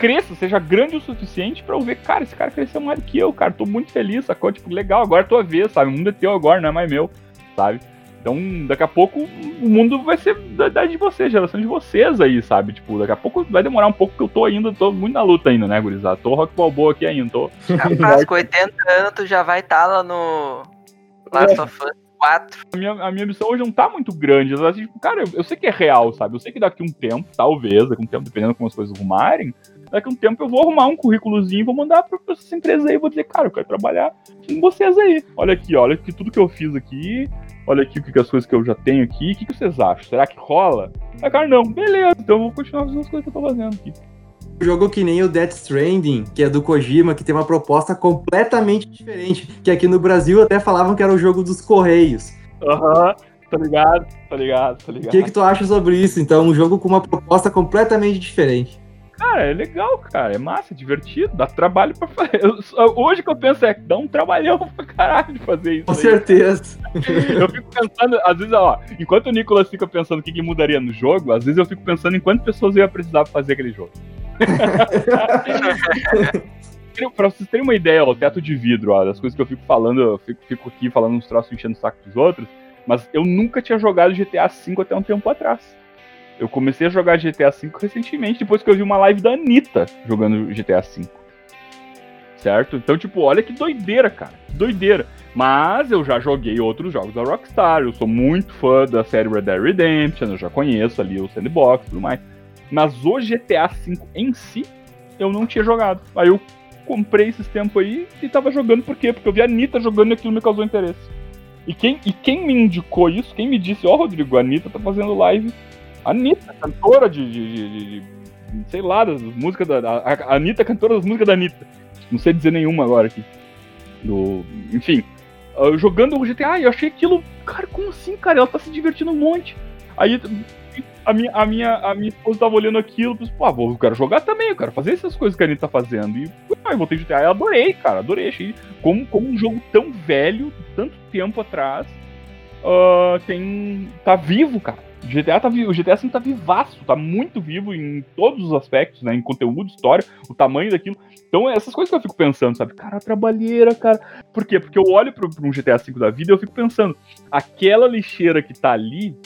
cresça, seja grande o suficiente para eu ver, cara, esse cara cresceu mais do que eu, cara, tô muito feliz, sacou? Tipo, legal, agora é tua vez, sabe? O mundo é teu agora, não é mais meu, sabe? Então, daqui a pouco, o mundo vai ser da idade de vocês, geração de vocês aí, sabe? Tipo, daqui a pouco vai demorar um pouco, porque eu tô ainda, tô muito na luta ainda, né, gurizada? Tô rock balboa aqui ainda, tô... Rapaz, com 80 anos, tu já vai estar tá lá no Last é. of Us 4. A minha, a minha missão hoje não tá muito grande, assim, tipo, cara, eu, eu sei que é real, sabe? Eu sei que daqui um tempo, talvez, daqui um tempo, dependendo de como as coisas arrumarem, daqui a um tempo eu vou arrumar um currículozinho vou mandar pra essa empresa aí, vou dizer, cara, eu quero trabalhar com vocês aí. Olha aqui, olha aqui tudo que eu fiz aqui, olha aqui o que, as coisas que eu já tenho aqui, o que, que vocês acham? Será que rola? Aí, cara, não, beleza, então eu vou continuar fazendo as coisas que eu tô fazendo aqui. Jogo que nem o Death Stranding, que é do Kojima, que tem uma proposta completamente diferente, que aqui no Brasil até falavam que era o jogo dos Correios. Aham, uhum, tá ligado, tá ligado, tá ligado. O que, que tu acha sobre isso, então? Um jogo com uma proposta completamente diferente. Cara, é legal, cara. É massa, é divertido, dá trabalho pra fazer. hoje que eu penso é dá um trabalhão pra caralho de fazer isso. Com aí. certeza. Eu fico pensando, às vezes, ó, enquanto o Nicolas fica pensando o que, que mudaria no jogo, às vezes eu fico pensando em quantas pessoas eu ia precisar pra fazer aquele jogo. pra vocês terem uma ideia, ó, o teto de vidro, ó, das coisas que eu fico falando, eu fico, fico aqui falando uns troços enchendo o saco dos outros, mas eu nunca tinha jogado GTA V até um tempo atrás. Eu comecei a jogar GTA V recentemente, depois que eu vi uma live da Anitta jogando GTA V. Certo? Então, tipo, olha que doideira, cara. Doideira. Mas eu já joguei outros jogos da Rockstar. Eu sou muito fã da série Red Dead Redemption. Eu já conheço ali o sandbox e tudo mais. Mas o GTA V em si, eu não tinha jogado. Aí eu comprei esses tempos aí e tava jogando por quê? Porque eu vi a Anitta jogando e aquilo me causou interesse. E quem, e quem me indicou isso, quem me disse, ó, oh, Rodrigo, a Anitta tá fazendo live Anitta, cantora de, de, de, de, sei lá, das músicas da. A, a Anitta, cantora das músicas da Anitta. Não sei dizer nenhuma agora aqui. Do, enfim, uh, jogando o GTA, eu achei aquilo. Cara, como assim, cara? Ela tá se divertindo um monte. Aí a minha, a minha, a minha esposa tava olhando aquilo, e pô, eu quero jogar também, eu quero fazer essas coisas que a Anitta tá fazendo. E ah, eu voltei GTA, eu adorei, cara, adorei. Achei como, como um jogo tão velho, tanto tempo atrás, uh, tem. tá vivo, cara GTA tá vivo, o GTA assim tá vivaço, tá muito vivo em todos os aspectos, né? Em conteúdo, história, o tamanho daquilo. Então, essas coisas que eu fico pensando, sabe? Cara, trabalheira, cara. Por quê? Porque eu olho pra um GTA V da vida e eu fico pensando, aquela lixeira que tá ali,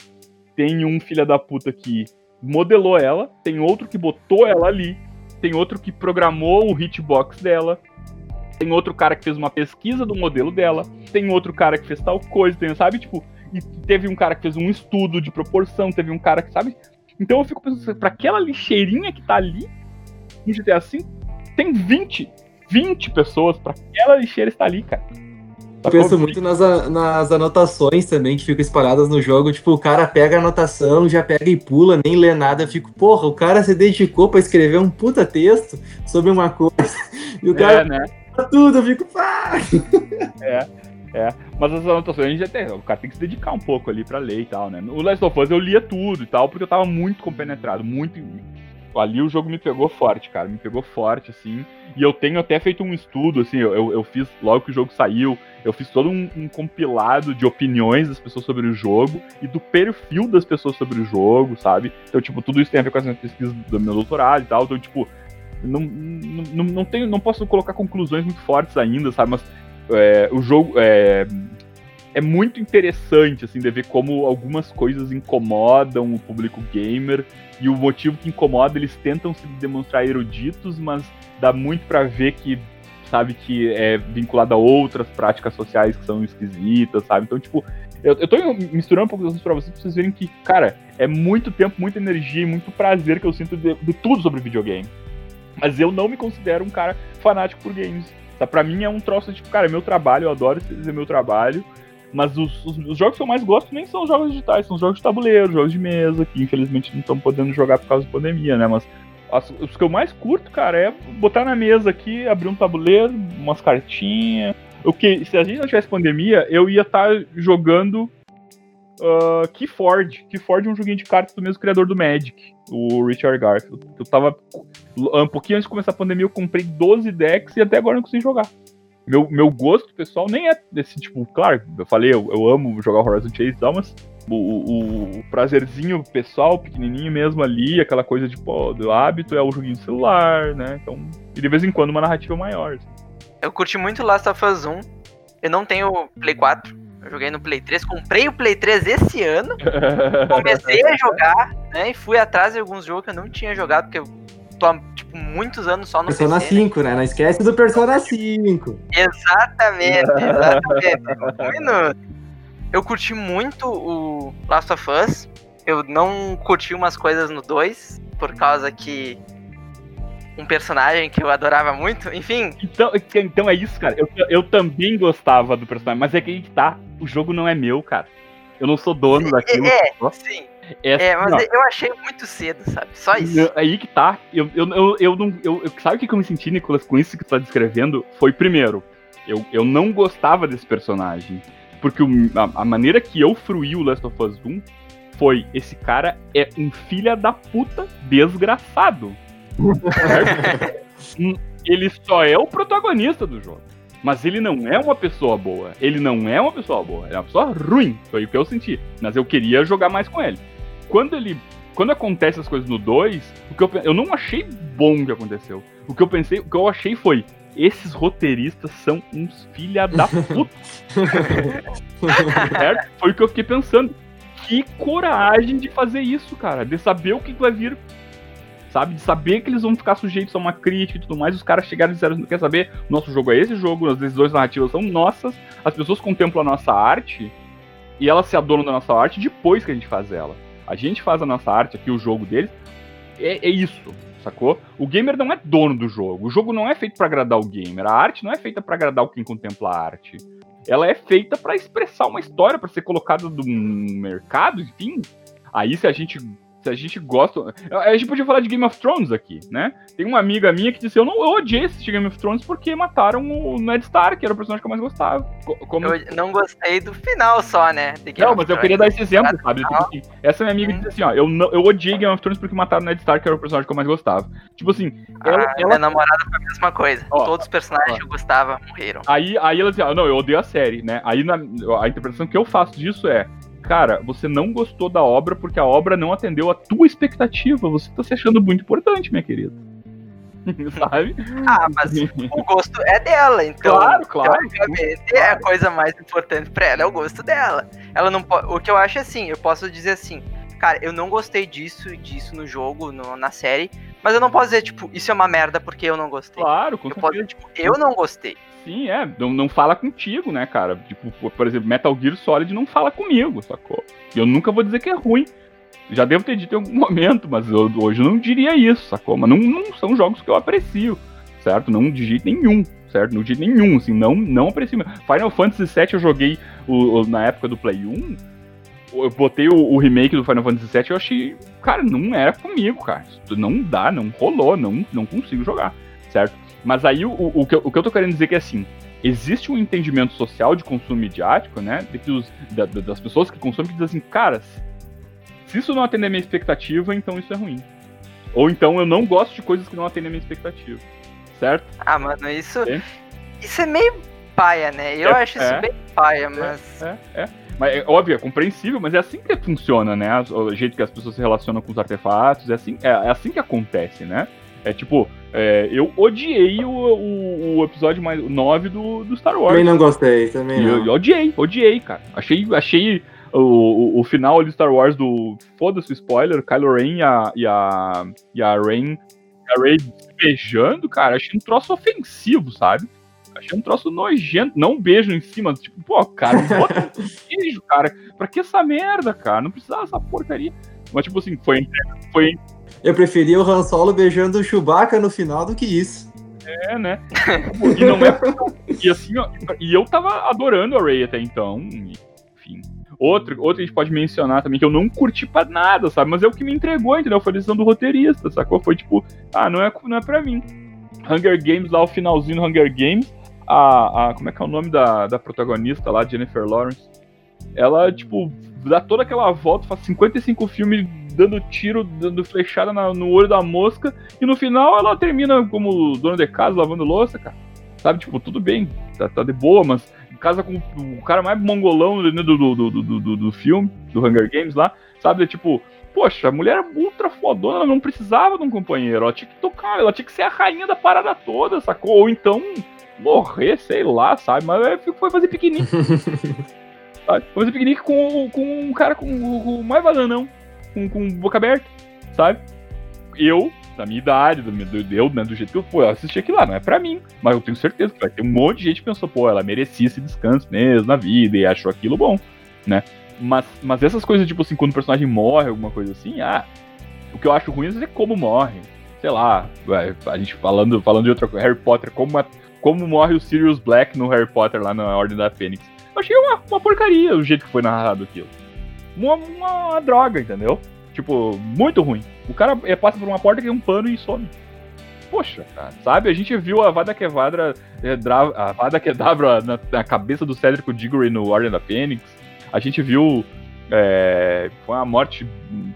tem um filho da puta que modelou ela, tem outro que botou ela ali, tem outro que programou o hitbox dela, tem outro cara que fez uma pesquisa do modelo dela, tem outro cara que fez tal coisa, tem, sabe? Tipo, e teve um cara que fez um estudo de proporção, teve um cara que, sabe? Então eu fico pensando, pra aquela lixeirinha que tá ali no GTA V, tem 20, 20 pessoas pra aquela lixeira estar ali, cara. Eu penso muito nas, nas anotações também que ficam espalhadas no jogo. Tipo, o cara pega a anotação, já pega e pula, nem lê nada. Eu fico, porra, o cara se dedicou pra escrever um puta texto sobre uma coisa. E o é, cara né? tudo, eu fico, pá! É. É, mas as anotações a gente até. O cara tem que se dedicar um pouco ali pra ler e tal, né? O Last of Us eu lia tudo e tal, porque eu tava muito compenetrado, muito. Ali o jogo me pegou forte, cara. Me pegou forte, assim. E eu tenho até feito um estudo, assim, eu, eu fiz, logo que o jogo saiu, eu fiz todo um, um compilado de opiniões das pessoas sobre o jogo e do perfil das pessoas sobre o jogo, sabe? Então, tipo, tudo isso tem a ver com as minhas pesquisas do meu doutorado e tal. Então, tipo, não, não, não, tenho, não posso colocar conclusões muito fortes ainda, sabe? Mas é, o jogo é, é muito interessante assim de ver como algumas coisas incomodam o público gamer e o motivo que incomoda eles tentam se demonstrar eruditos, mas dá muito para ver que sabe que é vinculado a outras práticas sociais que são esquisitas, sabe? Então, tipo, eu, eu tô misturando um pouco das pra vocês pra vocês verem que, cara, é muito tempo, muita energia e muito prazer que eu sinto de, de tudo sobre videogame. Mas eu não me considero um cara fanático por games. Tá? Pra mim é um troço tipo, cara, é meu trabalho, eu adoro dizer meu trabalho. Mas os, os, os, jogos que eu mais gosto nem são jogos digitais, são jogos de tabuleiro, jogos de mesa, que infelizmente não estão podendo jogar por causa da pandemia, né? Mas as, os que eu mais curto, cara, é botar na mesa aqui, abrir um tabuleiro, umas cartinhas, o que, se a gente não tivesse pandemia, eu ia estar tá jogando uh, Keyforge. Keyforge é um joguinho de cartas do mesmo criador do Magic, o Richard Garfield. Eu tava. Um pouquinho antes de começar a pandemia, eu comprei 12 decks e até agora não consegui jogar. Meu, meu gosto pessoal nem é desse tipo, claro, eu falei, eu, eu amo jogar Horizon Chase e tal, mas o, o, o, prazerzinho pessoal, pequenininho mesmo ali, aquela coisa de, pô, do hábito é o joguinho celular, né? Então, e de vez em quando uma narrativa maior. Assim. Eu curti muito Last of Us 1. Eu não tenho Play 4. Eu joguei no Play 3. Comprei o Play 3 esse ano. comecei a jogar, né? E fui atrás de alguns jogos que eu não tinha jogado, porque eu tô há, tipo, muitos anos só no Persona PC, 5, né? né? Não esquece do Persona 5. Exatamente, exatamente. um minuto. Eu curti muito o Last of Us. Eu não curti umas coisas no 2, por causa que um personagem que eu adorava muito, enfim. Então, então é isso, cara. Eu, eu também gostava do personagem, mas é que tá. O jogo não é meu, cara. Eu não sou dono daquilo. É, sim. É, é mas eu achei muito cedo, sabe? Só isso. Aí que tá. Eu, eu, eu, eu não. Eu, eu, sabe o que eu me senti, Nicolas, com isso que tu tá descrevendo? Foi primeiro. Eu, eu não gostava desse personagem. Porque o, a, a, maneira que eu fruí o Last of Us 1 foi: esse cara é um filho da puta desgraçado. Ele só é o protagonista do jogo. Mas ele não é uma pessoa boa. Ele não é uma pessoa boa. Ele é uma pessoa ruim. Foi o que eu senti. Mas eu queria jogar mais com ele. Quando ele. Quando acontece as coisas no 2, o que eu, eu não achei bom o que aconteceu. O que eu pensei, o que eu achei foi. Esses roteiristas são uns filha da puta. certo? Foi o que eu fiquei pensando. Que coragem de fazer isso, cara. De saber o que vai vir sabe? De saber que eles vão ficar sujeitos a uma crítica e tudo mais. Os caras chegaram e disseram: quer saber? Nosso jogo é esse jogo, as decisões narrativas são nossas, as pessoas contemplam a nossa arte e elas se adonam da nossa arte depois que a gente faz ela. A gente faz a nossa arte aqui, o jogo deles. É, é isso, sacou? O gamer não é dono do jogo. O jogo não é feito para agradar o gamer. A arte não é feita para agradar quem contempla a arte. Ela é feita para expressar uma história, para ser colocada no mercado, enfim. Aí se a gente a gente gosta. A gente podia falar de Game of Thrones aqui, né? Tem uma amiga minha que disse: Eu não eu odiei assistir Game of Thrones porque mataram o Ned Stark, que era o personagem que eu mais gostava. Como... Eu não gostei do final só, né? não, mas eu queria dar esse exemplo, sabe? Tipo assim, essa minha amiga hum. disse assim: Ó, eu, não, eu odiei Game of Thrones porque mataram o Ned Stark, que era o personagem que eu mais gostava. Tipo assim. Ela, ah, ela... Minha namorada foi a mesma coisa. Ó, Todos os personagens ó. que eu gostava morreram. Aí, aí ela dizia: ah, Não, eu odeio a série, né? Aí na, a interpretação que eu faço disso é cara, você não gostou da obra porque a obra não atendeu a tua expectativa. Você tá se achando muito importante, minha querida. Sabe? Ah, mas o gosto é dela, então. Claro, claro. é a coisa mais importante pra ela, é o gosto dela. Ela não pode. O que eu acho é assim, eu posso dizer assim, cara, eu não gostei disso disso no jogo, no, na série, mas eu não posso dizer, tipo, isso é uma merda porque eu não gostei. Claro, com eu posso dizer, tipo, eu não gostei. Sim, é. Não, não fala contigo, né, cara? Tipo, por exemplo, Metal Gear Solid não fala comigo, sacou? Eu nunca vou dizer que é ruim. Já devo ter dito em algum momento, mas eu, hoje eu não diria isso, sacou? Mas não, não são jogos que eu aprecio, certo? Não de jeito nenhum, certo? Não de nenhum, assim, não, não aprecio. Final Fantasy VII eu joguei o, o, na época do Play 1, eu botei o, o, remake do Final Fantasy VII e eu achei, cara, não era comigo, cara. Não dá, não rolou, não, não consigo jogar, certo? Mas aí o, o, que eu, o que eu tô querendo dizer é que assim, existe um entendimento social de consumo midiático, né? De que os, da, das pessoas que consomem que dizem assim, cara, se isso não atender a minha expectativa, então isso é ruim. Ou então eu não gosto de coisas que não atendem a minha expectativa. Certo? Ah, mano, isso. É. Isso é meio paia, né? Eu é, acho isso é, bem paia, mas. É, é. Mas é óbvio, é compreensível, mas é assim que funciona, né? O jeito que as pessoas se relacionam com os artefatos, é assim, é, é assim que acontece, né? É tipo, é, eu odiei o, o, o, episódio mais 9 do, do Star Wars. Também não gostei, também não. Eu, eu odiei, odiei, cara. Achei, achei o, o, o final de Star Wars do. Foda-se spoiler, Kylo Ren e a, e a, e a Ren. A Rey beijando, cara, achei um troço ofensivo, sabe? Achei um troço nojento. Não um beijo em cima, tipo, pô, cara, bota um beijo, cara. Pra que essa merda, cara? Não precisava dessa porcaria. Mas, tipo assim, foi, foi eu preferia o Han Solo beijando o Chewbacca no final do que isso. É, né? e não é. E assim, ó, e eu tava adorando a Ray até então. Enfim. Outro, outro a gente pode mencionar também, que eu não curti pra nada, sabe? Mas é o que me entregou, entendeu? Foi a decisão do roteirista, sacou? Foi tipo, ah, não é, não é pra mim. Hunger Games lá, o finalzinho do Hunger Games, a, a. Como é que é o nome da, da protagonista lá, Jennifer Lawrence? Ela, tipo, dá toda aquela volta, faz 55 filmes dando tiro, dando flechada na, no olho da mosca, e no final ela termina como dona de casa, lavando louça, cara. Sabe, tipo, tudo bem, tá, tá de boa, mas casa com o cara mais mongolão do, do, do, do, do filme, do Hunger Games lá, sabe? Tipo, poxa, a mulher é ultra fodona, ela não precisava de um companheiro, ela tinha que tocar, ela tinha que ser a rainha da parada toda, sacou? Ou então morrer, sei lá, sabe? Mas foi fazer piquenique. sabe? Foi fazer piquenique com, com um cara com, com mais vaganão, com, com boca aberta, sabe? Eu, da minha idade, do, meu, eu, né, do jeito que eu fui, eu assisti aquilo lá, não é pra mim, mas eu tenho certeza que vai ter um monte de gente que pensou, pô, ela merecia esse descanso mesmo na vida e achou aquilo bom, né? Mas, mas essas coisas, tipo assim, quando o personagem morre, alguma coisa assim, ah, o que eu acho ruim é como morre. Sei lá, a gente falando, falando de outra coisa, Harry Potter, como, como morre o Sirius Black no Harry Potter lá na Ordem da Fênix. Eu achei uma, uma porcaria o jeito que foi narrado aquilo. Uma, uma, droga, entendeu? Tipo, muito ruim. O cara passa por uma porta que tem um pano e some. Poxa, cara, sabe? A gente viu a Vada Kedavra, eh, a Vada Kedavra na, na cabeça do Cedric Diggory no Ordem da Fênix. A gente viu é, foi uma morte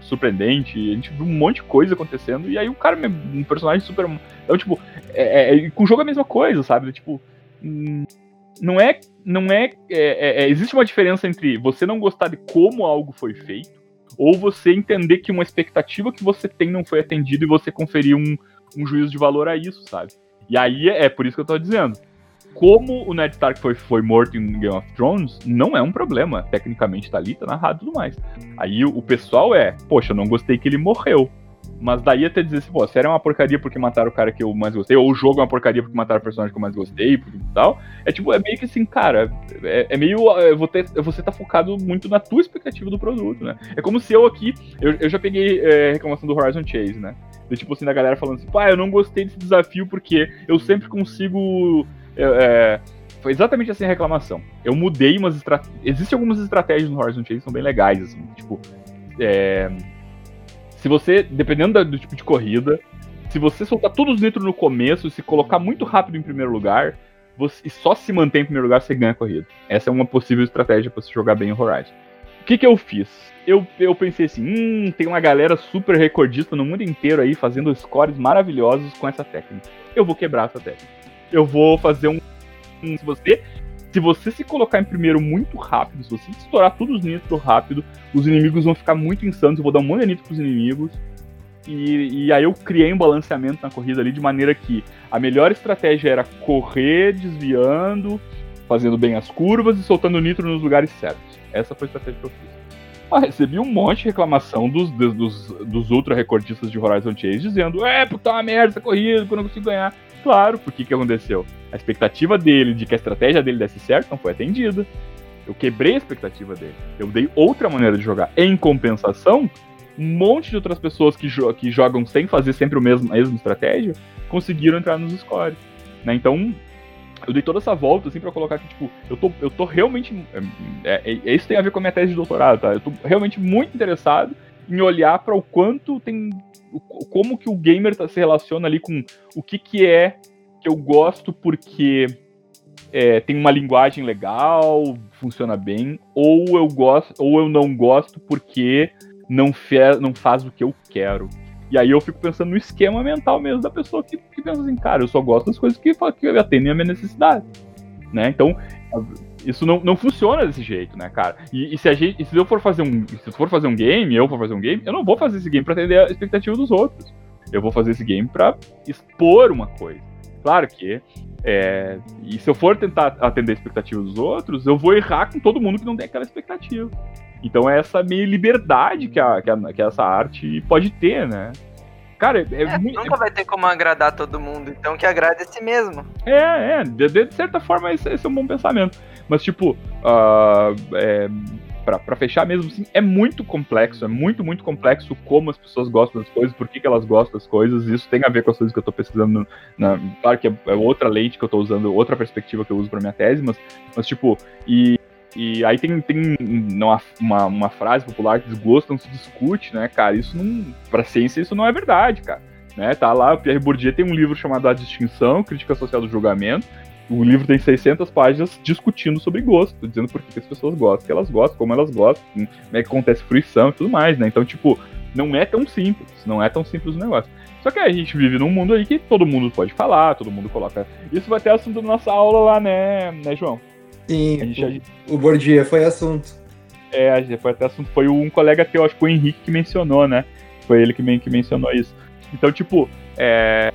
surpreendente, a gente viu um monte de coisa acontecendo, e aí o cara, um personagem super. Então, tipo, é, é, com o jogo é a mesma coisa, sabe? Tipo, hum, não é. Não é, é, é, Existe uma diferença entre você não gostar de como algo foi feito, ou você entender que uma expectativa que você tem não foi atendida e você conferir um, um juízo de valor a isso, sabe? E aí é por isso que eu tô dizendo como o Ned Stark foi, foi morto em Game of Thrones, não é um problema. Tecnicamente tá ali, tá narrado e tudo mais. Aí o, o pessoal é, poxa, eu não gostei que ele morreu. Mas daí até dizer assim, pô, a série é uma porcaria porque mataram o cara que eu mais gostei, ou o jogo é uma porcaria porque mataram o personagem que eu mais gostei, e tal. É tipo, é meio que assim, cara, é, é meio. É, você tá focado muito na tua expectativa do produto, né? É como se eu aqui. Eu, eu já peguei é, reclamação do Horizon Chase, né? De, tipo assim, da galera falando assim, pá, eu não gostei desse desafio porque eu sempre consigo é, foi exatamente assim a reclamação. Eu mudei umas estratégias. Existem algumas estratégias no Horizon Chase que são bem legais, assim. Tipo, é... se você, dependendo do tipo de corrida, se você soltar todos os nitros no começo e se colocar muito rápido em primeiro lugar, você, e só se manter em primeiro lugar, você ganha a corrida. Essa é uma possível estratégia para você jogar bem o Horizon. O que, que eu fiz? Eu, eu pensei assim, hum, tem uma galera super recordista no mundo inteiro aí fazendo scores maravilhosos com essa técnica. Eu vou quebrar essa técnica eu vou fazer um. Se você, se você se colocar em primeiro muito rápido, se você estourar todos os nitro rápido, os inimigos vão ficar muito insanos. Eu vou dar um monte de nitro pros inimigos. E, e aí eu criei um balanceamento na corrida ali de maneira que a melhor estratégia era correr desviando, fazendo bem as curvas e soltando nitro nos lugares certos. Essa foi a estratégia que eu fiz. Ah, recebi um monte de reclamação dos, dos, dos ultra recordistas de Horizon Chase dizendo: É, porque uma merda essa corrida, que eu não consigo ganhar. Claro, porque que aconteceu? A expectativa dele de que a estratégia dele desse certo não foi atendida. Eu quebrei a expectativa dele. Eu dei outra maneira de jogar. Em compensação, um monte de outras pessoas que, jo que jogam sem fazer sempre o mesmo, a mesma estratégia conseguiram entrar nos scores. Né? Então, eu dei toda essa volta assim para colocar que, tipo, eu tô, eu tô realmente. É, é, é, isso tem a ver com a minha tese de doutorado, tá? Eu tô realmente muito interessado em olhar para o quanto tem como que o gamer tá, se relaciona ali com o que que é que eu gosto porque é, tem uma linguagem legal, funciona bem, ou eu gosto, ou eu não gosto porque não, fe, não faz o que eu quero. E aí eu fico pensando no esquema mental mesmo da pessoa que, que pensa assim, cara, eu só gosto das coisas que, que atendem a minha necessidade. Né? Então, isso não, não funciona desse jeito, né, cara? E, e se a gente, se eu for fazer um, se for fazer um game, eu for fazer um game, eu não vou fazer esse game para atender a expectativa dos outros. Eu vou fazer esse game para expor uma coisa. Claro que é, e se eu for tentar atender a expectativa dos outros, eu vou errar com todo mundo que não tem aquela expectativa. Então é essa meio liberdade que, a, que, a, que essa arte pode ter, né? Cara, é, é muito. Nunca vai ter como agradar todo mundo, então que agrade a si mesmo. É, é, de, de certa forma esse, esse, é um bom pensamento. Mas, tipo, uh, é, pra fechar mesmo, assim, é muito complexo, é muito, muito complexo como as pessoas gostam das coisas, por que, que elas gostam das coisas, isso tem a ver com as coisas que eu tô pesquisando, na, claro que é, é outra lente que eu tô usando, outra perspectiva que eu uso pra minha tese, mas, mas tipo, e e aí tem, tem uma, uma, uma, frase popular que desgosto não se discute, né, cara? Isso não. Pra ciência, isso não é verdade, cara. Né? Tá lá, o Pierre Bourdieu tem um livro chamado A Distinção, Crítica Social do Julgamento. O livro tem 600 páginas discutindo sobre gosto, dizendo por que as pessoas gostam, que elas gostam, como elas gostam, como é que acontece fruição e tudo mais, né? Então, tipo, não é tão simples, não é tão simples o negócio. Só que a gente vive num mundo aí que todo mundo pode falar, todo mundo coloca. Isso vai ter assunto da nossa aula lá, né, né João? Sim, gente, o, o Bordia foi assunto. É, foi até assunto. Foi um colega teu, acho que foi o Henrique que mencionou, né? Foi ele que, que mencionou isso. Então, tipo, é,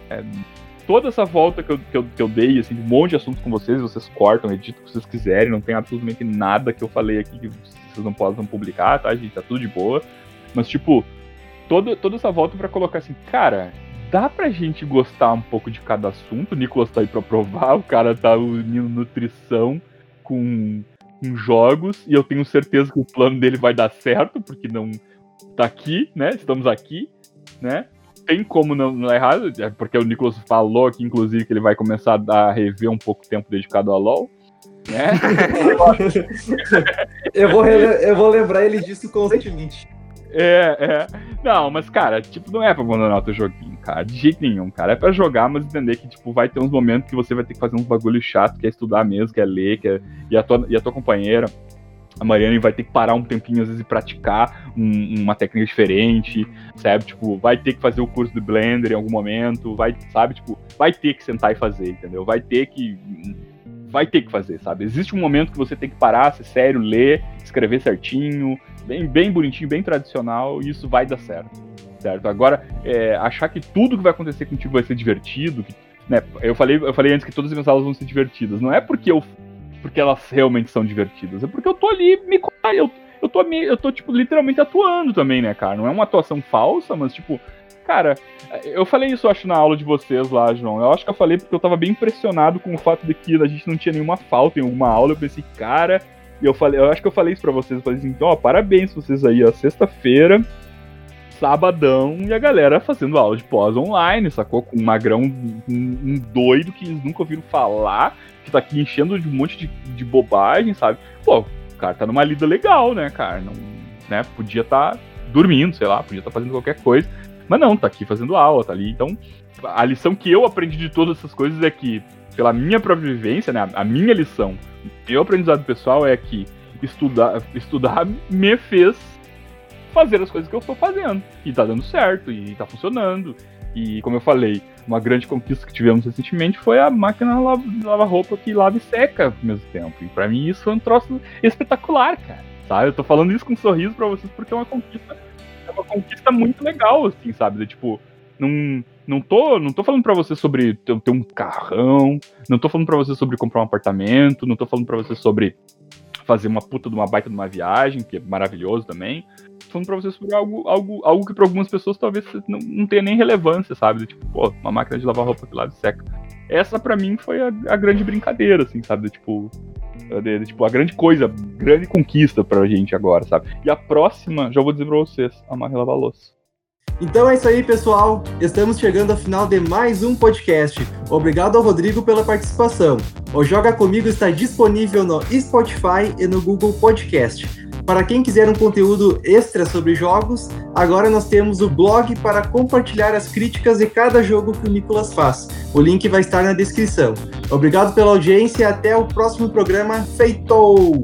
toda essa volta que eu, que, eu, que eu dei, assim, um monte de assunto com vocês, vocês cortam, editam o que vocês quiserem, não tem absolutamente nada que eu falei aqui que vocês não possam publicar, tá, gente? Tá tudo de boa. Mas, tipo, toda, toda essa volta para colocar assim, cara, dá pra gente gostar um pouco de cada assunto. O Nicolas tá aí pra provar, o cara tá unindo nutrição com, com jogos, e eu tenho certeza que o plano dele vai dar certo, porque não tá aqui, né? Estamos aqui, né? Tem como não, não é errado, é porque o Nicolas falou aqui, inclusive, que ele vai começar a rever um pouco o tempo dedicado a LoL. Né? eu, vou eu vou lembrar ele disso constantemente. É, é. Não, mas, cara, tipo, não é pra abandonar o teu joguinho, cara. De jeito nenhum, cara. É pra jogar, mas entender que, tipo, vai ter uns momentos que você vai ter que fazer uns bagulho chato, que é estudar mesmo, que é ler, que é... E, a tua, e a tua companheira, a Mariane, vai ter que parar um tempinho, às vezes, e praticar um, uma técnica diferente, sabe? Tipo, vai ter que fazer o curso do Blender em algum momento, vai, sabe? Tipo, vai ter que sentar e fazer, entendeu? Vai ter que vai ter que fazer, sabe? Existe um momento que você tem que parar, ser sério, ler, escrever certinho, bem, bem bonitinho, bem tradicional, e isso vai dar certo. Certo? Agora, é, achar que tudo que vai acontecer contigo vai ser divertido, que, né, eu, falei, eu falei antes que todas as minhas aulas vão ser divertidas. Não é porque eu porque elas realmente são divertidas, é porque eu tô ali me eu, eu tô eu tô tipo literalmente atuando também, né, cara? Não é uma atuação falsa, mas tipo, cara, eu falei isso acho na aula de vocês lá, João. Eu acho que eu falei porque eu tava bem impressionado com o fato de que a gente não tinha nenhuma falta em alguma aula. Eu pensei, cara, e eu falei, eu acho que eu falei isso pra vocês. Eu falei assim, então, ó, parabéns vocês aí, ó. Sexta-feira, sabadão, e a galera fazendo aula de pós online, sacou? Com um magrão, um, um, doido que eles nunca ouviram falar, que tá aqui enchendo de um monte de, de bobagem, sabe? Pô, o cara tá numa lida legal, né, cara? Não, né? Podia estar tá dormindo, sei lá, podia estar tá fazendo qualquer coisa. Mas não, tá aqui fazendo aula, tá ali. Então, a lição que eu aprendi de todas essas coisas é que, pela minha própria vivência, né, a minha lição meu aprendizado pessoal é que estudar, estudar me fez fazer as coisas que eu estou fazendo. E tá dando certo, e tá funcionando. E como eu falei, uma grande conquista que tivemos recentemente foi a máquina lava-roupa que lava e seca ao mesmo tempo. E para mim isso foi um troço espetacular, cara. Sabe? Eu tô falando isso com um sorriso para vocês porque é uma conquista, é uma conquista muito legal, assim, sabe? De, tipo, não, não tô, não tô falando para você sobre ter, ter, um carrão, não tô falando para você sobre comprar um apartamento, não tô falando para você sobre fazer uma puta de uma baita de uma viagem, que é maravilhoso também. Falando pra sobre algo, algo, algo que para algumas pessoas talvez não, não tenha nem relevância, sabe? Tipo, pô, uma máquina de lavar roupa que lava e seca. Essa para mim foi a, a, grande brincadeira, assim, sabe? Tipo, de, de, tipo, a grande coisa, grande conquista pra gente agora, sabe? E a próxima, já vou dizer pra vocês, a máquina lavar louça. Então é isso aí, pessoal. Estamos chegando ao final de mais um podcast. Obrigado ao Rodrigo pela participação. O Joga Comigo está disponível no Spotify e no Google Podcast. Para quem quiser um conteúdo extra sobre jogos, agora nós temos o blog para compartilhar as críticas de cada jogo que o Nicolas faz. O link vai estar na descrição. Obrigado pela audiência e até o próximo programa. Feitou!